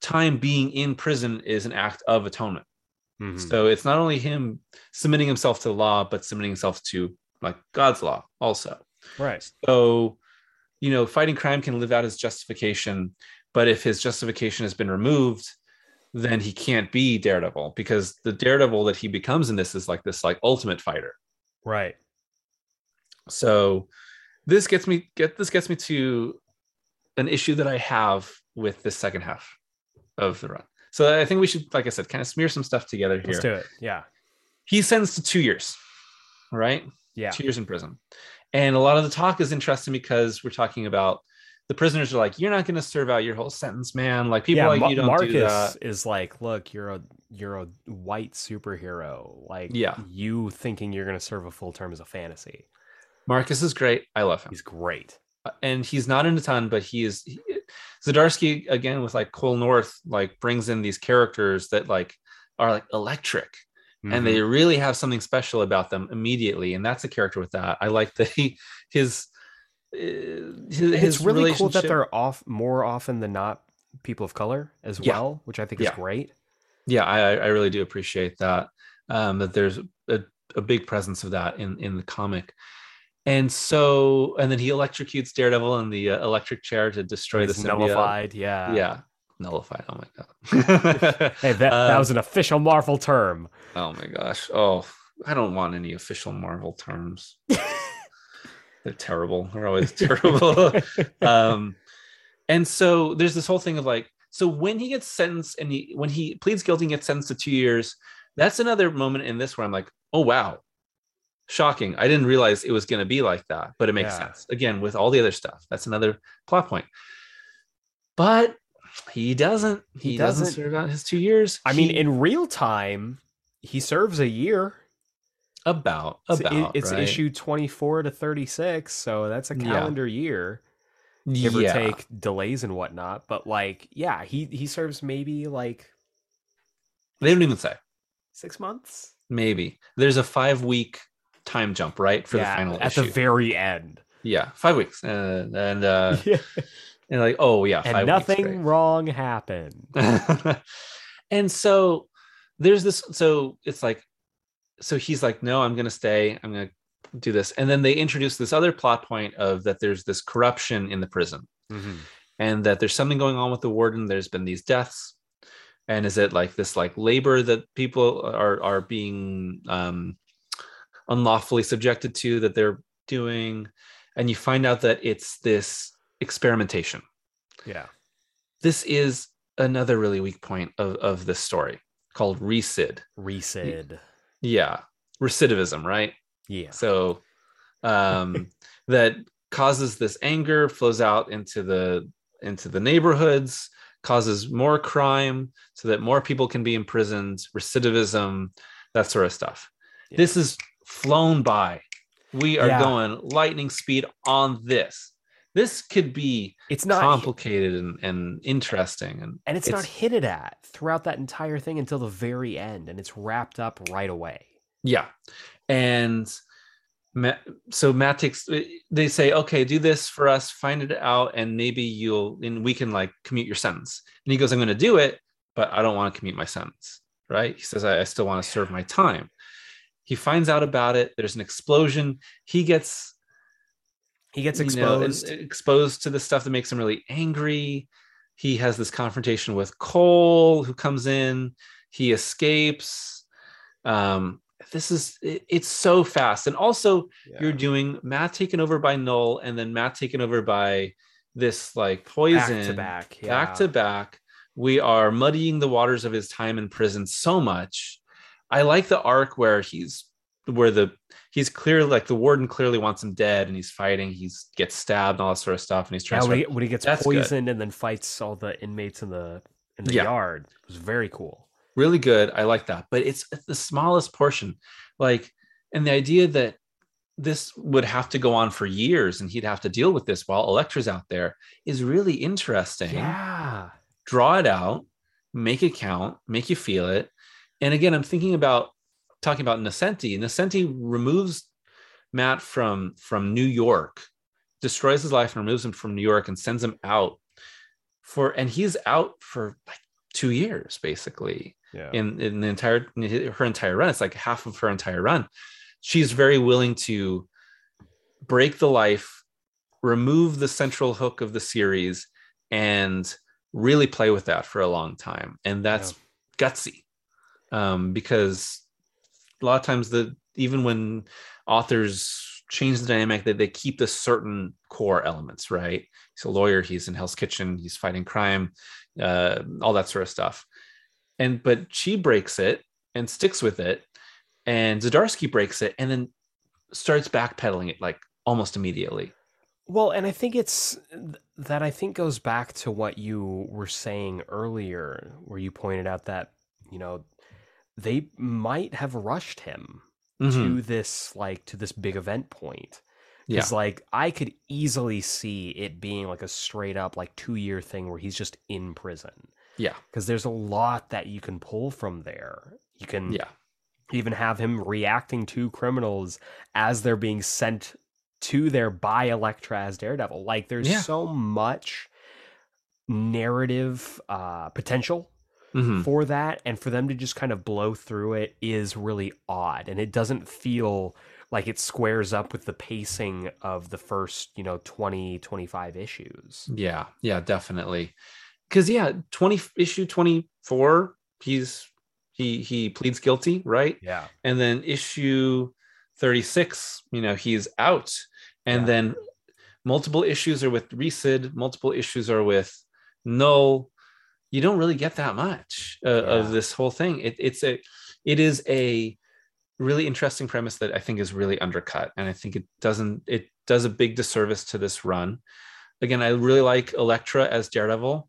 time being in prison is an act of atonement. Mhm. So it's not only him submitting himself to the law, but submitting himself to like God's law also. right. So, you know, fighting crime can live out his justification, but if his justification has been removed, then he can't be Daredevil because the Daredevil that he becomes in this is like this like ultimate fighter. Right. So this gets me get this gets me to an issue that I have with this second half of the run. So I think we should, like I said, kind of smear some stuff together here. Let's do it. Yeah. He sends to two years, right? Yeah. Two years in prison. And a lot of the talk is interesting because we're talking about the prisoners are like, you're not going to serve out your whole sentence, man. Like people yeah, like Ma- you don't Marcus do that. is like, look, you're a you're a white superhero. Like, Yeah. you thinking you're gonna serve a full term is a fantasy. Marcus is great. I love him. He's great. and he's not in a ton, but he is he, Zdarsky again with like Cole North like brings in these characters that like are like electric Mhm. and they really have something special about them immediately, and that's a character with that. I like that he his uh, his, it's really cool that they're off more often than not people of color as Yeah. well, which I think is great. yeah I I really do appreciate that um, that there's a, a big presence of that in in the comic. And so, and then he electrocutes Daredevil in the uh, electric chair to destroy He's the symbiote. nullified. Yeah. yeah nullified oh my god Hey, that, that Uh, was an official Marvel term. oh my gosh oh i don't want any official marvel terms they're terrible. They're always terrible. Um and so there's this whole thing of like so when he gets sentenced and he when he pleads guilty and gets sentenced to two years that's another moment in this where i'm like oh wow. Shocking. I didn't realize it was going to be like that but it makes Yeah. sense. Again with all the other stuff that's another plot point. But he doesn't. He, He doesn't, doesn't. serve out his two years. I mean, in real time, he serves a year. About about it's right? issue 24 to 36, so that's a Yeah. calendar year, give or Yeah. take delays and whatnot. But like, yeah, he he serves maybe like they don't even say six months. maybe there's a five week time jump right for yeah, the final at issue the very end, yeah five weeks uh, and uh Yeah. and like oh yeah and nothing wrong happened. and so there's this so it's like so he's like no i'm gonna stay. I'm gonna do this. And then they introduce this other plot point of that there's this corruption in the prison Mhm. and that there's something going on with the warden. There's been these deaths. And is it like this like labor that people are are being um unlawfully subjected to that they're doing? And you find out that it's this experimentation. Yeah, this is another really weak point of of this story called recid Resid. Yeah recidivism right? Yeah, so um that causes this anger flows out into the into the neighborhoods causes more crime so that more people can be imprisoned recidivism that sort of stuff. Yeah. this is flown by. We are Yeah. going lightning speed on this this could be it's not complicated and, and interesting and and it's, not it's- hinted at throughout that entire thing until the very end, and it's wrapped up right away. Yeah. And Matt, so Matt takes, uh, they say, okay, do this for us, find it out, and maybe you'll, and we can like commute your sentence. And he goes, I'm going to do it, but I don't want to commute my sentence. Right. He says, I, I still want to serve my time. he finds out about it. There's an explosion. He gets he gets you know, exposed. exposed to the stuff that makes him really angry. He has this confrontation with Cole, who comes in. He escapes. Um, this is it- it's so fast, and also Yeah. you're doing Matt taken over by Knull, and then Matt taken over by this like poison back to back. Yeah. back to back. We are muddying the waters of his time in prison so much. I like the arc where he's where the he's clearly like the warden clearly wants him dead and he's fighting, he's gets stabbed and all that sort of stuff, and he's Yeah, trying when to he, when he gets That's good. poisoned and then fights all the inmates in the in the Yeah. yard. It was very cool. really good. I like that. But it's the smallest portion. Like, and the idea that this would have to go on for years and he'd have to deal with this while Elektra's out there is really interesting. Yeah. draw it out, make it count, make you feel it. And again, I'm thinking about talking about Nocenti. Nocenti removes Matt from from New York, destroys his life and removes him from New York and sends him out for and he's out for like two years basically Yeah. in in the entire in her entire run. It's like half of her entire run. She's very willing to break the life, remove the central hook of the series, and really play with that for a long time. And that's gutsy. Um, because a lot of times the even when authors change the dynamic that they keep the certain core elements, right? He's a lawyer, he's in Hell's Kitchen, he's fighting crime, uh, all that sort of stuff and but she breaks it and sticks with it and Zdarsky breaks it and then starts backpedaling it like almost immediately Well, and I think it's that I think goes back to what you were saying earlier, where you pointed out that, you know, they might have rushed him Mhm. to this like to this big event point. yeah Because like I could easily see it being like a straight up like two year thing where he's just in prison. yeah Because there's a lot that you can pull from there. You can yeah even have him reacting to criminals as they're being sent to there by Elektra as Daredevil. Like there's Yeah. so much narrative uh, potential Mhm. for that, and for them to just kind of blow through it is really odd, and it doesn't feel like it squares up with the pacing of the first, you know, 20, 25 issues. yeah yeah definitely because yeah 20 issue 24 he's he he pleads guilty right Yeah. and then issue 36 you know he's out and Yeah. then multiple issues are with resid multiple issues are with Knull you don't really get that much uh, Yeah. of this whole thing it, it's a it is a really interesting premise that i think is really undercut and i think it doesn't it does a big disservice to this run again i really like Elektra as daredevil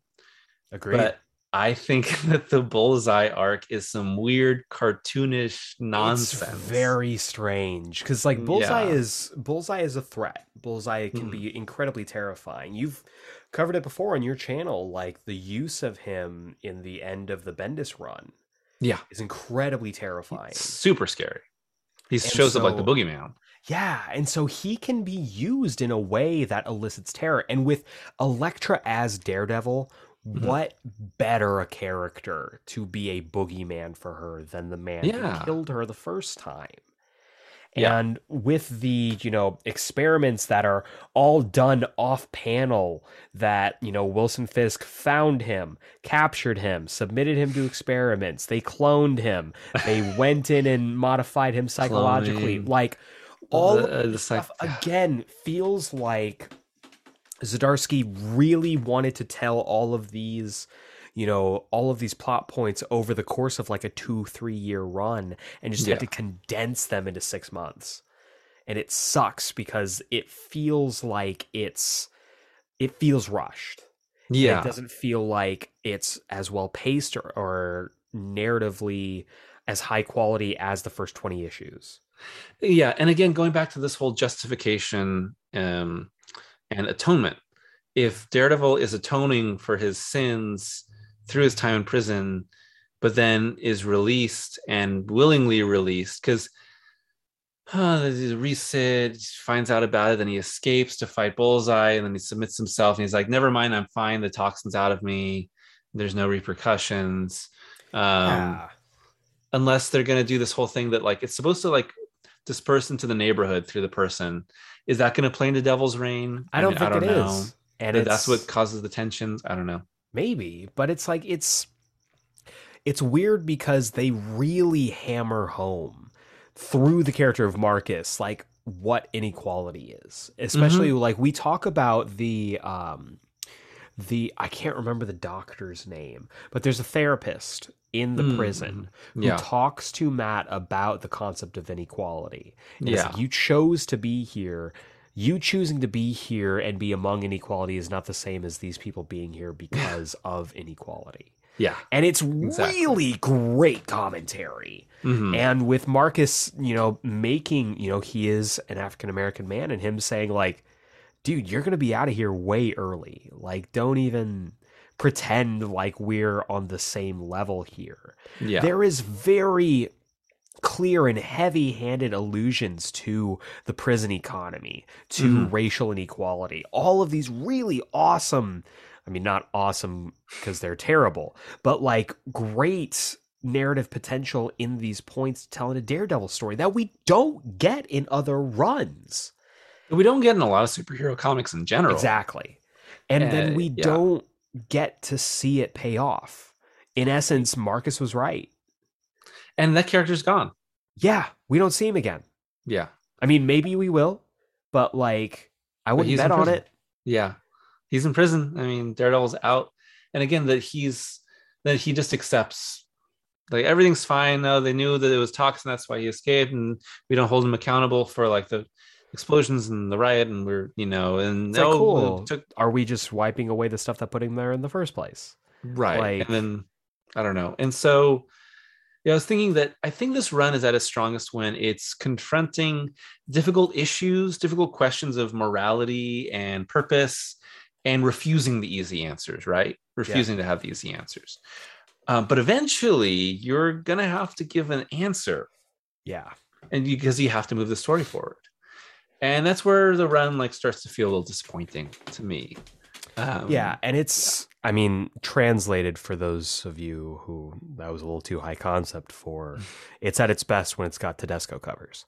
Agreed. but I think that the bullseye arc is some weird cartoonish nonsense. It's very strange because like Bullseye Yeah. is Bullseye is a threat. Bullseye can Mhm. be incredibly terrifying. You've covered it before on your channel, like the use of him in the end of the Bendis run Yeah, is incredibly terrifying. super scary. He And shows up like the so- boogeyman. Yeah, and so he can be used in a way that elicits terror. And with Elektra as Daredevil, Mhm. what better a character to be a boogeyman for her than the man Yeah. who killed her the first time? Yeah. And with the, you know, experiments that are all done off panel, that, you know, Wilson Fisk found him, captured him, submitted him to experiments, they cloned him, they went in and modified him psychologically. Cloning. Like all The- uh, the psych- stuff again feels like Zdarsky really wanted to tell all of these, you know, all of these plot points over the course of like a two, three year run and just Yeah. had to condense them into six months. And it sucks because it feels like it's it feels rushed. And Yeah, It doesn't feel like it's as well paced or, or narratively as high quality as the first 20 issues. yeah. And again, going back to this whole justification um, and atonement. If Daredevil is atoning for his sins through his time in prison, but then is released and willingly released, because uh, Resid finds out about it, then he escapes to fight Bullseye, and then he submits himself, and he's like, "Never mind, I'm fine. The toxin's out of me. There's no repercussions." Um, unless they're going to do this whole thing that like it's supposed to like disperse into the neighborhood through the person. Is that going to play into Devil's Reign? I don't mean, think I don't it know. is. And that's what causes the tensions. I don't know. Maybe, but it's like it's it's weird because they really hammer home through the character of Marcus like what inequality is. Especially like we talk about the um the I can't remember the doctor's name, but there's a therapist in the Mm, prison who Yeah. talks to Matt about the concept of inequality. And Yeah. like, you chose to be here. You choosing to be here and be among inequality is not the same as these people being here because of inequality. Yeah. And it's Exactly. really great commentary. Mhm. And with Marcus, you know, making, you know, he is an African American man and him saying, like, dude, you're going to be out of here way early. Like, don't even pretend like we're on the same level here. Yeah. There is very clear and heavy handed allusions to the prison economy, to Mhm. racial inequality, all of these really awesome, I mean, not awesome because they're terrible, but like great narrative potential in these points telling a Daredevil story that we don't get in other runs. we don't get in a lot of superhero comics in general. Exactly. And then Uh, we yeah. don't get to see it pay off. In essence, Marcus was right. And that character's gone. Yeah, we don't see him again. Yeah. I mean, maybe we will, but like, I wouldn't bet on it. Yeah. He's in prison. I mean, Daredevil's out. And again, that he's that he just accepts like everything's fine. No, they knew that it was toxin, that's why he escaped, and we don't hold him accountable for like the explosions and the riot, and we're you know, and It's like, oh, cool. took Are we just wiping away the stuff that put him there in the first place? right. Like- and then I don't know. And so yeah, I was thinking that I think this run is at its strongest when it's confronting difficult issues, difficult questions of morality and purpose, and refusing the easy answers, right? Refusing to have the easy answers. Um, but eventually, you're gonna have to give an answer, Yeah. and because you have to move the story forward, and that's where the run like starts to feel a little disappointing to me. Um, Yeah. And it's, I mean, translated for those of you who that was a little too high concept for, it's at its best when it's got Tedesco covers.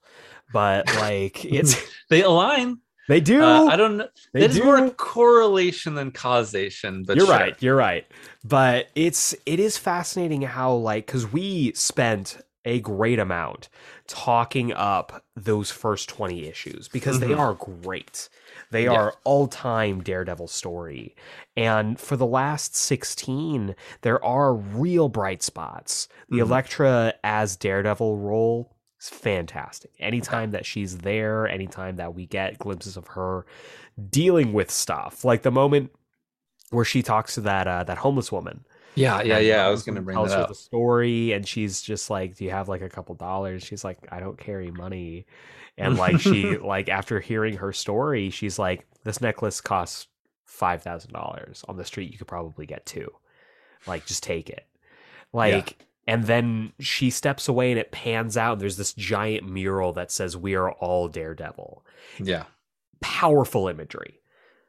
But like, it's, they align. they do. Uh, I don't know. They is more correlation than causation. But you're sure. right you're right but it's it is fascinating how like because we spent a great amount talking up those first 20 issues because they Mhm. are great they Yeah. are all-time daredevil story and for the last 16 there are real bright spots the Mhm. electra as daredevil role is fantastic anytime that she's there anytime that we get glimpses of her dealing with stuff like the moment where she talks to that uh, that homeless woman. Yeah, yeah, yeah. I was going to bring tells that her up. the story, and she's just like, "Do you have like a couple dollars?" She's like, "I don't carry money," and like she like after hearing her story, she's like, "This necklace costs five thousand dollars on the street. You could probably get two. Like, just take it." Like. And then she steps away and it pans out, and there's this giant mural that says, We are all Daredevil. Yeah. Powerful imagery.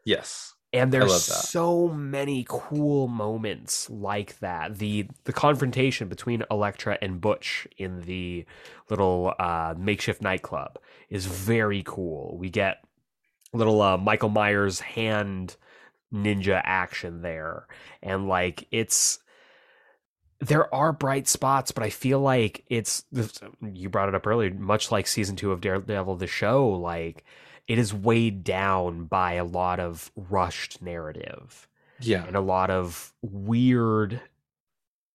Yes. and there's so many cool moments like that the the confrontation between Elektra and Butch in the little uh, makeshift nightclub is very cool we get little uh, Michael Myers hand ninja action there and like it's there are bright spots but I feel like it's you brought it up earlier much like season 2 of Daredevil the show like it is weighed down by a lot of rushed narrative Yeah. and a lot of weird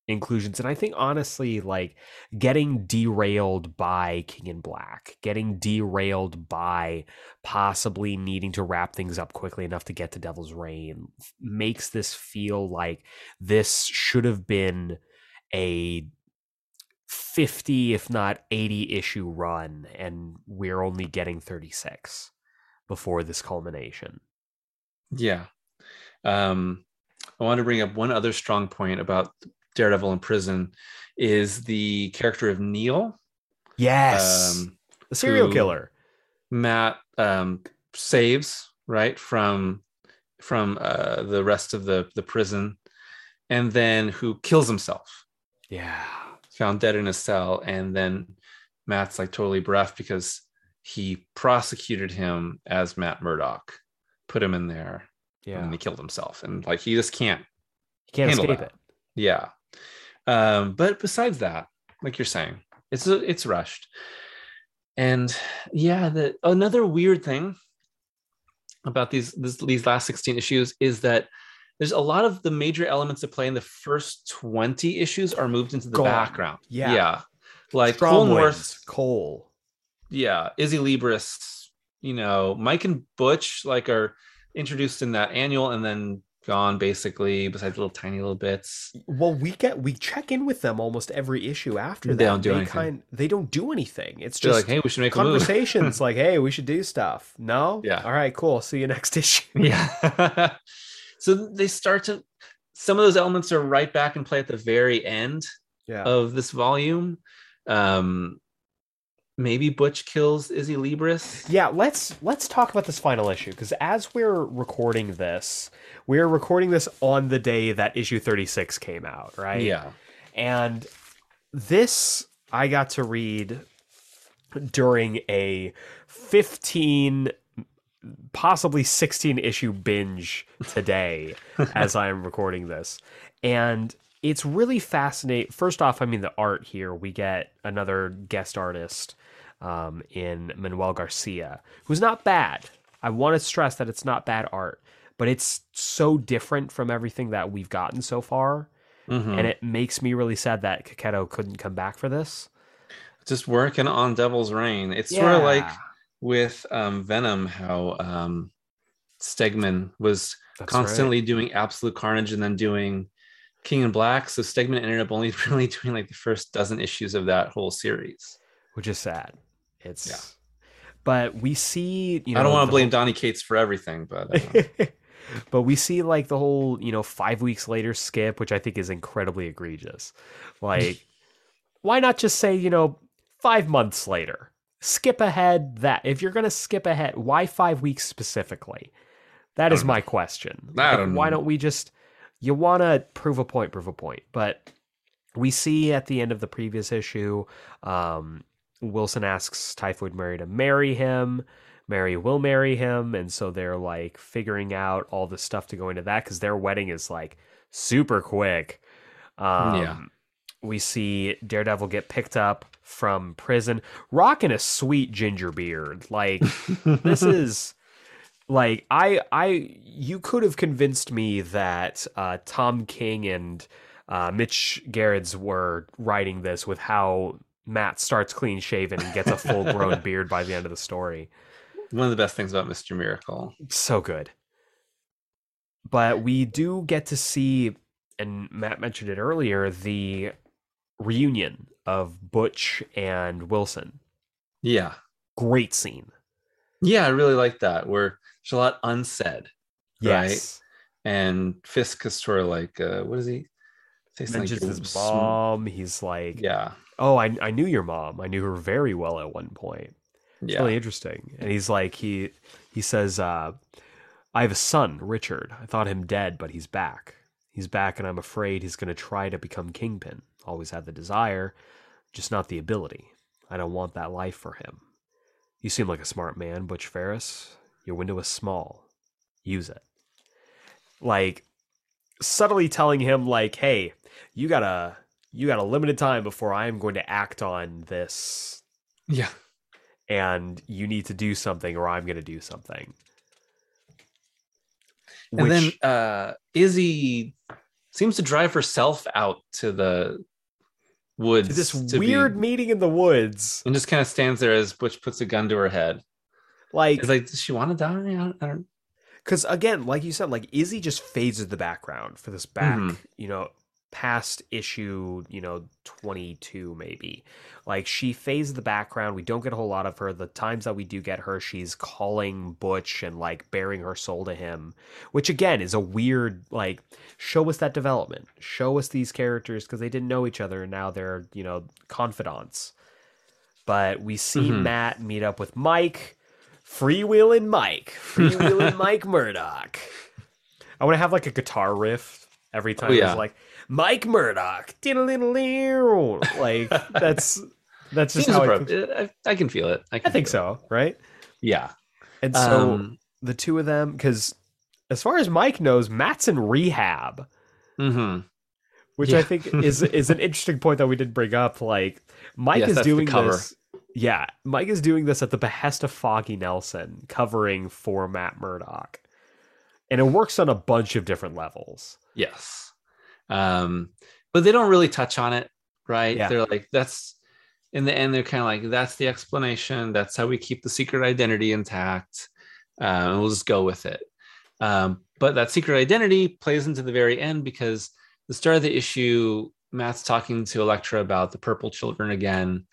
inclusions and i think honestly like getting derailed by king in black getting derailed by possibly needing to wrap things up quickly enough to get to devil's reign makes this feel like this should have been a 50 if not 80 issue run and we're only getting 36 before this culmination Yeah. Um, I want to bring up one other strong point about Daredevil in prison is the character of Neil. yes Um, the serial killer Matt um, saves right from from uh, the rest of the the prison, and then who kills himself. yeah found dead in a cell, and then Matt's like totally bereft because he prosecuted him as Matt Murdock, put him in there, Yeah. and he killed himself, and like he just can't he can't escape that. it. yeah. Um, but besides that, like you're saying, it's it's rushed. And yeah, the another weird thing about these this, these last 16 issues is that there's a lot of the major elements that play in the first 20 issues are moved into the Gone. background. Yeah. Yeah. Like Strong Cole North, Cole. yeah, Izzy Libris, you know, Mike and Butch like are introduced in that annual and then gone basically, besides little tiny little bits. Well, we get we check in with them almost every issue after They that. don't do they anything. kind they don't do anything. It's They're just like, hey, we should make conversations like, hey, we should do stuff. No? Yeah. All right, cool. See you next issue. Yeah. so they start to some of those elements are right back in play at the very end Yeah. of this volume. Um maybe Butch kills Izzy Libris. Yeah, let's let's talk about this final issue because as we're recording this, we're recording this on the day that issue 36 came out, right? Yeah. And this I got to read during a 15 possibly 16 issue binge today as I am recording this. And it's really fascinating. First off, I mean the art here, we get another guest artist um, in Manuel Garcia, who's not bad. I want to stress that it's not bad art, but it's so different from everything that we've gotten so far Mhm. and it makes me really sad that Checchetto couldn't come back for this. Just working on Devil's Reign. It's sort of like with um, Venom, how um, Stegman was That's constantly doing Absolute Carnage and then doing King in Black. So Stegman ended up only really doing like the first dozen issues of that whole series. which is sad. It's Yeah. but we see you know I don't want to blame Donny Cates for everything, but uh, but we see like the whole, you know, 5 weeks later skip, which I think is incredibly egregious. Like why not just say, you know, 5 months later? Skip ahead that. If you're going to skip ahead, why 5 weeks specifically? That is I is don't my question. I Like, don't why know. don't we just you want to prove a point, prove a point. But we see at the end of the previous issue, um, Wilson asks Typhoid Mary to marry him. Mary will marry him, and so they're like figuring out all the stuff to go into that because their wedding is like super quick. Um, Yeah. We see Daredevil get picked up from prison, rocking a sweet ginger beard. Like this is like I I you could have convinced me that uh, Tom King and uh, Mitch Gerads were writing this with how Matt starts clean shaven and gets a full grown beard by the end of the story. one of the best things about Mr. Miracle. So good. But we do get to see, and Matt mentioned it earlier, the reunion of Butch and Wilson. Yeah. Great scene. Yeah, I really like that where there's a lot unsaid. Right. And Fisk is sort of like, uh, what is he? Mentions you're his sm- mom. He's like, Yeah. Oh, I, I knew your mom. I knew her very well at one point. It's Yeah. really interesting. And he's like, he he says, uh, I have a son, Richard. I thought him dead, but he's back. He's back, and I'm afraid he's going to try to become kingpin. Always had the desire, just not the ability. I don't want that life for him. You seem like a smart man, Butch Ferris. Your window is small. Use it. Like subtly telling him, like, hey, you got a you got a limited time before I am going to act on this Yeah. and you need to do something or I'm going to do something. And then uh Izzy seems to drive herself out to the woods. to this to be- weird meeting in the woods, and just kind of stands there as Butch puts a gun to her head. like, It's like, does she want to die? I don't, I don't because again, like you said, like Izzy just fades in the background for this back, Mhm. you know, past issue, you know, 22 maybe. Like she fades the background. We don't get a whole lot of her. The times that we do get her, she's calling Butch and like bearing her soul to him, which again is a weird, like, show us that development. Show us these characters because they didn't know each other and now they're, you know, confidants. But we see Mhm. Matt meet up with Mike. Freewheeling Mike. Freewheeling Mike Murdock. I want to have like a guitar riff Every time Oh, yeah. it's like Mike Murdock, like that's that's just Seems how I, appropriate. I, I can feel it. I, can I think so, right? Yeah. And so Um, the two of them, because as far as Mike knows, Matt's in rehab, mhm. which I think is is an interesting point that we did bring up. Like Mike Yes, is doing this. Yeah, Mike is doing this at the behest of Foggy Nelson, covering for Matt Murdock. And it works on a bunch of different levels. Yes. Um, but they don't really touch on it, right? Yeah. They're like, that's in the end, they're kind of like, that's the explanation. That's how we keep the secret identity intact. Um, and we'll just go with it. Um, but that secret identity plays into the very end because the start of the issue, Matt's talking to Elektra about the purple children again.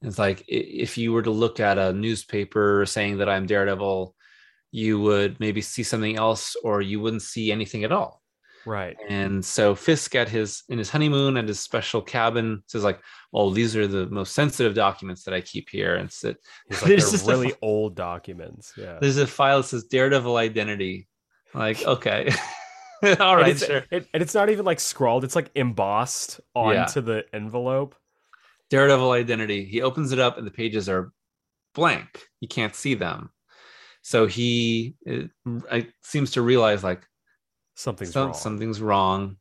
And It's like if you were to look at a newspaper saying that I'm Daredevil, you would maybe see something else, or you wouldn't see anything at all. Right. And so Fisk at his in his honeymoon at his special cabin says like, "Oh, these are the most sensitive documents that I keep here." And so He's like, There's they're just a really old documents. Yeah. there's a file that says Daredevil identity. Like, okay, All right, and, it's, sure. it- and it's not even like scrawled, it's like embossed Yeah. onto the envelope. Daredevil identity. He opens it up and the pages are blank. You can't see them. So he it, I, seems to realize like Something's some- wrong. something's wrong.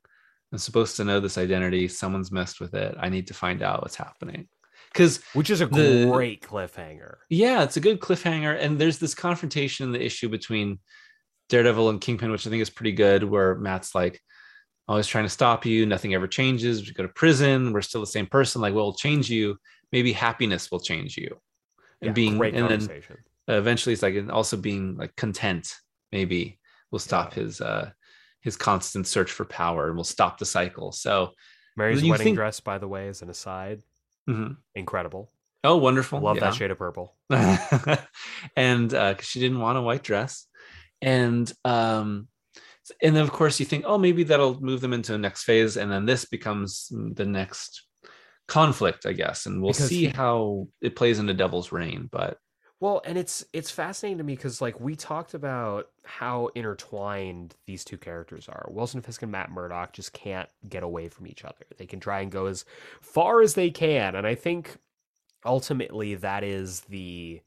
I'm supposed to know this identity. Someone's messed with it. I need to find out what's happening. Because Which is a the- great cliffhanger. yeah, it's a good cliffhanger. And there's this confrontation in the issue between Daredevil and Kingpin, which I think is pretty good, where Matt's like, always trying to stop you. Nothing ever changes. We go to prison. We're still the same person. Like, well, we'll change you. Maybe happiness will change you. And Yeah, being, great and then conversation. eventually it's like, and also being like content, maybe will stop Yeah. his, uh, his constant search for power and will stop the cycle. So, Mary's wedding think- dress, by the way, is an aside, mhm. incredible. oh, wonderful. Love Yeah. that shade of purple. and uh she didn't want a white dress and um and then of course you think oh maybe that'll move them into the next phase and then this becomes the next conflict i guess and we'll Because see how it plays into devil's reign but Well, and it's it's fascinating to me because like we talked about how intertwined these two characters are. Wilson Fisk and Matt Murdock just can't get away from each other. They can try and go as far as they can, and I think ultimately that is the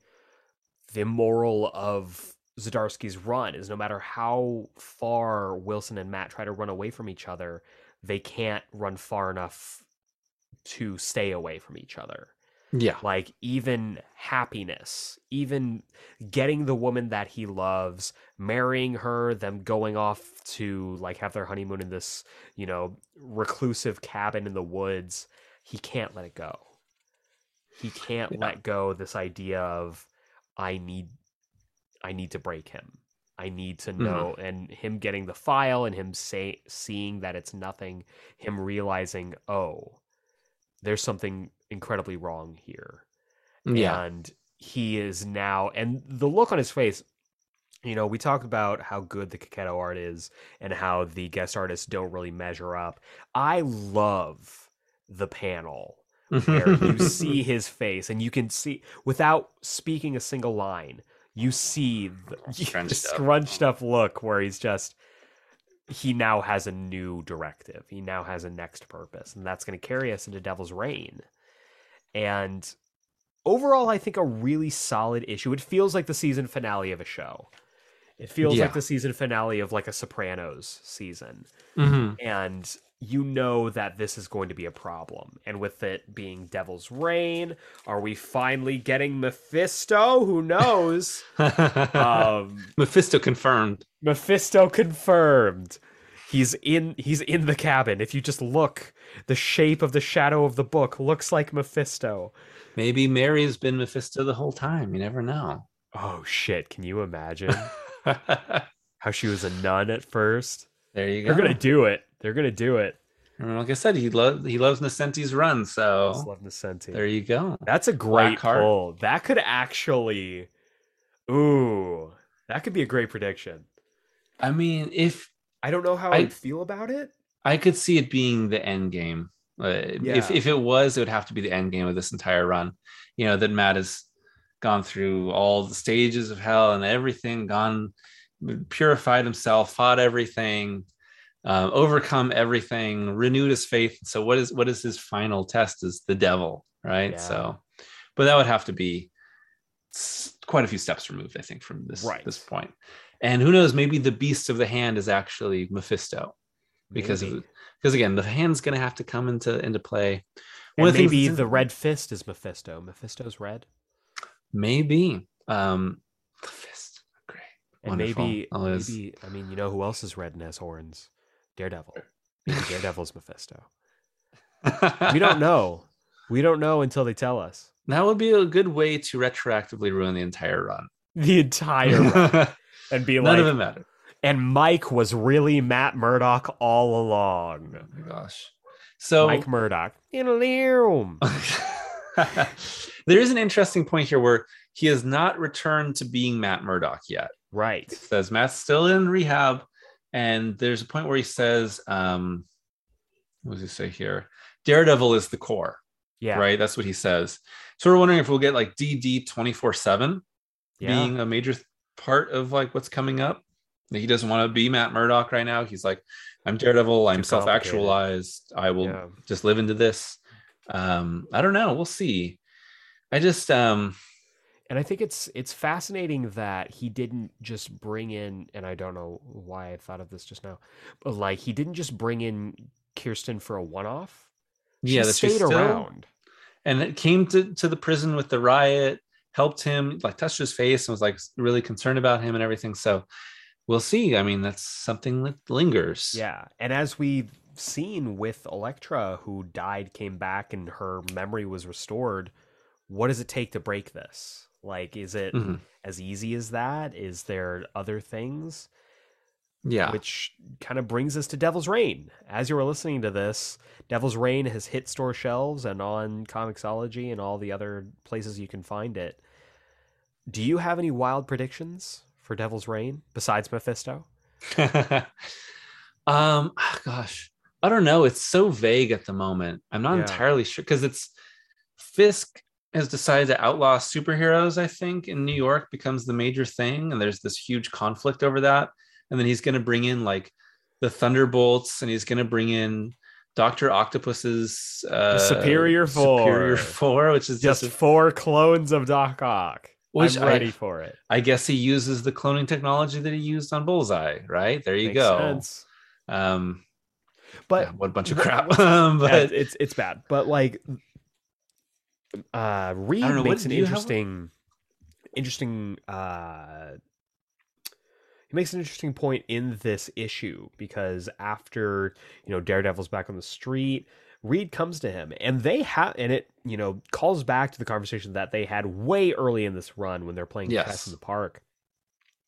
the moral of Zdarsky's run is no matter how far Wilson and Matt try to run away from each other, they can't run far enough to stay away from each other yeah. Like even happiness even getting the woman that he loves marrying her them going off to like have their honeymoon in this you know reclusive cabin in the woods he can't let it go. He can't Yeah. let go this idea of i need i need to break him. I need to mm-hmm. know and him getting the file and him say seeing that it's nothing him realizing oh there's something incredibly wrong here. Yeah. And he is now and the look on his face you know we talked about how good the Checchetto art is and how the guest artists don't really measure up. I love the panel where you see his face and you can see without speaking a single line you see the, Scrunched the up. scrunched up look where he's just he now has a new directive. He now has a next purpose and that's going to carry us into devil's reign and overall i think a really solid issue it feels like the season finale of a show it feels Yeah. like the season finale of like a sopranos season Mhm. and you know that this is going to be a problem. And with it being Devil's Reign, are we finally getting Mephisto? Who knows? um, mephisto confirmed Mephisto confirmed. He's in he's in the cabin. If you just look, the shape of the shadow of the book looks like Mephisto. maybe mary's been mephisto the whole time you never know Oh shit, can you imagine how she was a nun at first? there you go They're gonna do it. They're gonna do it. And like i said he loves he loves Nocenti's run so love Nocenti. there you go That's a great pull. That could actually, ooh, that could be a great prediction. i mean if I don't know how I- I, feel about it. I could see it being the end game. Uh, If Yeah. if it was, it would have to be the end game of this entire run. You know that Matt has gone through all the stages of hell and everything, gone purified himself, fought everything, um, overcome everything, renewed his faith. So what is what is his final test? Is the devil, right? Yeah. So, but that would have to be quite a few steps removed, I think, from this Right. this point. And who knows? Maybe the beast of the hand is actually Mephisto, because Maybe. of because again, the hand's going to have to come into into play. And the things maybe the red fist is Mephisto. Mephisto's red. maybe um, the fist, great, And Wonderful. maybe, is- maybe, I mean, you know who else is red and has horns? Daredevil. Maybe Daredevil's Mephisto. We don't know. We don't know until they tell us. That would be a good way to retroactively ruin the entire run. The entire run. None and be of like, it matter. and Mike was really Matt Murdock all along. Oh my gosh. So Mike Murdock. In there is an interesting point here where he has not returned to being Matt Murdock yet. Right. It says Matt's still in rehab, and there's a point where he says, um, what does he say here? Daredevil is the core, Yeah. right? That's what he says. So we're wondering if we'll get like DD 24 7 being a major part of like what's coming up. He doesn't want to be Matt Murdock right now. He's like, I'm Daredevil. I'm self actualized. I will Yeah. just live into this. Um, I don't know. We'll see. I just, um, And I think it's it's fascinating that he didn't just bring in, and I don't know why I thought of this just now, but like he didn't just bring in Kirsten for a one-off. Yeah, that she's stayed still- around. and it came to, to the prison with the riot, helped him, like touched his face and was like really concerned about him and everything. So we'll see. I mean, that's something that lingers. Yeah, and as we've seen with Elektra, who died, came back, and her memory was restored. What does it take to break this? Like, is it Mhm. as easy as that? Is there other things? Yeah. Which kind of brings us to Devil's Reign. As you were listening to this, Devil's Reign has hit store shelves and on Comixology and all the other places you can find it. Do you have any wild predictions for Devil's Reign besides Mephisto? um ah, gosh i don't know it's so vague at the moment i'm not Yeah. entirely sure because it's fisk has decided to outlaw superheroes i think in new york becomes the major thing and there's this huge conflict over that and then he's going to bring in like the thunderbolts and he's going to bring in dr octopus's uh Superior superior Four. four which is Just just, four clones of Doc Ock. which I'm ready I, for it. I guess he uses the cloning technology that he used on bullseye right there you Makes go sense. um But yeah, what a bunch of crap um, Yeah, it's it's bad. But like uh Reed know, makes an do you have- interesting interesting uh makes an interesting point in this issue because after you know Daredevil's back on the street, Reed comes to him and they have and it you know calls back to the conversation that they had way early in this run when they're playing Yes. chess in the park,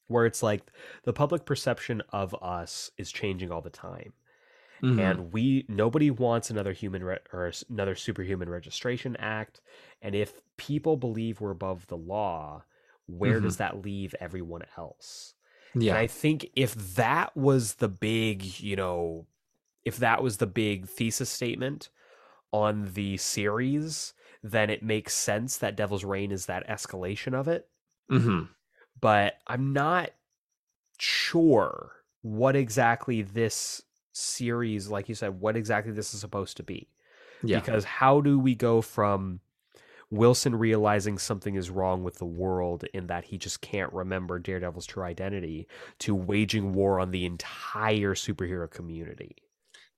where it's like the public perception of us is changing all the time Mhm. and we nobody wants another human re- or another superhuman registration act and if people believe we're above the law where does that leave everyone else yeah. And i think if that was the big you know if that was the big thesis statement on the series then it makes sense that devil's reign is that escalation of it. Hmm but I'm not sure what exactly this series, like you said, what exactly this is supposed to be. yeah. Because how do we go from Wilson realizing something is wrong with the world in that he just can't remember Daredevil's true identity to waging war on the entire superhero community?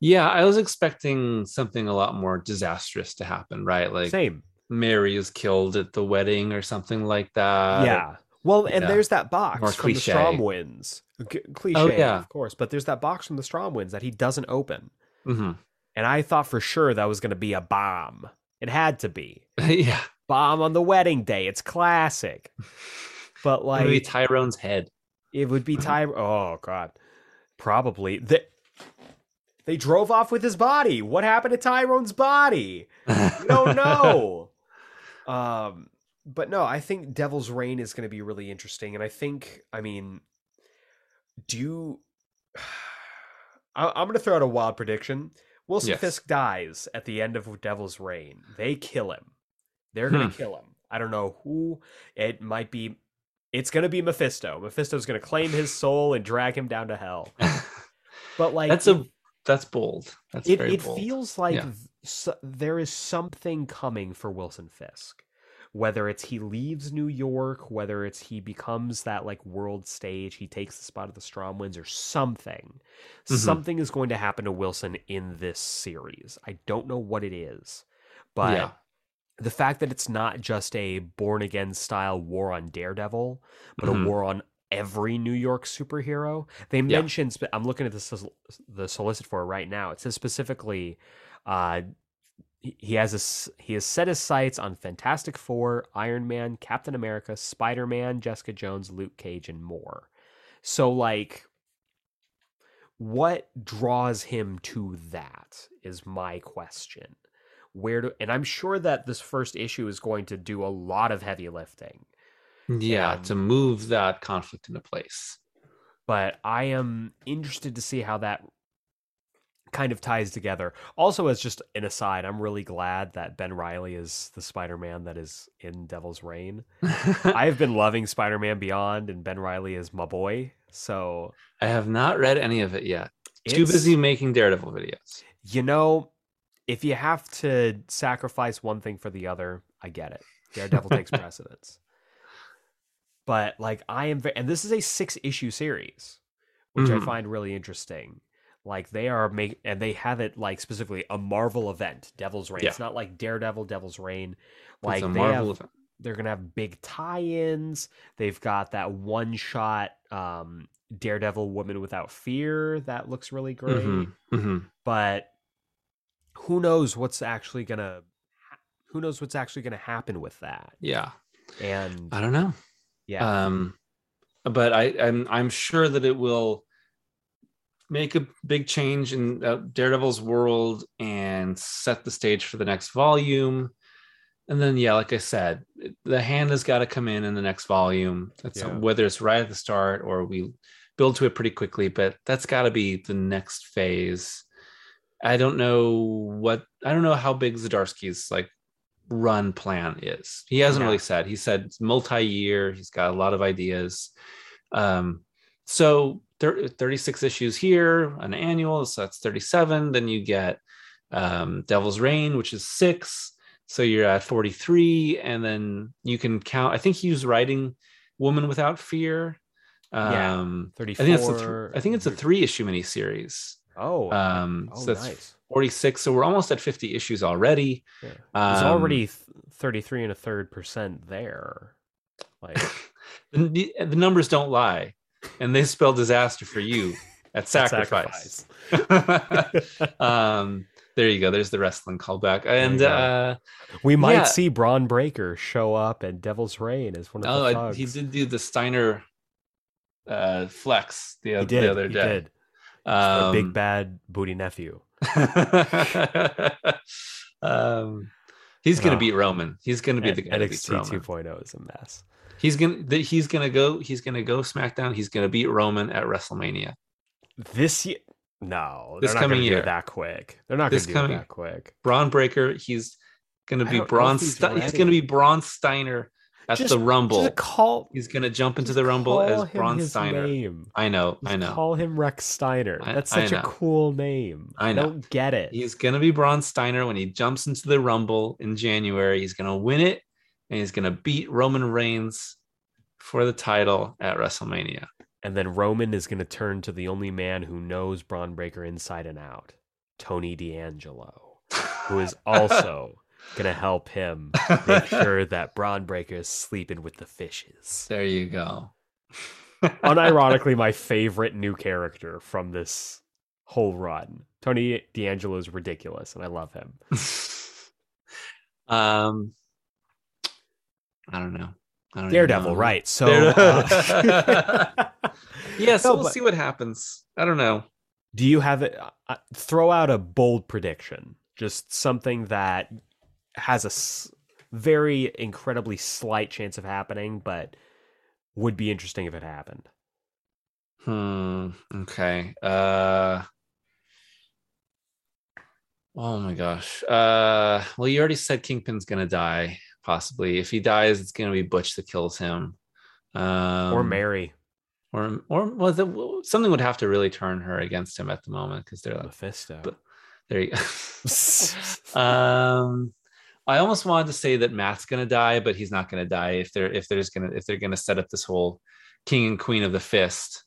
yeah i was expecting something a lot more disastrous to happen right like Same. mary is killed at the wedding or something like that yeah. Well, and yeah. there's that box More from cliche. the Stromwyns. G- cliche, Oh, yeah. of course, but there's that box from the Stromwyns that he doesn't open. hmm And I thought for sure that was going to be a bomb. It had to be. yeah Bomb on the wedding day. It's classic. But like maybe tyrone's head it would be Tyrone. Oh god. Probably. They, they drove off with his body. What happened to Tyrone's body? We don't know. um but no, I think Devil's Reign is going to be really interesting and I think I mean do you I, I'm going to throw out a wild prediction. Wilson Yes. Fisk dies at the end of Devil's Reign. They kill him. They're going Hmm. to kill him. I don't know who. It might be. It's going to be Mephisto. Mephisto's going to claim his soul and drag him down to hell. but like that's a that's bold. That's it, it bold. feels like Yeah. there is something coming for Wilson Fisk. Whether it's he leaves New York, whether it's he becomes that like world stage, he takes the spot of the Stromwyns or something. Mhm. Something is going to happen to Wilson in this series. I don't know what it is, but yeah. the fact that it's not just a born again style war on Daredevil, but Mhm. a war on every New York superhero. They mentioned spe- I'm looking at the the solicit for it right now. It says specifically uh he- has a he has set his sights on Fantastic Four, Iron Man, Captain America, Spider Man, Jessica Jones, Luke Cage, and more. So like, what draws him to that is my question. Where do and I'm sure that this first issue is going to do a lot of heavy lifting. Yeah, and- to move that conflict into place. but I am interested to see how that kind of ties together. Also, as just an aside, I'm really glad that Ben Riley is the Spider-Man that is in Devil's Reign. I have been loving Spider-Man Beyond, and Ben Riley is my boy. So I have not read any of it yet. Too busy making Daredevil videos. You know, if you have to sacrifice one thing for the other, I get it. Daredevil takes precedence. But like I am, and this is a six-issue series, which I Mhm. find really interesting. Like they are make, and they have it like specifically a Marvel event, Devil's Reign. Yeah. It's not like Daredevil, Devil's Reign. It's Like they have, event. they're gonna have big tie-ins. They've got that one-shot um, Daredevil Woman Without Fear that looks really great Mhm, mhm. but who knows what's actually gonna who knows what's actually gonna happen with that Yeah, and I don't know. yeah Um, but I, I'm I'm sure that it will make a big change in uh, Daredevil's world and set the stage for the next volume. And then, yeah, like I said, the hand has got to come in in the next volume. That's Yeah. whether it's right at the start or we build to it pretty quickly, but that's got to be the next phase. I don't know what I don't know how big Zdarsky's like run plan is. He hasn't Yeah. really said. He said multi-year. He's got a lot of ideas. Um, so thir- 36 issues here, an annual, so that's 37. Then you get um, Devil's Reign, which is six. So you're at 43, and then you can count. I think he was writing Woman Without Fear. Yeah, Um, I 34 think it's a th- I think it's a three issue miniseries. oh Um, oh so that's nice 46. So we're almost at 50 issues already. yeah. there's Um, already 33 and a third percent there like the, the numbers don't lie, and they spell disaster for you at sacrifice. um, there you go. There's the wrestling callback, and uh, we might Yeah. see Bron Breakker show up at devil's reign as one of oh, the thugs. he did do the Steiner uh, flex the, he did the other he day. Um, big bad booty nephew um, he's gonna Oh. beat Roman. He's gonna be N- the guy nxt 2.0 is a mess He's gonna th- he's gonna go he's gonna go SmackDown. He's gonna beat Roman at WrestleMania. this year no This they're not coming gonna do year. it that quick they're not This gonna do coming- it that quick Bron Breakker. He's gonna be don't Bron. he's Ste- he's gonna be Braun Steiner at Just- the Rumble. Just call. he's gonna jump into the Rumble as him Braun Steiner. Name. I know. Just I know. Call him Rex Steiner. I- That's I such a cool name. I know. don't get it. He's gonna be Braun Steiner when he jumps into the Rumble in January. He's gonna win it, and he's gonna beat Roman Reigns for the title at WrestleMania. And then Roman is going to turn to the only man who knows Bron Breakker inside and out, Tony D'Angelo, who is also going to help him make sure that Bron Breakker is sleeping with the fishes. there you go. Unironically, my favorite new character from this whole run. Tony D'Angelo is ridiculous, and I love him. um, I don't know. I don't Daredevil, know. right? So, Daredevil. uh, Yeah, so No, we'll but- see what happens. I don't know. do you have it? Uh, throw out a bold prediction, just something that has a s- very incredibly slight chance of happening, but would be interesting if it happened. Hmm. Okay. Uh. Oh my gosh. Uh. Well, you already said Kingpin's gonna die. Possibly, if he dies, it's gonna be Butch that kills him. Um, or Mary. or or was it something would have to really turn her against him at the moment because they're like Mephisto. but- there you go. um, I almost wanted to say that Matt's gonna die, but he's not gonna die if they're if they're just gonna if they're gonna set up this whole king and queen of the fist,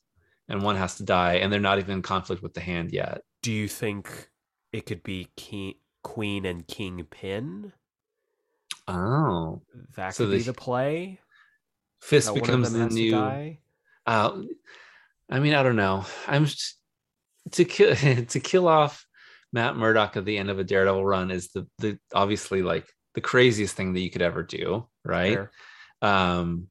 and one has to die, and they're not even in conflict with the hand yet. Do you think it could be king, queen and kingpin? Oh, That So could be the- the play. fist that becomes the new. die? Uh, I mean, I don't know. I'm just, to kill to kill off Matt Murdock at the end of a Daredevil run is the the obviously like the craziest thing that you could ever do, right? Fair. Um,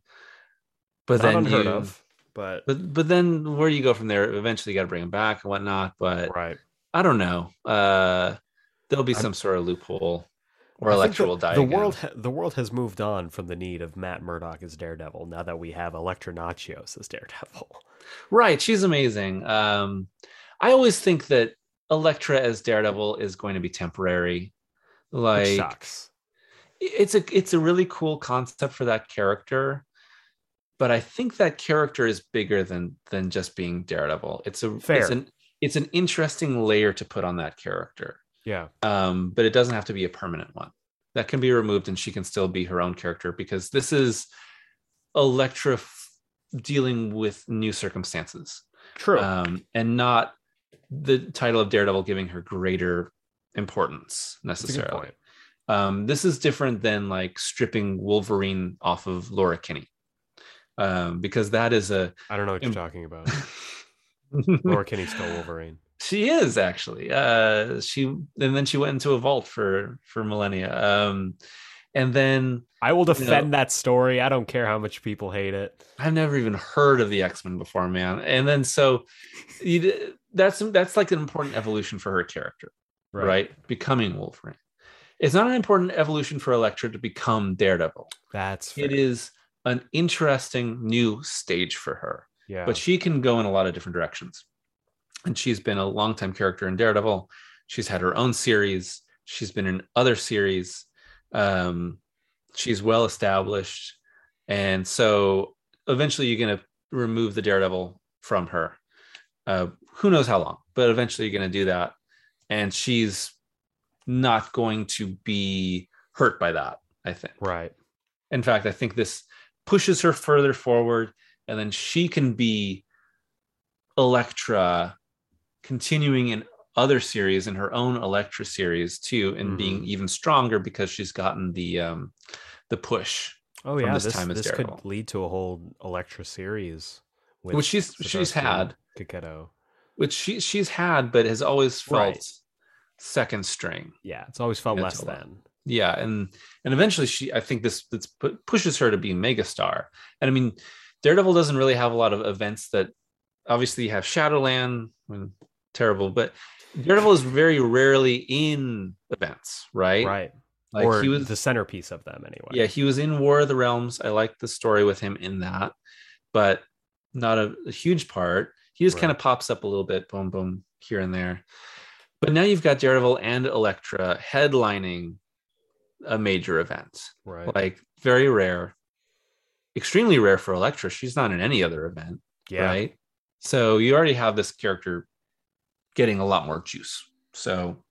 but Not then unheard you, of, but but but then where do you go from there? Eventually, you got to bring him back and whatnot. But right. I don't know. Uh, there'll be I'm- some sort of loophole, or I think Elektra the- will die. The again. world, ha- the world has moved on from the need of Matt Murdock as Daredevil. Now that we have Elektra Natchios as Daredevil, Right, she's amazing. Um, I always think that Elektra as Daredevil is going to be temporary. which Like sucks. it's a it's a really cool concept for that character, but I think that character is bigger than than just being Daredevil. It's a Fair. it's an it's an interesting layer to put on that character. Yeah, Um, but it doesn't have to be a permanent one. That can be removed and she can still be her own character because this is Elektra f- dealing with new circumstances true. um, and not the title of Daredevil giving her greater importance That's a good necessarily. Um, this is different than like stripping Wolverine off of Laura Kinney, um, because that is a I don't know what you're Im- talking about. Laura Kinney stole Wolverine. She is actually uh, she and then she went into a vault for for millennia, um, and then I will know- defend that story. I don't care how much people hate it. I've never even heard of the X Men before, man. And then so you, that's that's like an important evolution for her character. right. Becoming Wolverine. It's not an important evolution for Elektra to become Daredevil. That's fair. It is an interesting new stage for her, Yeah, but she can go in a lot of different directions. And she's been a longtime character in Daredevil. She's had her own series. She's been in other series. Um, she's well established. And so eventually you're going to remove the Daredevil from her. Uh, who knows how long, but eventually you're going to do that. And she's not going to be hurt by that, I think. right. In fact, I think this pushes her further forward, and then she can be Elektra continuing in other series in her own Elektra series too, and Mhm. being even stronger because she's gotten the um the push, Oh yeah, this this time this could lead to a whole Elektra series. with which she's she's had, which she she's had, but has always felt Right. second string. Yeah, it's always felt less than. yeah and and eventually she i think this this pushes her to be megastar and i mean daredevil doesn't really have a lot of events that obviously you have shadowland when terrible but daredevil is very rarely in events right Right. like or he was the centerpiece of them anyway. yeah he was in war of the realms i like the story with him in that but not a, a huge part he just Right. kind of pops up a little bit boom boom here and there but now you've got daredevil and elektra headlining a major event Right. like very rare extremely rare for Elektra. She's not in any other event, yeah. right? So you already have this character getting a lot more juice. So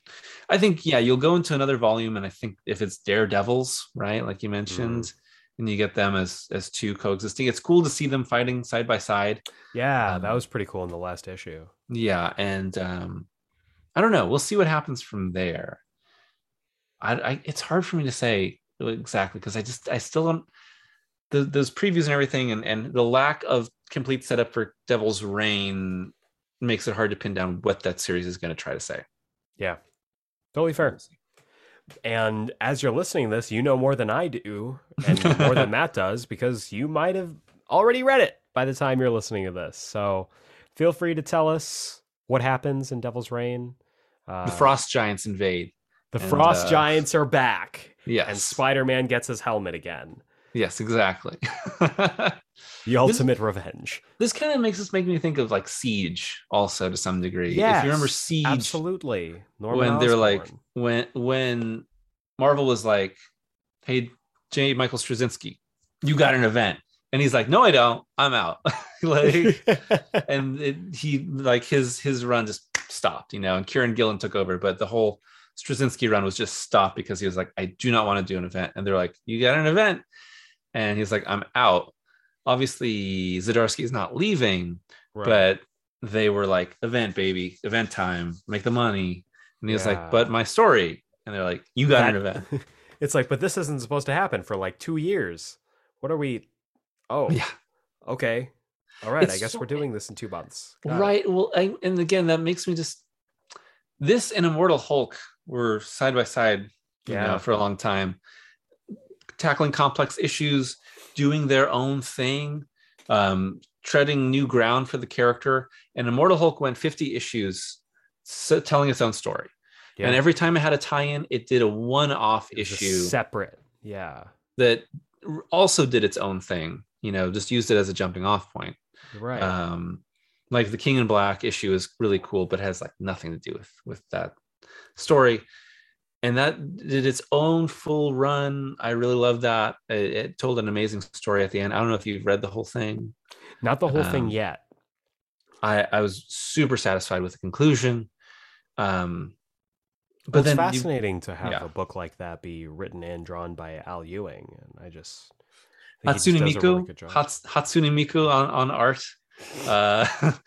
I think yeah, you'll go into another volume, and I think if it's Daredevils, right, like you mentioned, Mm-hmm. and you get them as as two coexisting, it's cool to see them fighting side by side. Yeah, that Um, was pretty cool in the last issue. Yeah, and um, I don't know. We'll see what happens from there. I, I it's hard for me to say exactly because I just I still don't the, those previews and everything and and the lack of complete setup for Devil's Reign makes it hard to pin down what that series is going to try to say. Yeah. Totally fair. And as you're listening to this, you know more than I do and more than Matt does because you might have already read it by the time you're listening to this. So feel free to tell us what happens in Devil's Reign. Uh, the Frost Giants invade. the and, Frost uh, Giants are back, Yes. and Spider Man gets his helmet again. Yes, exactly. The ultimate revenge. this kind of makes us make me think of like Siege also to some degree. if you remember Siege Absolutely. Norman when they're like when when Marvel was like, "Hey, J. Michael Straczynski, you got an event. and he's like, "No, I don't. I'm out." like, and it, he like his his run just stopped, you know. And Kieron Gillen took over, but the whole Straczynski run was just stopped because he was like, "I do not want to do an event," and they're like, "You got an event," and he's like, "I'm out." Obviously, Zdarsky is not leaving, right. but they were like, "Event, baby, event time, make the money." And he was yeah. like, "But my story," and they're like, "You got that, an event." it's like, but this isn't supposed to happen for like two years. What are we? Oh, yeah. Okay. All right. It's I guess so, we're doing this in two months. Got right. It. Well, I, and again, that makes me just this and Immortal Hulk were side by side, yeah, know, for a long time, tackling complex issues, doing their own thing, um, treading new ground for the character. And Immortal Hulk went 50 issues, so telling its own story. Yeah. And every time it had a tie-in, it did a one-off issue, separate. Yeah. That also did its own thing. You know, just used it as a jumping off point. Right. Um, like the King in Black issue is really cool, but has like nothing to do with with that story. And that did its own full run. I really love that. It, it, told an amazing story at the end. I don't know if you've read the whole thing. Not the whole um, thing yet. I I was super satisfied with the conclusion. Um, but well, it's fascinating you, to have yeah. a book like that be written and drawn by Al Ewing, and I just Hatsune Miku, really Hats, Hatsune Miku on on art, uh,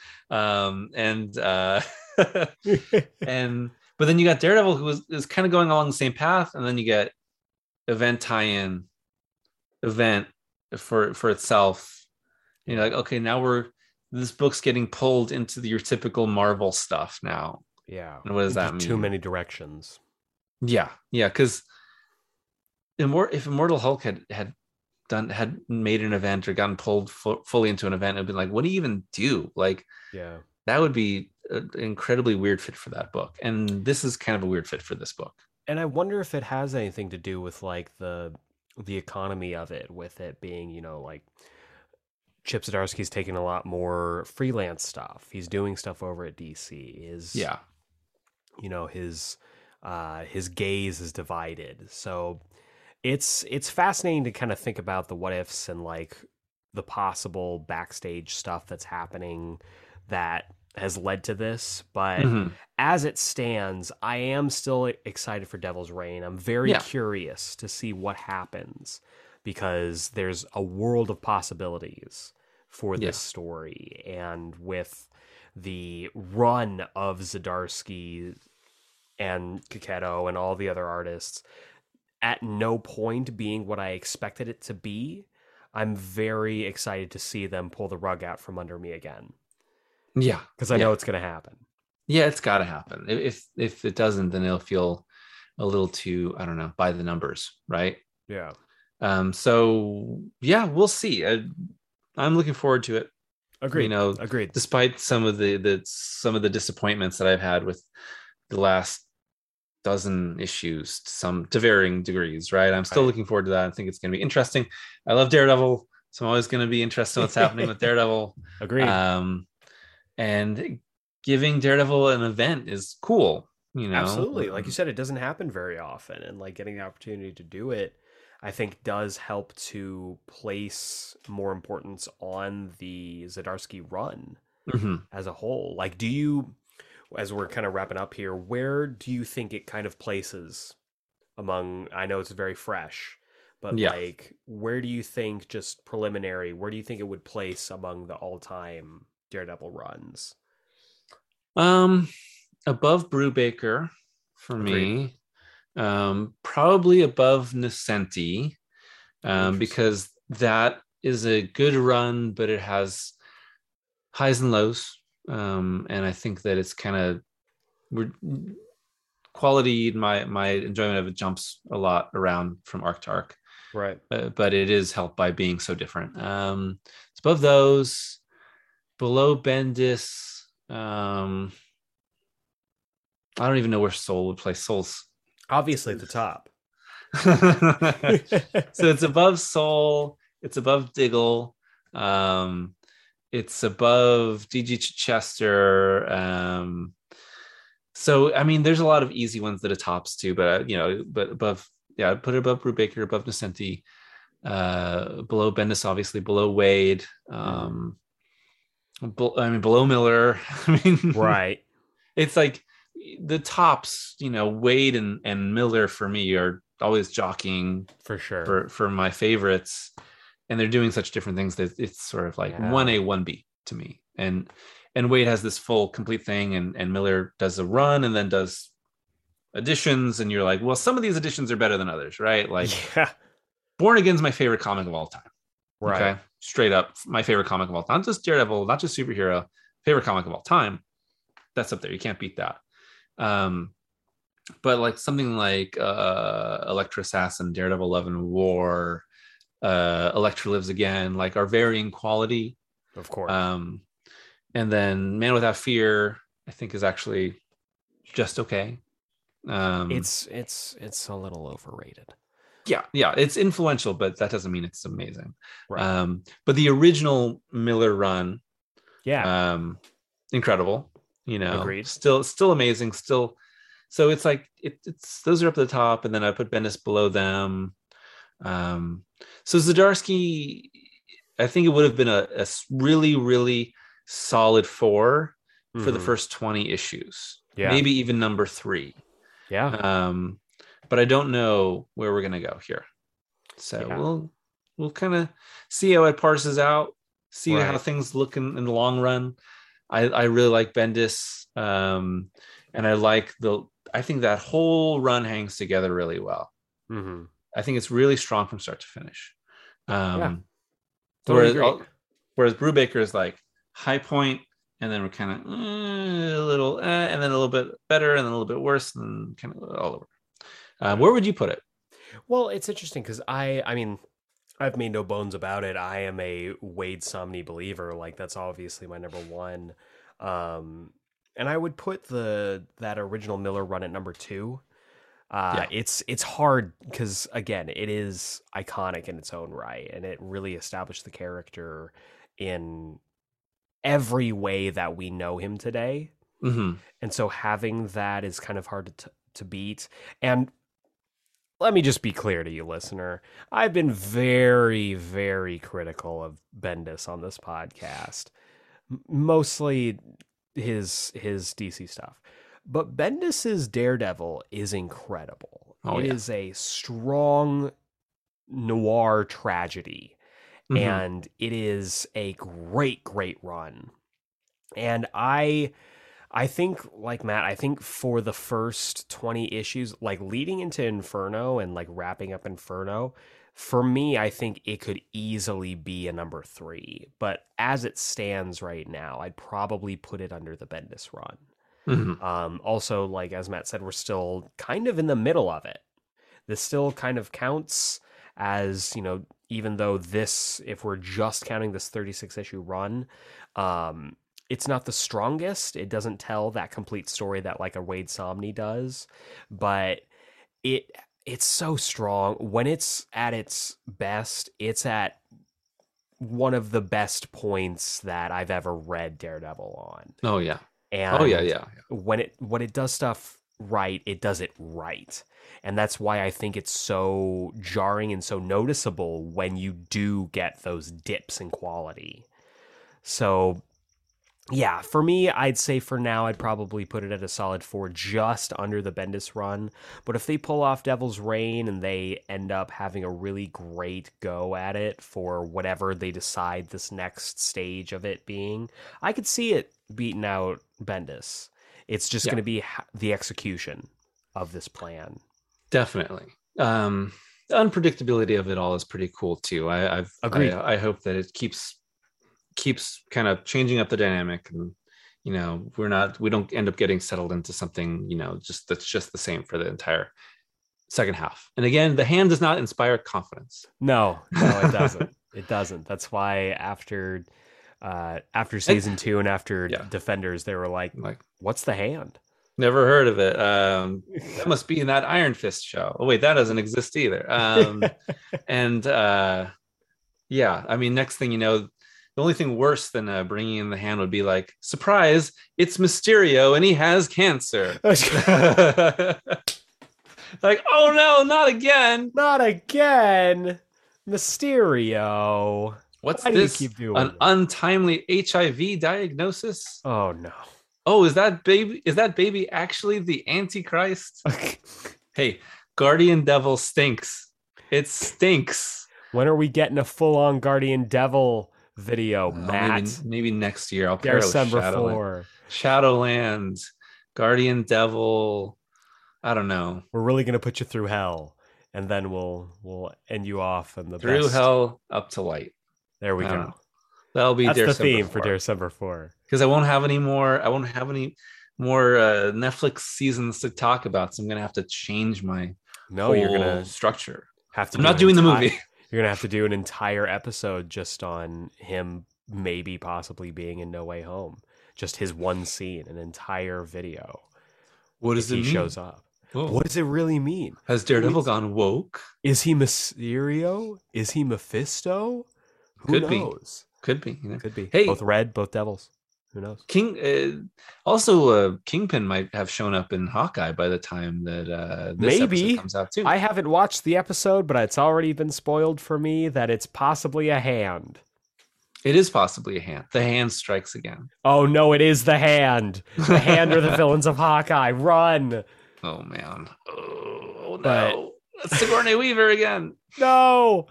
um, and uh, and but then you got Daredevil who is, is kind of going along the same path, and then you get event tie-in, event for for itself. You know, like okay, now we're this book's getting pulled into the, your typical Marvel stuff now. Yeah. And what does that mean? Too many directions. Yeah, yeah, because if Immortal Hulk had had done had made an event or gotten pulled fully into an event, it'd be like, what do you even do? Like, yeah, that would be an incredibly weird fit for that book. And this is kind of a weird fit for this book. And I wonder if it has anything to do with like the the economy of it, with it being, you know, like Chip Zdarsky's taking a lot more freelance stuff. He's doing stuff over at DC. Is yeah, you know his uh, his gaze is divided. So it's it's fascinating to kind of think about the what ifs and like the possible backstage stuff that's happening that has led to this. But mm-hmm. as it stands, I am still excited for Devil's Reign. I'm very yeah. curious to see what happens because there's a world of possibilities for this yeah. story. And with the run of Zdarsky and Checchetto and all the other artists at no point being what I expected it to be, I'm very excited to see them pull the rug out from under me again. Yeah, because I yeah. know it's going to happen. Yeah, it's got to happen. If if it doesn't, then it'll feel a little too I don't know by the numbers, right? Yeah. Um. So yeah, we'll see. I, I'm looking forward to it. Agreed. You know, agreed. Despite some of the the some of the disappointments that I've had with the last dozen issues, some to varying degrees, right? I'm still right. looking forward to that. I think it's going to be interesting. I love Daredevil, so I'm always going to be interested in what's happening with Daredevil. Agreed. Um, and giving Daredevil an event is cool. You know, absolutely. Like you said, it doesn't happen very often, and like getting the opportunity to do it I think does help to place more importance on the Zdarsky run mm-hmm. as a whole. Like, do you, as we're kind of wrapping up here, where do you think it kind of places among? I know it's very fresh, but yeah. like, where do you think, just preliminary, where do you think it would place among the all-time Daredevil runs? Um, above Brubaker for Agreed. me um, probably above Nocenti, um, because that is a good run, but it has highs and lows. Um, and I think that it's kind of we're quality. My my enjoyment of it jumps a lot around from arc to arc. Right. Uh, but it is helped by being so different. Um, it's above those, below Bendis. Um, I don't even know where Soule would play. Soule's obviously at the top. so it's above Soule, it's above Diggle, um, it's above DG Chichester. Um, so I mean, there's a lot of easy ones that it tops too, but uh, you know, but above, yeah, I put it above Brubaker, above Nocenti. uh, below Bendis, obviously below Waid. Um, be- I mean, below Miller. I mean, Right. it's like the tops, you know, Waid and, and Miller for me are always jockeying For sure. for, for my favorites. And they're doing such different things that it's sort of like one A, one B to me. And and Waid has this full complete thing and, and Miller does a run and then does additions. And you're like, well, some of these additions are better than others, right? Like yeah. Born Again's my favorite comic of all time. Right. Okay. Straight up, my favorite comic of all time. Not just Daredevil, not just superhero, favorite comic of all time. That's up there. You can't beat that. Um, but like something like uh Elektra Assassin, Daredevil Love and War, uh Elektra Lives Again, like are varying quality. Of course. Um, and then Man Without Fear, I think is actually just okay. Um it's it's it's a little overrated. Yeah yeah it's influential but that doesn't mean it's amazing Right. um but the original miller run yeah. um incredible you know Agreed. still still amazing still so it's like it, it's those are up at the top and then i put bendis below them um so Zdarsky i think it would have been a really really solid four for the Mhm. first 20 issues Yeah. maybe even number three Yeah. um but i don't know where we're gonna go here. So Yeah. we'll we'll kind of see how it parses out see how things look in, in the long run. I i really like bendis um and i like the i think that whole run hangs together really well. Hmm i think it's really strong from start to finish. Um Yeah. whereas, Totally agree. whereas brubaker is like high point and then we're kind of a little eh, and then a little bit better and then a little bit worse and kind of all over uh, where would you put it Well, it's interesting because I, I mean, I've made no bones about it. I am a Waid Samnee believer. Like that's obviously my number one. Um, and I would put the that original Miller run at number two. Uh, Yeah. It's it's hard because again, it is iconic in its own right, and it really established the character in every way that we know him today. hmm And so having that is kind of hard to, to beat. And let me just be clear to you, listener. I've been very, very critical of Bendis on this podcast, mostly his his DC stuff. But Bendis's Daredevil is incredible. Oh, It yeah. is a strong noir tragedy Mhm. and it is a great great run and i i think like matt i think for the first 20 issues like leading into inferno and like wrapping up inferno for me i think it could easily be a number three but as it stands right now i'd probably put it under the bendis run Mhm. um, also, like as Matt said, we're still kind of in the middle of it. This still kind of counts as you know, even though this, if we're just counting this 36 issue run, um, it's not the strongest. It doesn't tell that complete story that like a Waid Samnee does, but it it's so strong when it's at its best. It's at one of the best points that I've ever read Daredevil on. oh yeah oh, And oh yeah yeah when it when it does stuff right, it does it right. And that's why I think it's so jarring and so noticeable when you do get those dips in quality. So yeah, for me, I'd say for now I'd probably put it at a solid 4 just under the Bendis run, but if they pull off Devil's Reign and they end up having a really great go at it for whatever they decide this next stage of it being, I could see it beating out Bendis. It's just Yeah. going to be the execution of this plan. definitely um the unpredictability of it all is pretty cool too i i've Agreed. I, I hope that it keeps keeps kind of changing up the dynamic and you know we're not we don't end up getting settled into something you know just that's just the same for the entire second half and again the hand does not inspire confidence No, no, it doesn't. it doesn't. That's why after uh after season 2 and after Yeah. Defenders they were like, like "What's the hand?" never heard of it um that must be in that iron fist show oh wait that doesn't exist either um and uh yeah i mean next thing you know the only thing worse than uh, bringing in the hand would be like surprise it's mysterio and he has cancer like oh no not again Not again. Mysterio. What's Why do you this? keep doing An this? untimely HIV diagnosis? Oh no. Oh, is that baby? Is that baby actually the Antichrist? hey, Guardian Devil stinks. It stinks. when are we getting a full-on Guardian Devil video, Well, Matt? maybe, maybe next year. I'll pair it with December Shadowland. four. Shadowland, Guardian Devil. I don't know. We're really gonna put you through hell, and then we'll we'll end you off in the Through best. hell up to light. There we go. know. That'll be That's Dare the December theme for 4. Dare December four. because I won't have any more. I won't have any more uh, Netflix seasons to talk about. So I'm gonna have to change my No, you're gonna structure. have to. I'm not doing the movie. You're gonna have to do an entire episode just on him, maybe possibly being in No Way Home. Just his one scene, an entire video. What does it he mean? shows up. Whoa. What does it really mean? Has Daredevil Who's- gone woke? Is he Mysterio? Is he Mephisto? Who Could be. knows? Could be. You know? Could be. Hey. both red, both devils. Who knows? King. Uh, also, uh, Kingpin might have shown up in Hawkeye by the time that uh, this Maybe. episode comes out too. I haven't watched the episode, but it's already been spoiled for me that it's possibly a hand. it is possibly a hand. The hand strikes again. Oh no, it is the hand. The hand are the villains of Hawkeye. Run. Oh man. Oh, But- no. It's Sigourney Weaver again. No.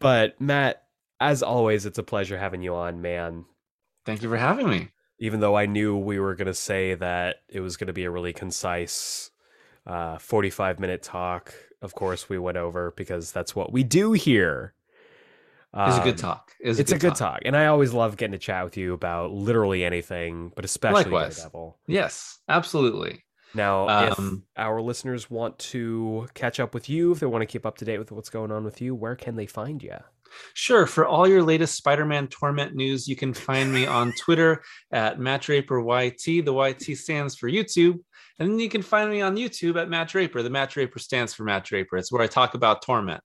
But Matt, as always, it's a pleasure having you on, man. Thank you for having me. Even though I knew we were going to say that it was going to be a really concise uh, 45 minute talk, of course, we went over because that's what we do here. It's a good Um, talk. It's, It's a good talk. And I always love getting to chat with you about literally anything, but especially Likewise. Daredevil. Yes, absolutely. Now, Um, if our listeners want to catch up with you, if they want to keep up to date with what's going on with you, where can they find you? Sure. For all your latest Spider-Man Torment news, you can find me on Twitter at Matt Draper YT. The YT stands for YouTube. And then you can find me on YouTube at Matt Draper. The Matt Draper stands for Matt Draper. It's where I talk about Torment.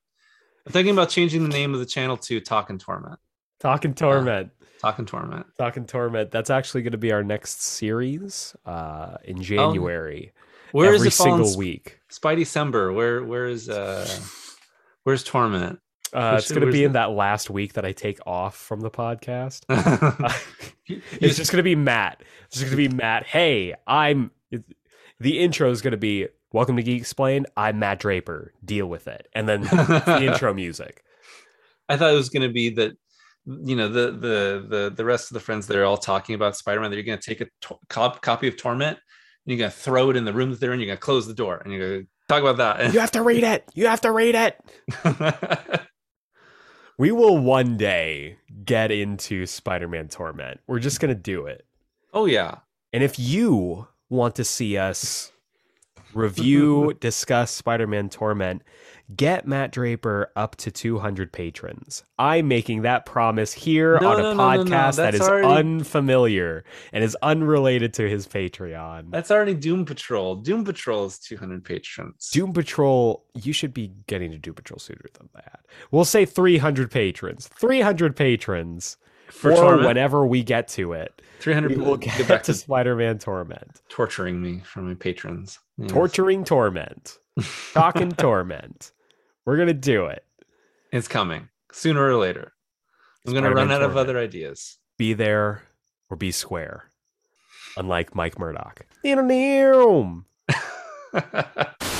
I'm thinking about changing the name of the channel to Talking Torment. Talking Torment. Talking Torment. Talking Torment. That's actually going to be our next series uh, in January. Where is every it falling? single week. Spidey December. Where where is uh where's Torment? Uh, it's going to be in that last week that I take off from the podcast. It's just going to be Matt. It's just going to be Matt. Hey, I'm. The intro is going to be Welcome to Geek Explained. I'm Matt Draper. Deal with it. And then the intro music. I thought it was going to be that you know the the the the rest of the friends that are all talking about Spider-Man. That you're going to take a to- cop- copy of Torment and you're going to throw it in the room that they're in. You're going to close the door and you're going to talk about that. You have to read it. You have to read it. We will one day get into Spider Man Torment. We're just going to do it. oh yeah, And if you want to see us review, discuss Spider Man Torment, get Matt Draper up to 200 patrons. I'm making that promise here No, on a no, no, no, podcast That's already- unfamiliar and is unrelated to his Patreon. that's already Doom Patrol. Doom Patrol is 200 patrons. Doom Patrol, you should be getting to Doom Patrol sooner than that. We'll say 300 patrons. 300 patrons. For or Torment. whenever we get to it, 300 we will get back to to Spider Man Torment. torturing me from my patrons. Yes. Torturing Torment. Talking Torment. We're going to do it. It's coming sooner or later. I'm going to run out of other ideas. Be there or be square. Unlike Mike Murdock. Neom. It's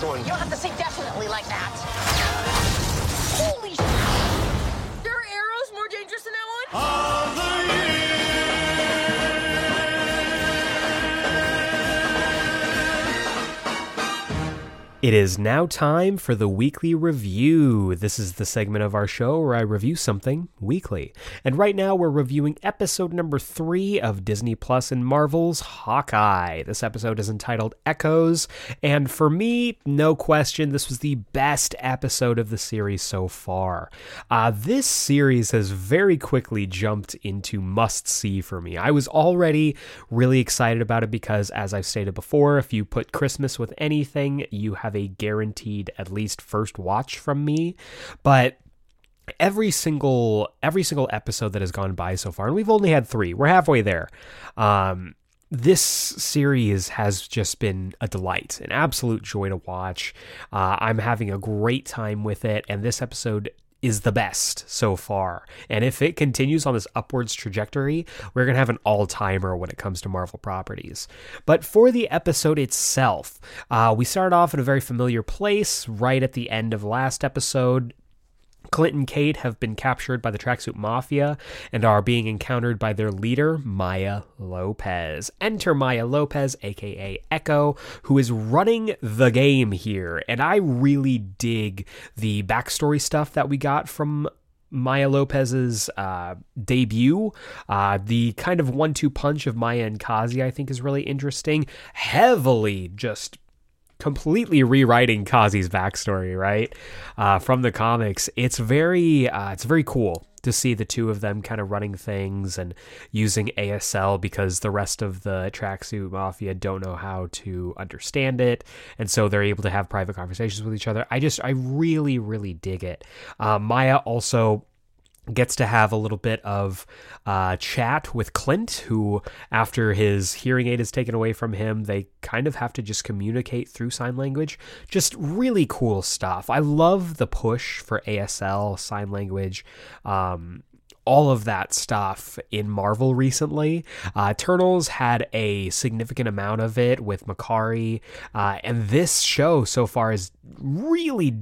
this one. You don't have to say definitely like that. Holy sh! There are arrows more dangerous than that one? Of It is now time for the weekly review. This is the segment of our show where I review something weekly. And right now we're reviewing episode number three of Disney Plus and Marvel's Hawkeye. This episode is entitled Echoes. And for me, no question, this was the best episode of the series so far. Uh, this series has very quickly jumped into must see for me. I was already really excited about it because, as I've stated before, if you put Christmas with anything, you have a guaranteed at least first watch from me. But every single every single episode that has gone by so far and we've only had 3 we're halfway there um this series has just been a delight an absolute joy to watch uh, i'm having a great time with it and this episode is the best so far. And if it continues on this upwards trajectory, we're going to have an all timer when it comes to Marvel properties. But for the episode itself, uh, we start off in a very familiar place right at the end of last episode. Clint and Kate have been captured by the Tracksuit Mafia and are being encountered by their leader, Maya Lopez. Enter Maya Lopez, aka Echo, who is running the game here. And I really dig the backstory stuff that we got from Maya Lopez's uh, debut. Uh, the kind of one two punch of Maya and Kazi, I think, is really interesting. Heavily just completely rewriting Kazi's backstory, right? Uh, from the comics. It's very uh, it's very cool to see the two of them kind of running things and using ASL because the rest of the tracksuit mafia don't know how to understand it, and so they're able to have private conversations with each other. I just I really really dig it. Uh, Maya also gets to have a little bit of uh, chat with Clint, who, after his hearing aid is taken away from him, they kind of have to just communicate through sign language. Just really cool stuff. I love the push for ASL, sign language. Um, all of that stuff in Marvel recently. Uh, Eternals had a significant amount of it with Makkari, uh, and this show so far is really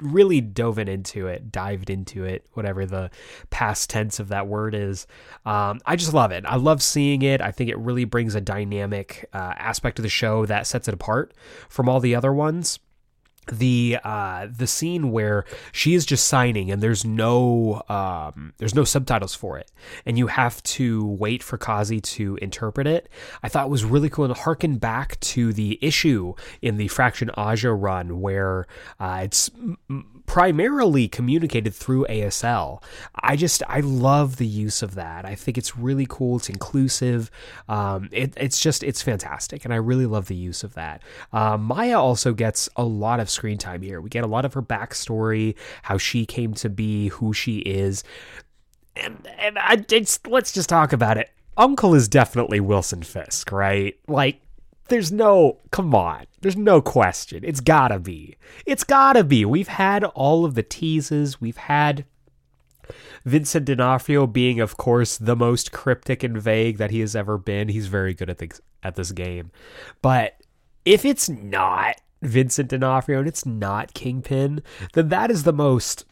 really dove into it, dived into it, whatever the past tense of that word is. Um, I just love it. I love seeing it. I think it really brings a dynamic uh, aspect of the show that sets it apart from all the other ones the uh the scene where she is just signing and there's no um there's no subtitles for it. And you have to wait for Kazi to interpret it. I thought was really cool. And harken back to the issue in the Fraction Aja run where uh, it's primarily communicated through ASL I just I love the use of that I think it's really cool it's inclusive um it, it's just it's fantastic and I really love the use of that uh, Maya also gets a lot of screen time here. We get a lot of her backstory, how she came to be who she is. And and I let's just talk about it. Uncle is definitely Wilson Fisk, right? Like there's no come on. There's no question. It's got to be. It's got to be. We've had all of the teases. We've had Vincent D'Onofrio being, of course, the most cryptic and vague that he has ever been. He's very good at this at this game, but if it's not Vincent D'Onofrio and it's not Kingpin, then that is the most,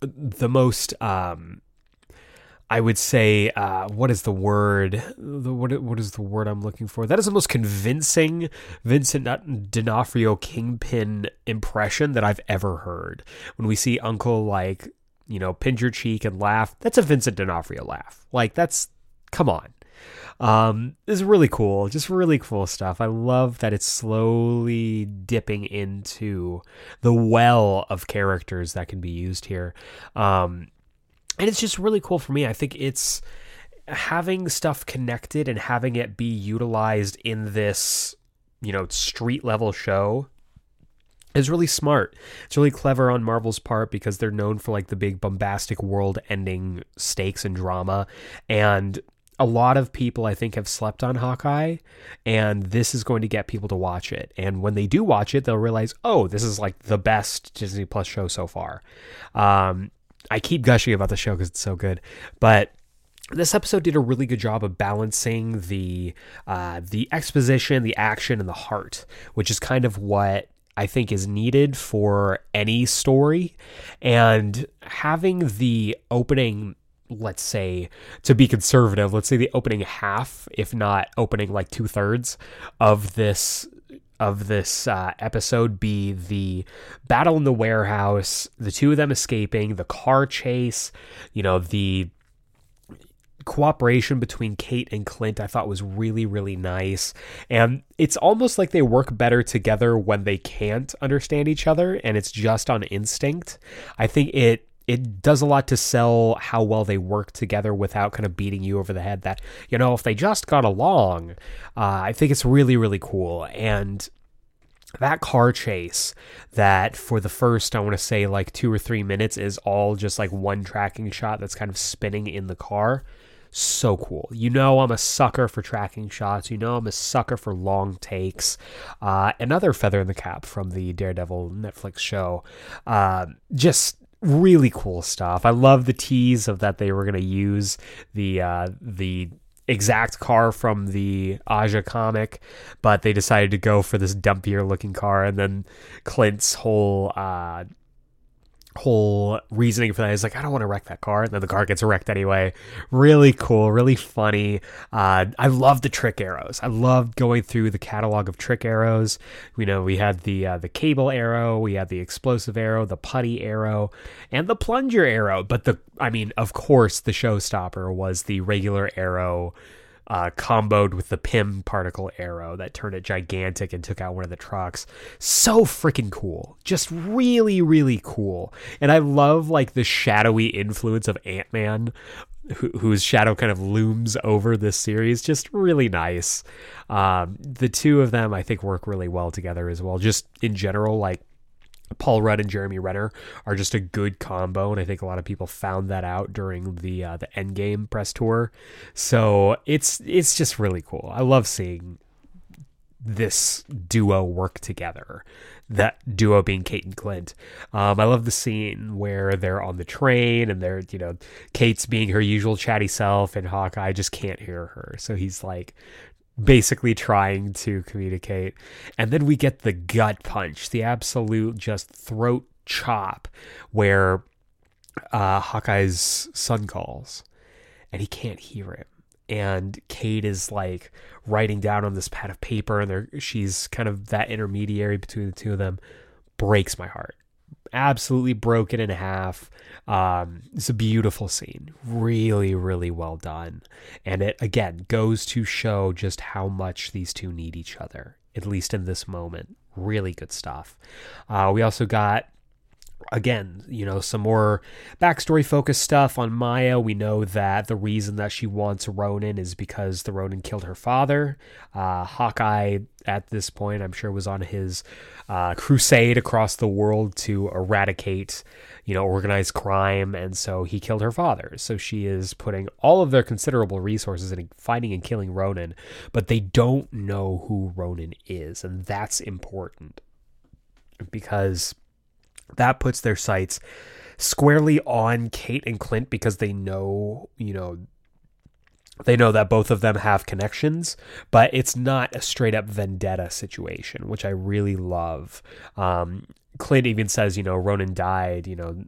the most, um, I would say, uh, what is the word? The, what what is the word I'm looking for? That is the most convincing Vincent D'Onofrio Kingpin impression that I've ever heard. When we see Uncle like, you know, pinch your cheek and laugh, that's a Vincent D'Onofrio laugh. Like that's, come on. Um, this is really cool. Just really cool stuff. I love that it's slowly dipping into the well of characters that can be used here. Um, and it's just really cool for me. I think it's having stuff connected and having it be utilized in this, you know, street level show is really smart. It's really clever on Marvel's part because they're known for like the big bombastic world ending stakes and drama. And a lot of people I think have slept on Hawkeye and this is going to get people to watch it. And when they do watch it, they'll realize, "Oh, this is like the best Disney Plus show so far." Um I keep gushing about the show cuz it's so good. But this episode did a really good job of balancing the uh, the exposition, the action, and the heart, which is kind of what I think is needed for any story. And having the opening, let's say, to be conservative, let's say the opening half, if not opening like two thirds of this of this uh, episode be the battle in the warehouse, the two of them escaping, the car chase, you know, the cooperation between Kate and Clint I thought was really really nice and it's almost like they work better together when they can't understand each other and it's just on instinct. I think it it does a lot to sell how well they work together without kind of beating you over the head that you know if they just got along uh, I think it's really really cool. And that car chase that for the first i want to say like two or three minutes is all just like one tracking shot that's kind of spinning in the car. So cool. You know i'm a sucker for tracking shots. You know i'm a sucker for long takes. Uh, another feather in the cap from the daredevil netflix show. Uh, just really cool stuff i love the tease of that they were going to use the uh, the exact car from the Aja comic, but they decided to go for this dumpier looking car. And then Clint's whole uh, whole reasoning for that is like, I don't want to wreck that car. And then the car gets wrecked anyway. Really cool, really funny. Uh, I love the trick arrows. I loved going through the catalog of trick arrows. You know, we had the uh, the cable arrow, we had the explosive arrow, the putty arrow, and the plunger arrow. But the, I mean, of course, the showstopper was the regular arrow uh, comboed with the Pym particle arrow that turned it gigantic and took out one of the trucks. So freaking cool. Just really, really cool. And I love like the shadowy influence of Ant Man, who, whose shadow kind of looms over this series. Just really nice. Um, the two of them, I think, work really well together as well. Just in general, like Paul Rudd and Jeremy Renner are just a good combo, and I think a lot of people found that out during the uh, the Endgame press tour. So it's it's just really cool. I love seeing this duo work together. That duo being Kate and Clint. Um, I love the scene where they're on the train and they're, you know, Kate's being her usual chatty self, and Hawkeye just can't hear her. So he's like basically trying to communicate. And then we get the gut punch, the absolute just throat chop where uh, Hawkeye's son calls and he can't hear him. And Kate is like writing down on this pad of paper, and she's kind of that intermediary between the two of them. Breaks my heart. Absolutely broken in half. Um, it's a beautiful scene. Really, really well done. And it, again, goes to show just how much these two need each other, at least in this moment. Really good stuff. Uh, we also got again, you know, some more backstory focused stuff on Maya. We know that the reason that she wants Ronan is because the Ronan killed her father. Uh, Hawkeye, at this point, I'm sure, was on his uh, crusade across the world to eradicate, you know, organized crime, and so he killed her father. So she is putting all of their considerable resources in finding and killing Ronan, but they don't know who Ronan is, and that's important because that puts their sights squarely on Kate and Clint because they know, you know, they know that both of them have connections, but it's not a straight up vendetta situation, which I really love. Um, Clint even says, you know, Ronan died, you know,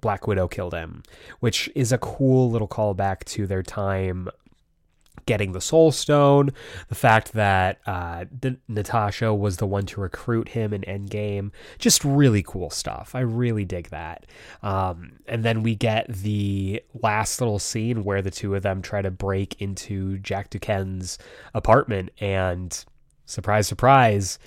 Black Widow killed him, which is a cool little callback to their time getting the Soul Stone, the fact that uh, Natasha was the one to recruit him in Endgame, just really cool stuff. I really dig that. Um, and then we get the last little scene where the two of them try to break into Jack Duquesne's apartment, and surprise, surprise.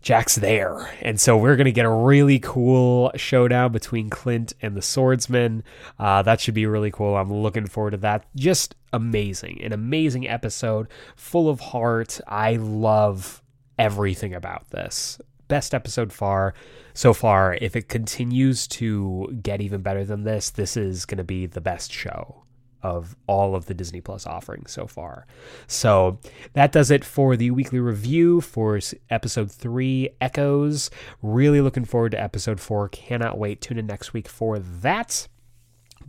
Jack's there. And so we're going to get a really cool showdown between Clint and the swordsman. Uh, that should be really cool. I'm looking forward to that. Just amazing. An amazing episode, full of heart. I love everything about this. Best episode far so far. If it continues to get even better than this, this is going to be the best show of all of the Disney Plus offerings so far. So that does it for the weekly review for episode three, Echoes. Really looking forward to episode four. Cannot wait. Tune in next week for that.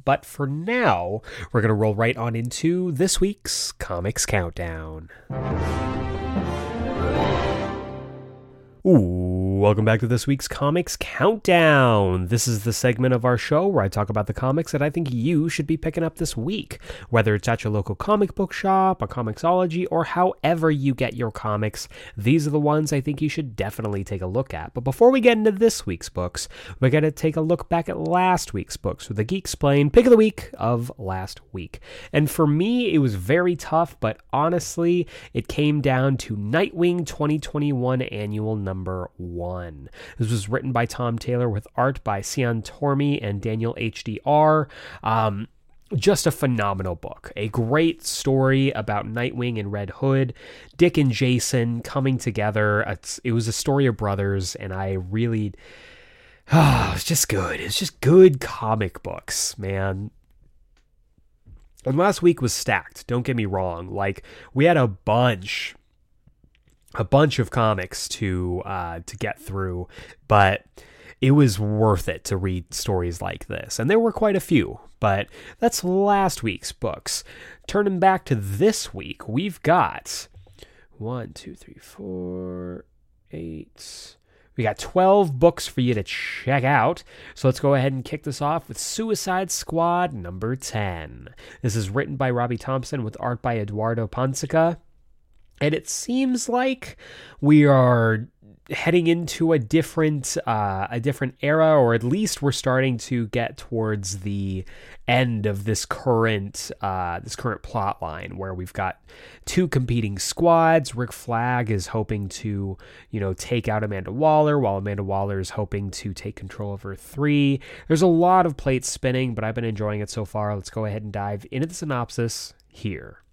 But for now, we're going to roll right on into this week's Comics Countdown. Ooh, welcome back to this week's Comics Countdown. This is the segment of our show where I talk about the comics that I think you should be picking up this week, whether it's at your local comic book shop, a Comixology, or however you get your comics. These are the ones I think you should definitely take a look at. But before we get into this week's books, we're going to take a look back at last week's books with the Geek Explain pick of the week of last week. And for me, it was very tough, but honestly, it came down to Nightwing 2021 Annual Number 1. This was written by Tom Taylor with art by Cian Tormey and Daniel HDR. Um, just a phenomenal book. A great story about Nightwing and Red Hood, Dick and Jason coming together. It's, it was a story of brothers, and I really. Oh, it's just good. It's just good comic books, man. And last week was stacked. Don't get me wrong. Like we had a bunch, a bunch of comics to uh, to get through, but it was worth it to read stories like this. And there were quite a few. But that's last week's books. Turning back to this week, we've got one, two, three, four, eight. We got 12 books for you to check out. So let's go ahead and kick this off with Suicide Squad number 10. This is written by Robbie Thompson with art by Eduardo Pansica. And it seems like we are heading into a different uh, a different era, or at least we're starting to get towards the end of this current uh, this current plot line where we've got two competing squads. Rick Flag is hoping to you know take out Amanda Waller, while Amanda Waller is hoping to take control of her Three. There's a lot of plates spinning, but I've been enjoying it so far. Let's go ahead and dive into the synopsis here.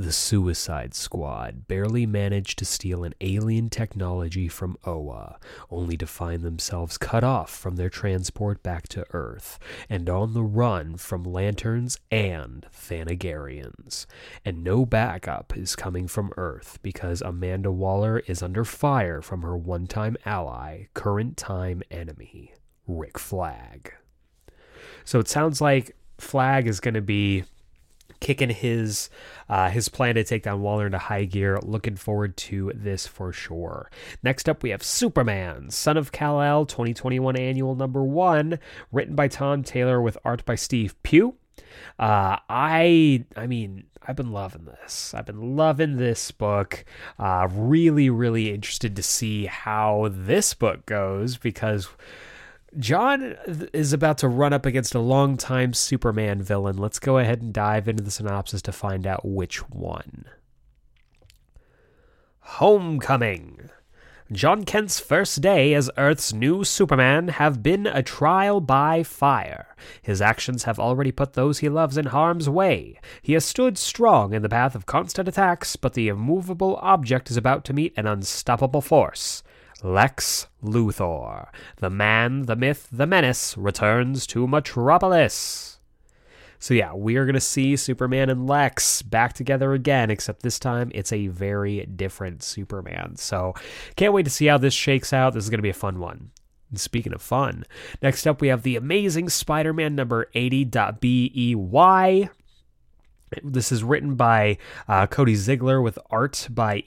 The Suicide Squad barely managed to steal an alien technology from Oa, only to find themselves cut off from their transport back to Earth and on the run from Lanterns and Thanagarians. And no backup is coming from Earth because Amanda Waller is under fire from her one time ally, current time enemy, Rick Flag. So it sounds like Flag is going to be kicking his uh, his plan to take down Waller into high gear. Looking forward to this for sure. Next up, we have Superman, Son of Kal El, 2021 annual number one, written by Tom Taylor with art by Steve Pugh. Uh, I I mean I've been loving this. I've been loving this book. Uh, really really interested to see how this book goes because John is about to run up against a longtime Superman villain. Let's go ahead and dive into the synopsis to find out which one. Homecoming. John Kent's first day as Earth's new Superman have been a trial by fire. His actions have already put those he loves in harm's way. He has stood strong in the path of constant attacks, but the immovable object is about to meet an unstoppable force. Lex Luthor, the man, the myth, the menace, returns to Metropolis. So yeah, we are going to see Superman and Lex back together again, except this time it's a very different Superman. So can't wait to see how this shakes out. This is going to be a fun one. And speaking of fun, next up we have the Amazing Spider-Man number 80.BEY. This is written by uh, Cody Ziglar with art by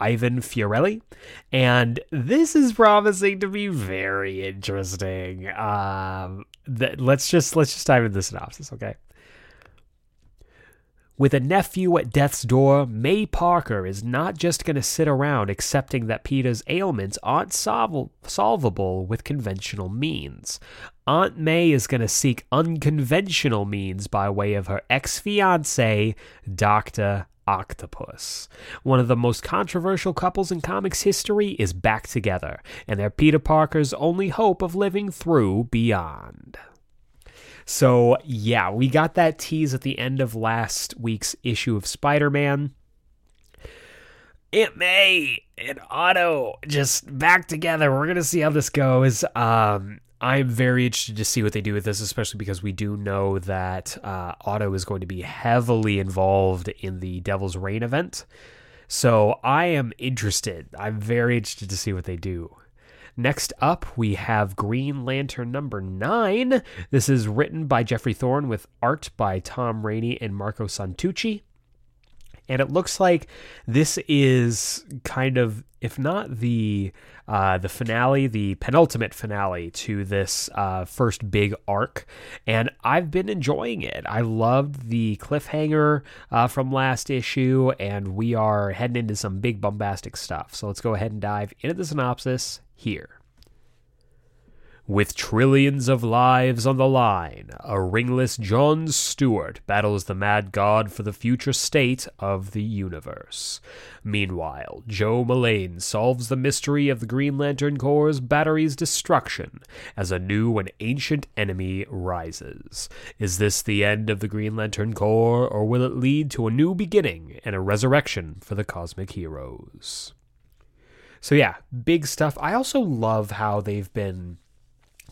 Ivan Fiorelli, and this is promising to be very interesting. Um, th- let's just let's just dive into the synopsis, okay? With a nephew at death's door, May Parker is not just going to sit around accepting that Peter's ailments aren't solv- solvable with conventional means. Aunt May is going to seek unconventional means by way of her ex fiance, Dr. Octopus. One of the most controversial couples in comics history is back together, and they're Peter Parker's only hope of living through Beyond. So, yeah, we got that tease at the end of last week's issue of Spider Man. Aunt May and Otto just back together. We're to see how this goes. Um, I'm very interested to see what they do with this, especially because we do know that uh, Otto is going to be heavily involved in the Devil's Reign event. So I am interested. I'm very interested to see what they do. Next up, we have Green Lantern number nine. This is written by Geoffrey Thorne with art by Tom Raney and Marco Santucci. And it looks like this is kind of, if not the uh, the finale, the penultimate finale to this uh, first big arc. And I've been enjoying it. I loved the cliffhanger uh, from last issue, and we are heading into some big bombastic stuff. So let's go ahead and dive into the synopsis here. With trillions of lives on the line, a ringless John Stewart battles the mad god for the future state of the universe. Meanwhile, Jo Mullein solves the mystery of the Green Lantern Corps' battery's destruction as a new and ancient enemy rises. Is this the end of the Green Lantern Corps, or will it lead to a new beginning and a resurrection for the cosmic heroes? So yeah, big stuff. I also love how they've been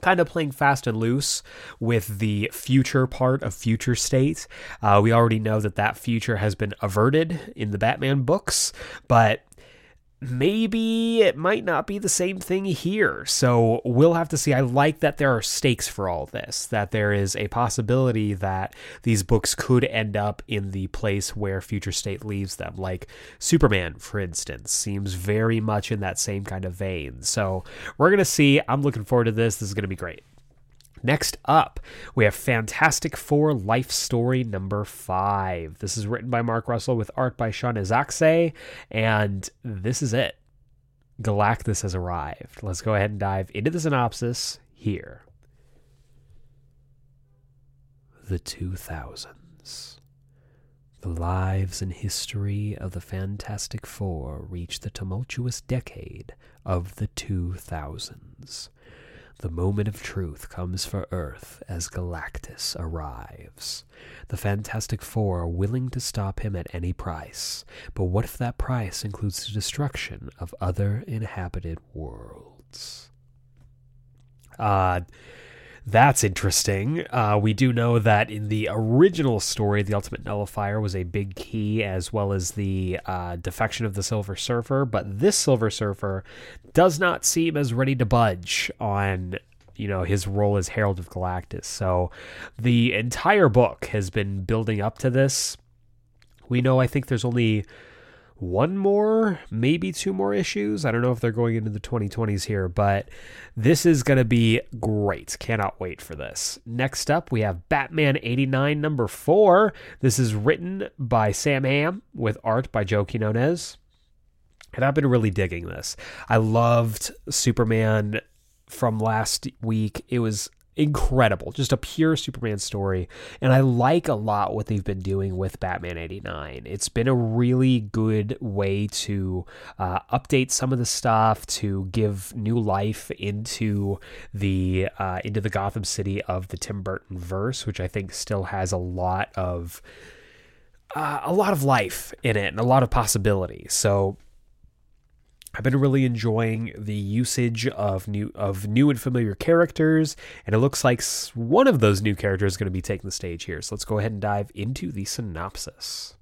kind of playing fast and loose with the future part of future state. Uh, we already know that that future has been averted in the Batman books, but maybe it might not be the same thing here. So we'll have to see. I like that there are stakes for all this, that there is a possibility that these books could end up in the place where future state leaves them. Like Superman, for instance, seems very much in that same kind of vein. So we're going to see. I'm looking forward to this. This is going to be great. Next up, we have Fantastic Four Life Story number five. This is written by Mark Russell with art by Sean Izaakse, and this is it. Galactus has arrived. Let's go ahead and dive into the synopsis here. The 2000s. The lives and history of the Fantastic Four reach the tumultuous decade of the 2000s. The moment of truth comes for Earth as Galactus arrives. The Fantastic Four are willing to stop him at any price, but what if that price includes the destruction of other inhabited worlds? Uh, that's interesting. Uh, we do know that in the original story, the Ultimate Nullifier was a big key, as well as the uh, defection of the Silver Surfer. But this Silver Surfer does not seem as ready to budge on, you know, his role as Herald of Galactus. So the entire book has been building up to this. We know, I think there's only one more, maybe two more issues. I don't know if they're going into the 2020s here, but this is going to be great. Cannot wait for this. Next up, we have Batman 89 number four. This is written by Sam Hamm with art by Joe Quinones. And I've been really digging this. I loved Superman from last week. It was incredible, just a pure Superman story. And I like a lot what they've been doing with Batman 89. It's been a really good way to uh, update some of the stuff, to give new life into the uh, into the Gotham City of the Tim Burton verse, which I think still has a lot of uh, a lot of life in it and a lot of possibility. So I've been really enjoying the usage of new of new and familiar characters, and it looks like one of those new characters is going to be taking the stage here. So let's go ahead and dive into the synopsis.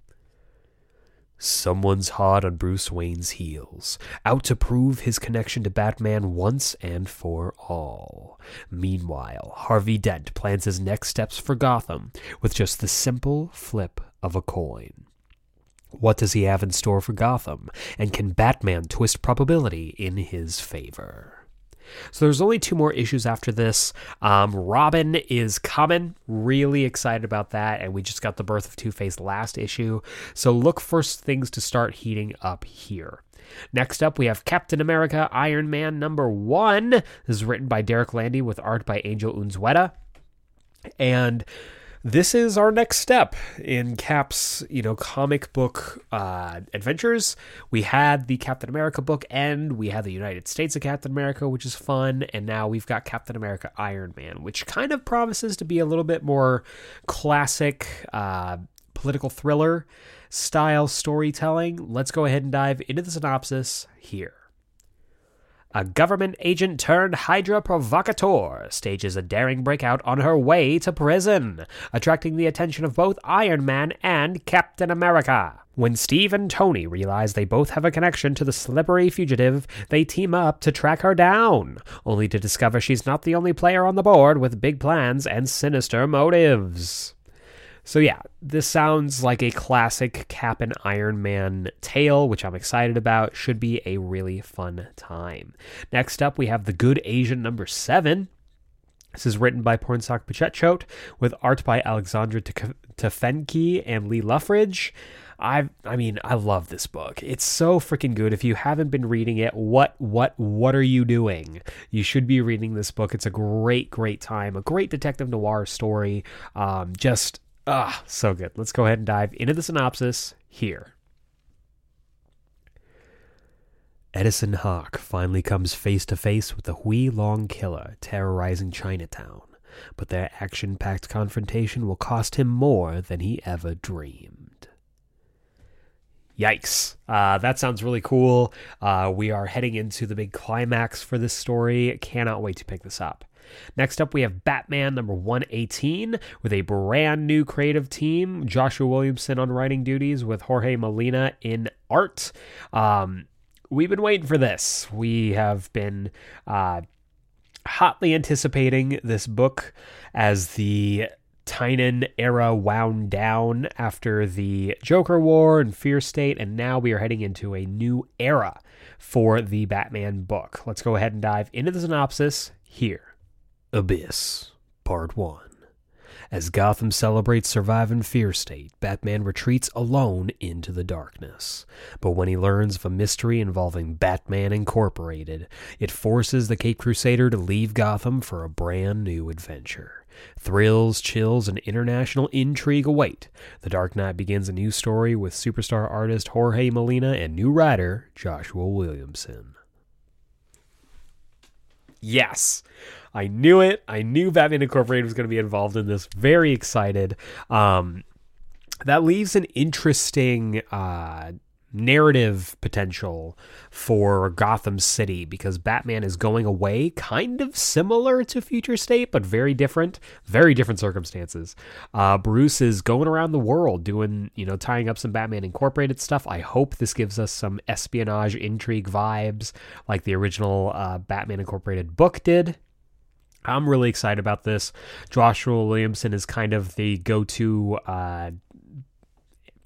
Someone's hot on Bruce Wayne's heels, out to prove his connection to Batman once and for all. Meanwhile, Harvey Dent plans his next steps for Gotham with just the simple flip of a coin. What does he have in store for Gotham? And can Batman twist probability in his favor? So there's only two more issues after this. Um, Robin is coming. Really excited about that. And we just got the birth of Two Face last issue. So look for things to start heating up here. Next up, we have Captain America Iron Man number one. This is written by Derek Landy with art by Angel Unzueta. And this is our next step in Cap's, you know, comic book uh, adventures. We had the Captain America book end, we had the United States of Captain America, which is fun, and now we've got Captain America Iron Man, which kind of promises to be a little bit more classic uh, political thriller style storytelling. Let's go ahead and dive into the synopsis here. A government agent turned Hydra provocateur stages a daring breakout on her way to prison, attracting the attention of both Iron Man and Captain America. When Steve and Tony realize they both have a connection to the slippery fugitive, they team up to track her down, only to discover she's not the only player on the board with big plans and sinister motives. So yeah, this sounds like a classic Cap and Iron Man tale, which I'm excited about. Should be a really fun time. Next up, we have The Good Asian number seven. This is written by Pornsak Pichetshote with art by Alexandra Tef- Tefenkgi and Lee Loughridge. I I mean, I love this book. It's so freaking good. If you haven't been reading it, what what what are you doing? You should be reading this book. It's a great great time. A great detective noir story. Um just ah, so good. Let's go ahead and dive into the synopsis here. Edison Hark finally comes face to face with the Hui Long killer terrorizing Chinatown, but their action packed confrontation will cost him more than he ever dreamed. Yikes. Uh, that sounds really cool. Uh, we are heading into the big climax for this story. Cannot wait to pick this up. Next up, we have Batman number 118 with a brand new creative team. Joshua Williamson on writing duties with Jorge Molina in art. Um, we've been waiting for this. We have been uh, hotly anticipating this book as the Tynion era wound down after the Joker War and Fear State, and now we are heading into a new era for the Batman book. Let's go ahead and dive into the synopsis here. Abyss, Part 1. As Gotham celebrates surviving Fear State, Batman retreats alone into the darkness. But when he learns of a mystery involving Batman Incorporated, it forces the Cape Crusader to leave Gotham for a brand new adventure. Thrills, chills, and international intrigue await. The Dark Knight begins a new story with superstar artist Jorge Molina and new writer Joshua Williamson. Yes. I knew it. I knew Batman Incorporated was going to be involved in this. Very excited. Um, that leaves an interesting uh, narrative potential for Gotham City because Batman is going away, kind of similar to Future State, but very different, very different circumstances. Uh, Bruce is going around the world doing, you know, tying up some Batman Incorporated stuff. I hope this gives us some espionage intrigue vibes like the original uh, Batman Incorporated book did. I'm really excited about this. Joshua Williamson is kind of the go to uh,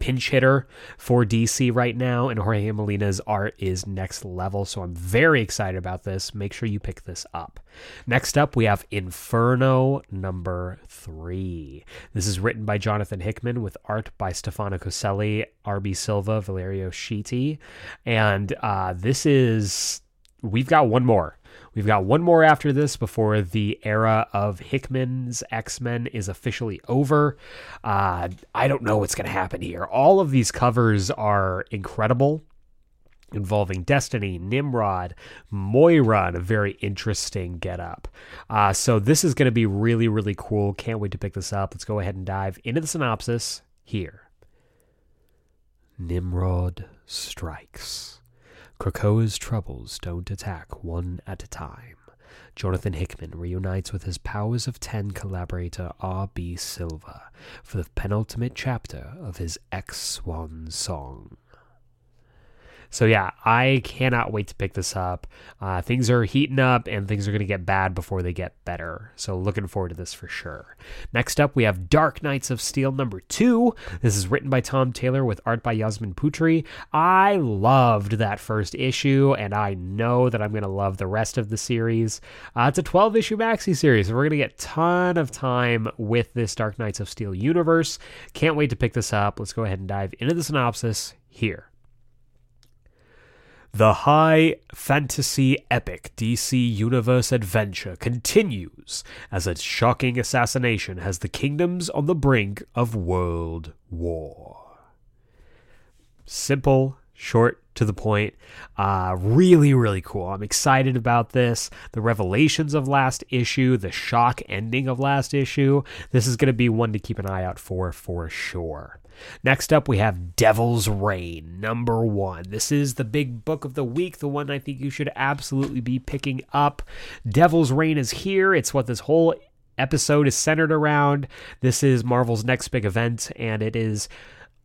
pinch hitter for DC right now, and Jorge Molina's art is next level. So I'm very excited about this. Make sure you pick this up. Next up, we have Inferno number three. This is written by Jonathan Hickman with art by Stefano Caselli, RB Silva, Valerio Schiti. And uh, this is, we've got one more. We've got one more after this before the era of Hickman's X Men is officially over. Uh, I don't know what's going to happen here. All of these covers are incredible, involving Destiny, Nimrod, Moira, and a very interesting getup. Uh, so this is going to be really, really cool. Can't wait to pick this up. Let's go ahead and dive into the synopsis here. Nimrod strikes. Krakoa's troubles don't attack one at a time. Jonathan Hickman reunites with his Powers of Ten collaborator R.B. Silva for the penultimate chapter of his X Swan song. So yeah, I cannot wait to pick this up. Uh, things are heating up, and things are going to get bad before they get better. So looking forward to this for sure. Next up, we have Dark Knights of Steel number two. This is written by Tom Taylor with art by Yasmin Putri. I loved that first issue, and I know that I'm going to love the rest of the series. Uh, it's a 12 issue maxi series, so we're going to get a ton of time with this Dark Knights of Steel universe. Can't wait to pick this up. Let's go ahead and dive into the synopsis here. The high fantasy epic DC Universe adventure continues as a shocking assassination has the kingdoms on the brink of world war. Simple, short, to the point. Uh, really, really cool. I'm excited about this. The revelations of last issue, the shock ending of last issue. This is going to be one to keep an eye out for, for sure. Next up, we have Devil's Reign, number one. This is the big book of the week, the one I think you should absolutely be picking up. Devil's Reign is here. It's what this whole episode is centered around. This is Marvel's next big event, and it is,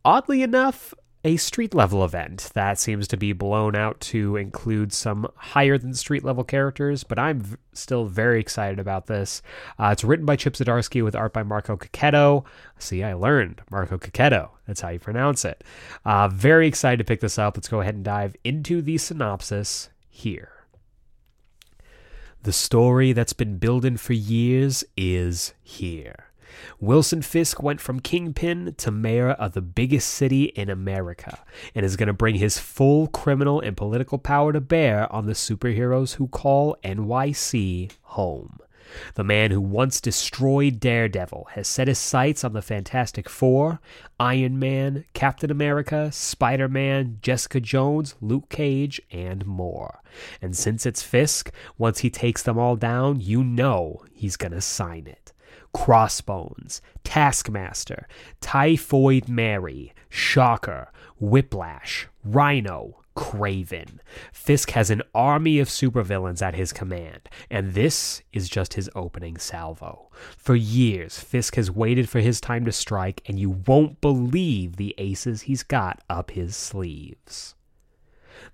oddly enough, a street level event that seems to be blown out to include some higher than street level characters, but I'm v- still very excited about this. Uh, it's written by Chip Zdarsky with art by Marco Checchetto. See, I learned Marco Checchetto. That's how you pronounce it. Uh, very excited to pick this up. Let's go ahead and dive into the synopsis here. The story that's been building for years is here. Wilson Fisk went from kingpin to mayor of the biggest city in America and is going to bring his full criminal and political power to bear on the superheroes who call NYC home. The man who once destroyed Daredevil has set his sights on the Fantastic Four, Iron Man, Captain America, Spider Man, Jessica Jones, Luke Cage, and more. And since it's Fisk, once he takes them all down, you know he's going to sign it. Crossbones, Taskmaster, Typhoid Mary, Shocker, Whiplash, Rhino, Kraven. Fisk has an army of supervillains at his command, and this is just his opening salvo. For years, Fisk has waited for his time to strike, and you won't believe the aces he's got up his sleeves.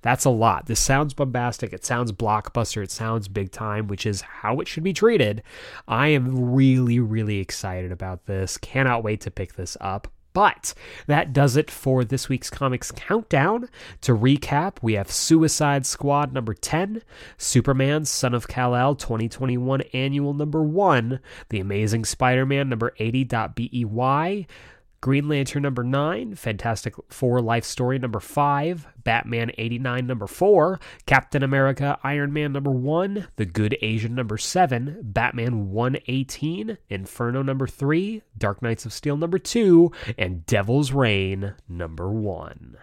That's a lot. This sounds bombastic. It sounds blockbuster. It sounds big time, which is how it should be treated. I am really, really excited about this. Cannot wait to pick this up. But that does it for this week's Comics Countdown. To recap, we have Suicide Squad number 10, Superman Son of Kal-El 2021 Annual number 1, The Amazing Spider-Man number 80.BEY, Green Lantern number 9, Fantastic Four Life Story number 5, Batman 89 number 4, Captain America Iron Man number 1, The Good Asian number 7, Batman 118, Inferno number 3, Dark Knights of Steel number 2, and Devil's Reign number 1.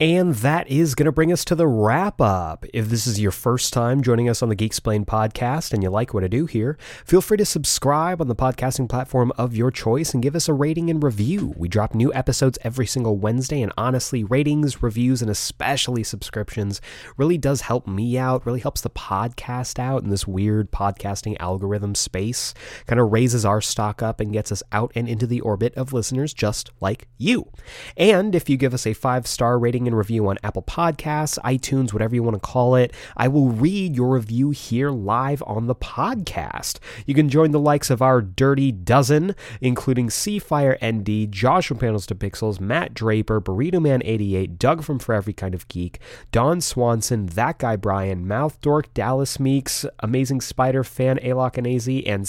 And that is going to bring us to the wrap up. If this is your first time joining us on the Geek Geeksplain podcast and you like what I do here, feel free to subscribe on the podcasting platform of your choice and give us a rating and review. We drop new episodes every single Wednesday, and honestly, ratings, reviews, and especially subscriptions really does help me out, really helps the podcast out in this weird podcasting algorithm space, kind of raises our stock up and gets us out and into the orbit of listeners just like you. And if you give us a five star rating and review on Apple Podcasts, iTunes, whatever you want to call it, I will read your review here live on the podcast. You can join the likes of our dirty dozen, including Seafire ND, Josh from Panels to Pixels, Matt Draper, Burrito Man 88, Doug from For Every Kind of Geek, Don Swanson, That Guy Brian, Mouth Dork, Dallas Meeks, Amazing Spider Fan, Alok and AZ, and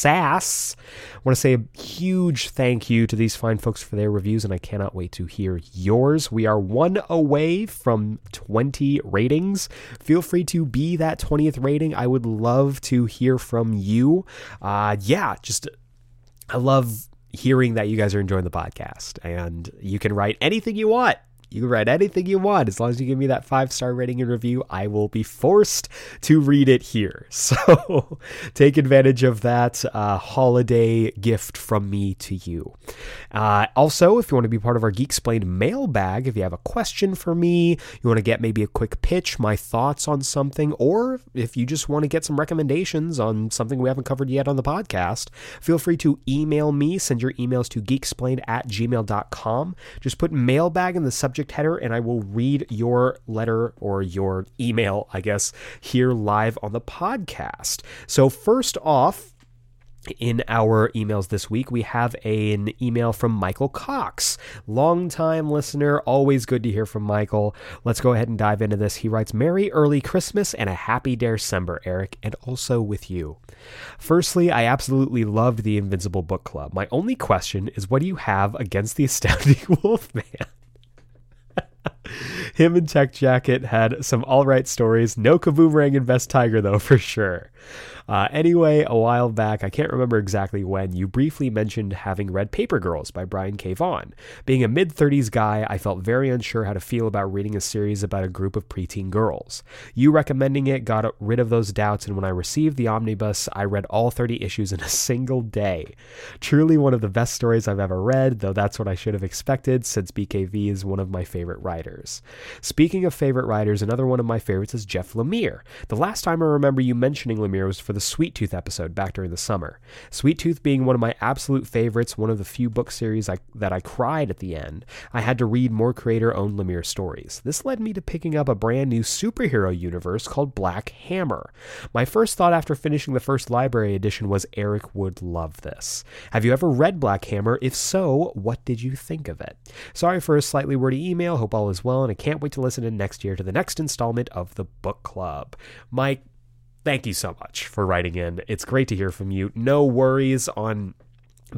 Sass. I want to say a huge thank you to these fine folks for their reviews, and I cannot wait to hear yours. We are one away from 20 ratings. Feel free to be that 20th rating. I would love to hear from you. Uh, yeah, just I love hearing that you guys are enjoying the podcast, and you can write anything you want. You can write anything you want. As long as you give me that five star rating and review, I will be forced to read it here. So take advantage of that uh, holiday gift from me to you. Uh, also, if you want to be part of our Geeksplained mailbag, if you have a question for me, you want to get maybe a quick pitch, my thoughts on something, or if you just want to get some recommendations on something we haven't covered yet on the podcast, feel free to email me. Send your emails to geeksplained at gmail.com. Just put mailbag in the subject header, and I will read your letter or your email, I guess, here live on the podcast. So, first off, in our emails this week, we have an email from Michael Cox, longtime listener. Always good to hear from Michael. Let's go ahead and dive into this. He writes, Merry early Christmas and a happy December, Eric, and also with you. Firstly, I absolutely loved the Invincible Book Club. My only question is, what do you have against the Astounding Wolfman? Him and Tech Jacket had some all right stories. No Kaboomerang and Best Tiger, though, for sure. Uh, anyway, a while back, I can't remember exactly when, you briefly mentioned having read Paper Girls by Brian K. Vaughan. Being a mid 30s guy, I felt very unsure how to feel about reading a series about a group of preteen girls. You recommending it got rid of those doubts, and when I received the omnibus, I read all 30 issues in a single day. Truly one of the best stories I've ever read, though that's what I should have expected since BKV is one of my favorite writers. Speaking of favorite writers, another one of my favorites is Jeff Lemire. The last time I remember you mentioning Lemire was for the Sweet Tooth episode back during the summer. Sweet Tooth being one of my absolute favorites, one of the few book series I, that I cried at the end, I had to read more creator owned Lemire stories. This led me to picking up a brand new superhero universe called Black Hammer. My first thought after finishing the first library edition was Eric would love this. Have you ever read Black Hammer? If so, what did you think of it? Sorry for a slightly wordy email. Hope all is well, and I can't wait to listen in next year to the next installment of the book club. Mike, thank you so much for writing in. It's great to hear from you. No worries on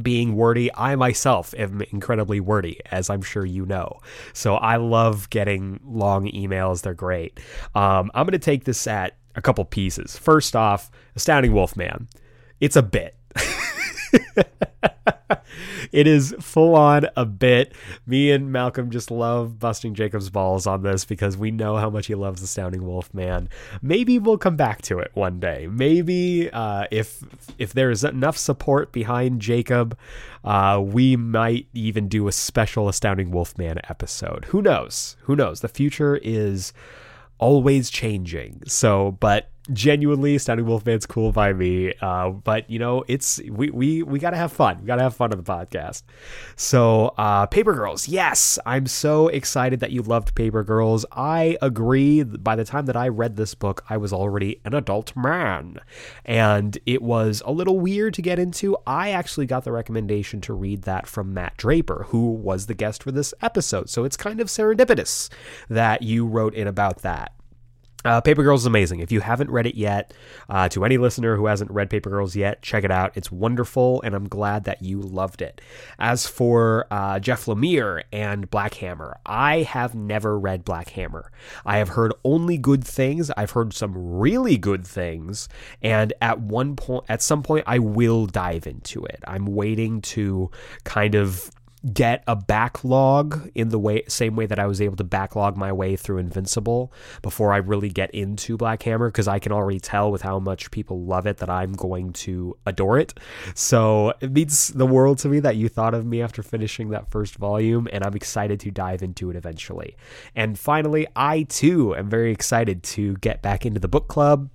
being wordy. I myself am incredibly wordy, as I'm sure you know. So I love getting long emails. They're great. Um, I'm going to take this at a couple pieces. First off, Astounding Wolfman. It's a bit. it is full on a bit. Me and Malcolm just love busting Jacob's balls on this because we know how much he loves Astounding Wolfman. Maybe we'll come back to it one day. Maybe uh, if if there is enough support behind Jacob, uh, we might even do a special Astounding Wolfman episode. Who knows? Who knows? The future is always changing. So, but genuinely, Astounding Wolfman's cool by me. Uh, but you know, it's we we we gotta have fun. We gotta have fun on the podcast. So, uh, Paper Girls, yes, I'm so excited that you loved Paper Girls. I agree. By the time that I read this book, I was already an adult man, and it was a little weird to get into. I actually got the recommendation to read that from Matt Draper, who was the guest for this episode. So it's kind of serendipitous that you wrote in about that. Uh, Paper Girls is amazing. If you haven't read it yet, uh, to any listener who hasn't read Paper Girls yet, check it out. It's wonderful, and I'm glad that you loved it. As for uh, Jeff Lemire and Black Hammer, I have never read Black Hammer. I have heard only good things. I've heard some really good things, and at one point, at some point, I will dive into it. I'm waiting to kind of get a backlog in the way same way that I was able to backlog my way through Invincible before I really get into Black Hammer because I can already tell with how much people love it that I'm going to adore it. So it means the world to me that you thought of me after finishing that first volume and I'm excited to dive into it eventually. And finally, I too am very excited to get back into the book club.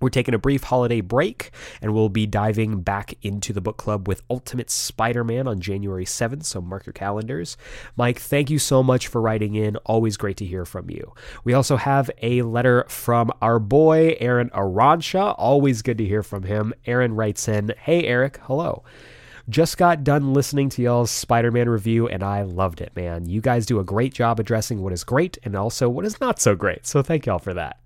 We're taking a brief holiday break and we'll be diving back into the book club with Ultimate Spider Man on January 7th, so mark your calendars. Mike, thank you so much for writing in. Always great to hear from you. We also have a letter from our boy, Aaron Aransha. Always good to hear from him. Aaron writes in Hey, Eric, hello. Just got done listening to y'all's Spider Man review, and I loved it, man. You guys do a great job addressing what is great and also what is not so great, so thank y'all for that.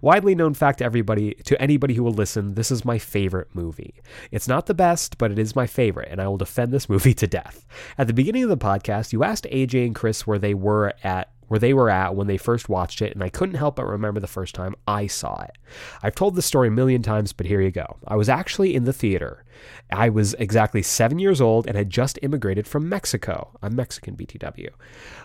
Widely known fact to everybody, to anybody who will listen, this is my favorite movie. It's not the best, but it is my favorite, and I will defend this movie to death. At the beginning of the podcast, you asked AJ and Chris where they were at where they were at when they first watched it, and I couldn't help but remember the first time I saw it. I've told this story a million times, but here you go. I was actually in the theater. I was exactly seven years old and had just immigrated from Mexico. I'm Mexican, BTW.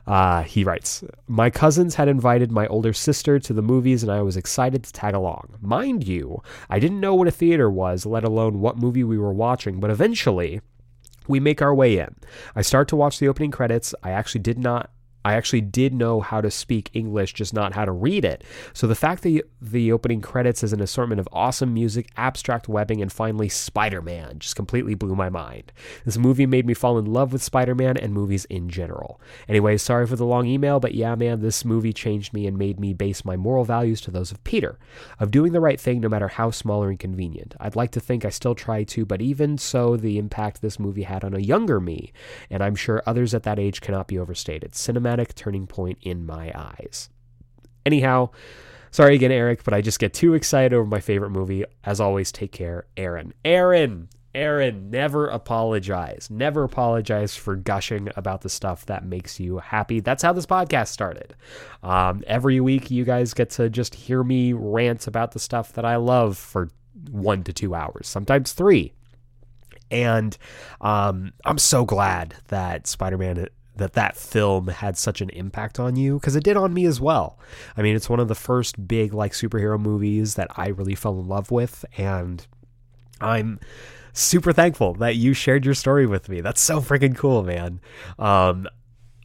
Uh, he writes My cousins had invited my older sister to the movies, and I was excited to tag along. Mind you, I didn't know what a theater was, let alone what movie we were watching, but eventually, we make our way in. I start to watch the opening credits. I actually did not I actually did know how to speak English, just not how to read it. So the fact that the opening credits is an assortment of awesome music, abstract webbing, and finally Spider Man just completely blew my mind. This movie made me fall in love with Spider Man and movies in general. Anyway, sorry for the long email, but yeah, man, this movie changed me and made me base my moral values to those of Peter, of doing the right thing no matter how small or inconvenient. I'd like to think I still try to, but even so, the impact this movie had on a younger me, and I'm sure others at that age cannot be overstated. Cinematic turning point in my eyes. Anyhow, sorry again, Eric, but I just get too excited over my favorite movie. As always, take care, Aaron. Aaron! Aaron, never apologize. Never apologize for gushing about the stuff that makes you happy. That's how this podcast started. Um, every week, you guys get to just hear me rant about the stuff that I love for one to two hours, sometimes three. And um, I'm so glad that Spider Man that that film had such an impact on you because it did on me as well. I mean, it's one of the first big like superhero movies that I really fell in love with, and I'm super thankful that you shared your story with me. That's so freaking cool, man. Um,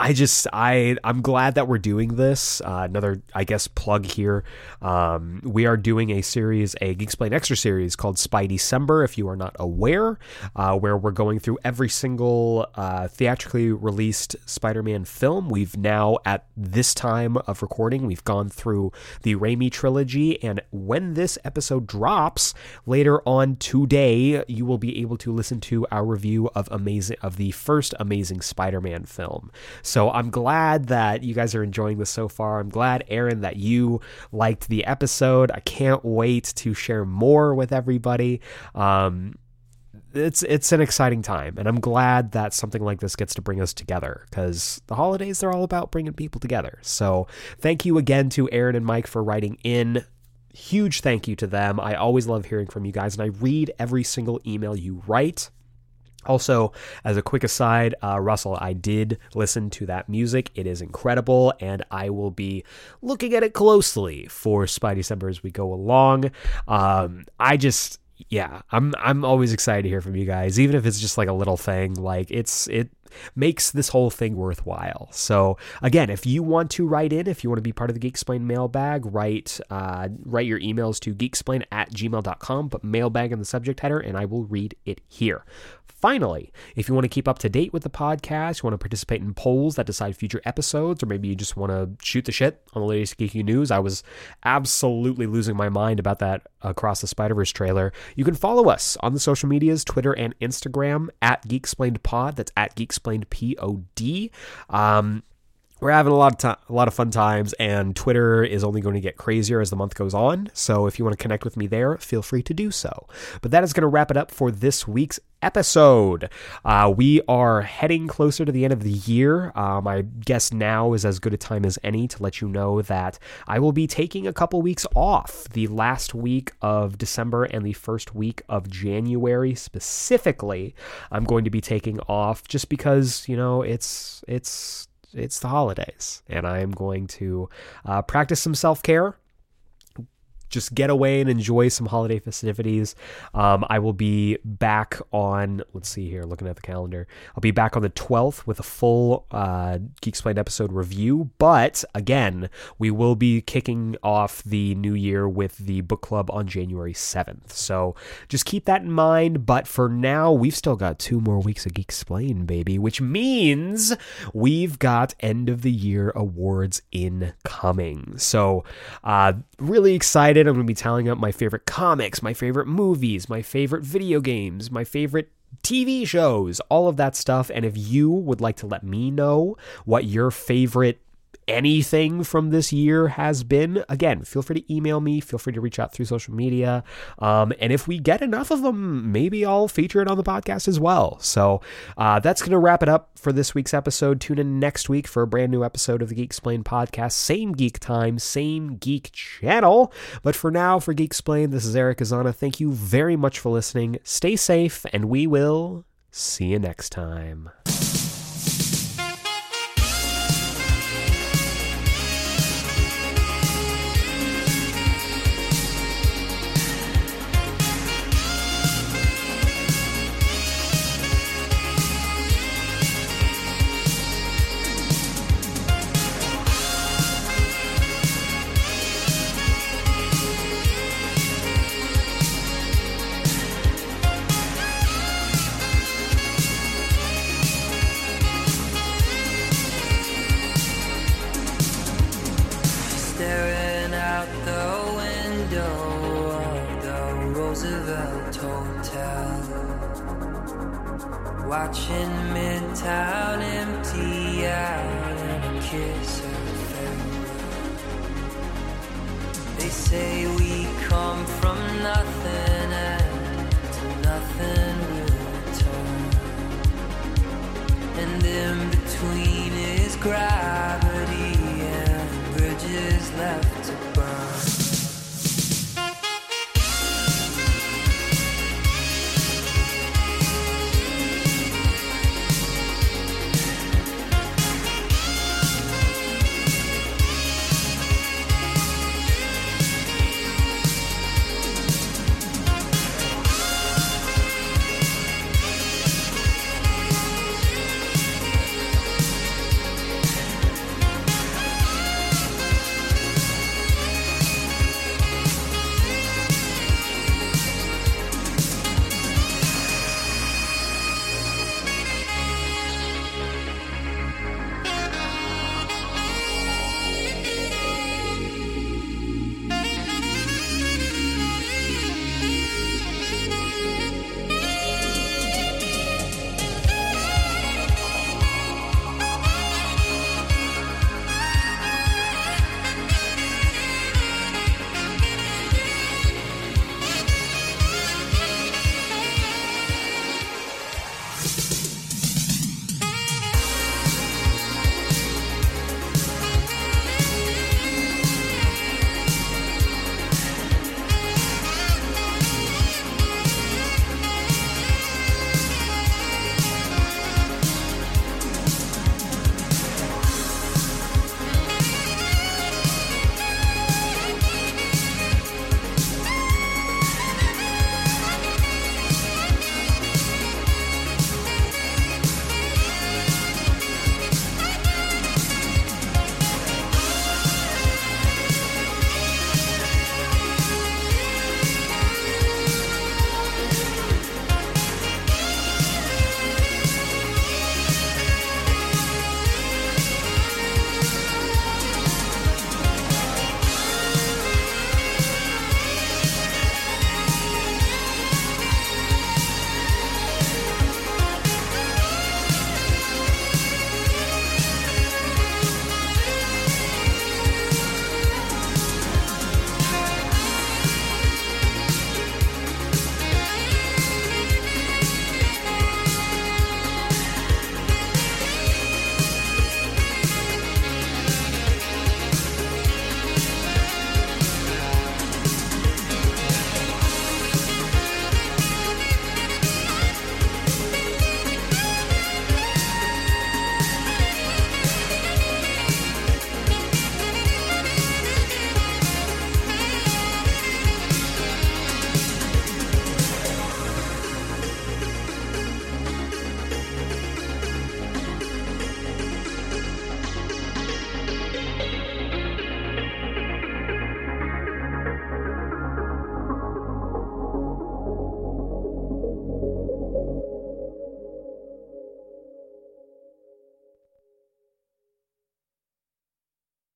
I just I I'm glad that we're doing this. Uh, another I guess plug here. Um, we are doing a series, a Geeksplain Extra series called Spidey December. If you are not aware, uh, where we're going through every single uh, theatrically released Spider-Man film. We've now at this time of recording, we've gone through the Raimi trilogy, and when this episode drops later on today, you will be able to listen to our review of amazing of the first Amazing Spider-Man film. So I'm glad that you guys are enjoying this so far. I'm glad, Aaron, that you liked the episode. I can't wait to share more with everybody. Um, it's it's an exciting time and i'm glad that something like this gets to bring us together because the holidays they're all about bringing people together so thank you again to aaron and mike for writing in huge thank you to them i always love hearing from you guys and i read every single email you write also, as a quick aside, uh, Russell, I did listen to that music. It is incredible, and I will be looking at it closely for Spidey December as we go along. Um, I just, yeah, I'm I'm always excited to hear from you guys, even if it's just like a little thing. Like it's it makes this whole thing worthwhile. So again, if you want to write in, if you want to be part of the Geeksplain mailbag, write uh, write your emails to geeksplain at gmail.com, put mailbag in the subject header, and I will read it here. Finally, if you want to keep up to date with the podcast, you want to participate in polls that decide future episodes, or maybe you just want to shoot the shit on the latest geeky news, I was absolutely losing my mind about that Across the Spider Verse trailer. You can follow us on the social medias, Twitter and Instagram at Geeksplained Pod. That's at Geeksplained P O D. Um, we're having a lot of time, a lot of fun times, and Twitter is only going to get crazier as the month goes on. So if you want to connect with me there, feel free to do so. But that is going to wrap it up for this week's episode. Uh, we are heading closer to the end of the year. Um, I guess now is as good a time as any to let you know that I will be taking a couple weeks off. The last week of December and the first week of January specifically, I'm going to be taking off just because you know it's it's it's the holidays, and I am going to uh, practice some self care. Just get away and enjoy some holiday festivities. Um, I will be back on, let's see here, looking at the calendar. I'll be back on the 12th with a full uh, Geeksplained episode review. But again, we will be kicking off the new year with the book club on January 7th. So just keep that in mind. But for now, we've still got two more weeks of Geeksplained, baby, which means we've got end of the year awards incoming. So, uh, really excited. I'm going to be tallying up my favorite comics, my favorite movies, my favorite video games, my favorite TV shows, all of that stuff. And if you would like to let me know what your favorite anything from this year has been, again, feel free to email me. Feel free to reach out through social media. Um, and if we get enough of them, maybe I'll feature it on the podcast as well. So uh, that's going to wrap it up for this week's episode. Tune in next week for a brand new episode of the Geeksplained podcast. Same geek time, same geek channel. But for now, for Geeksplained, this is Eric Azana. Thank you very much for listening. Stay safe, and we will see you next time.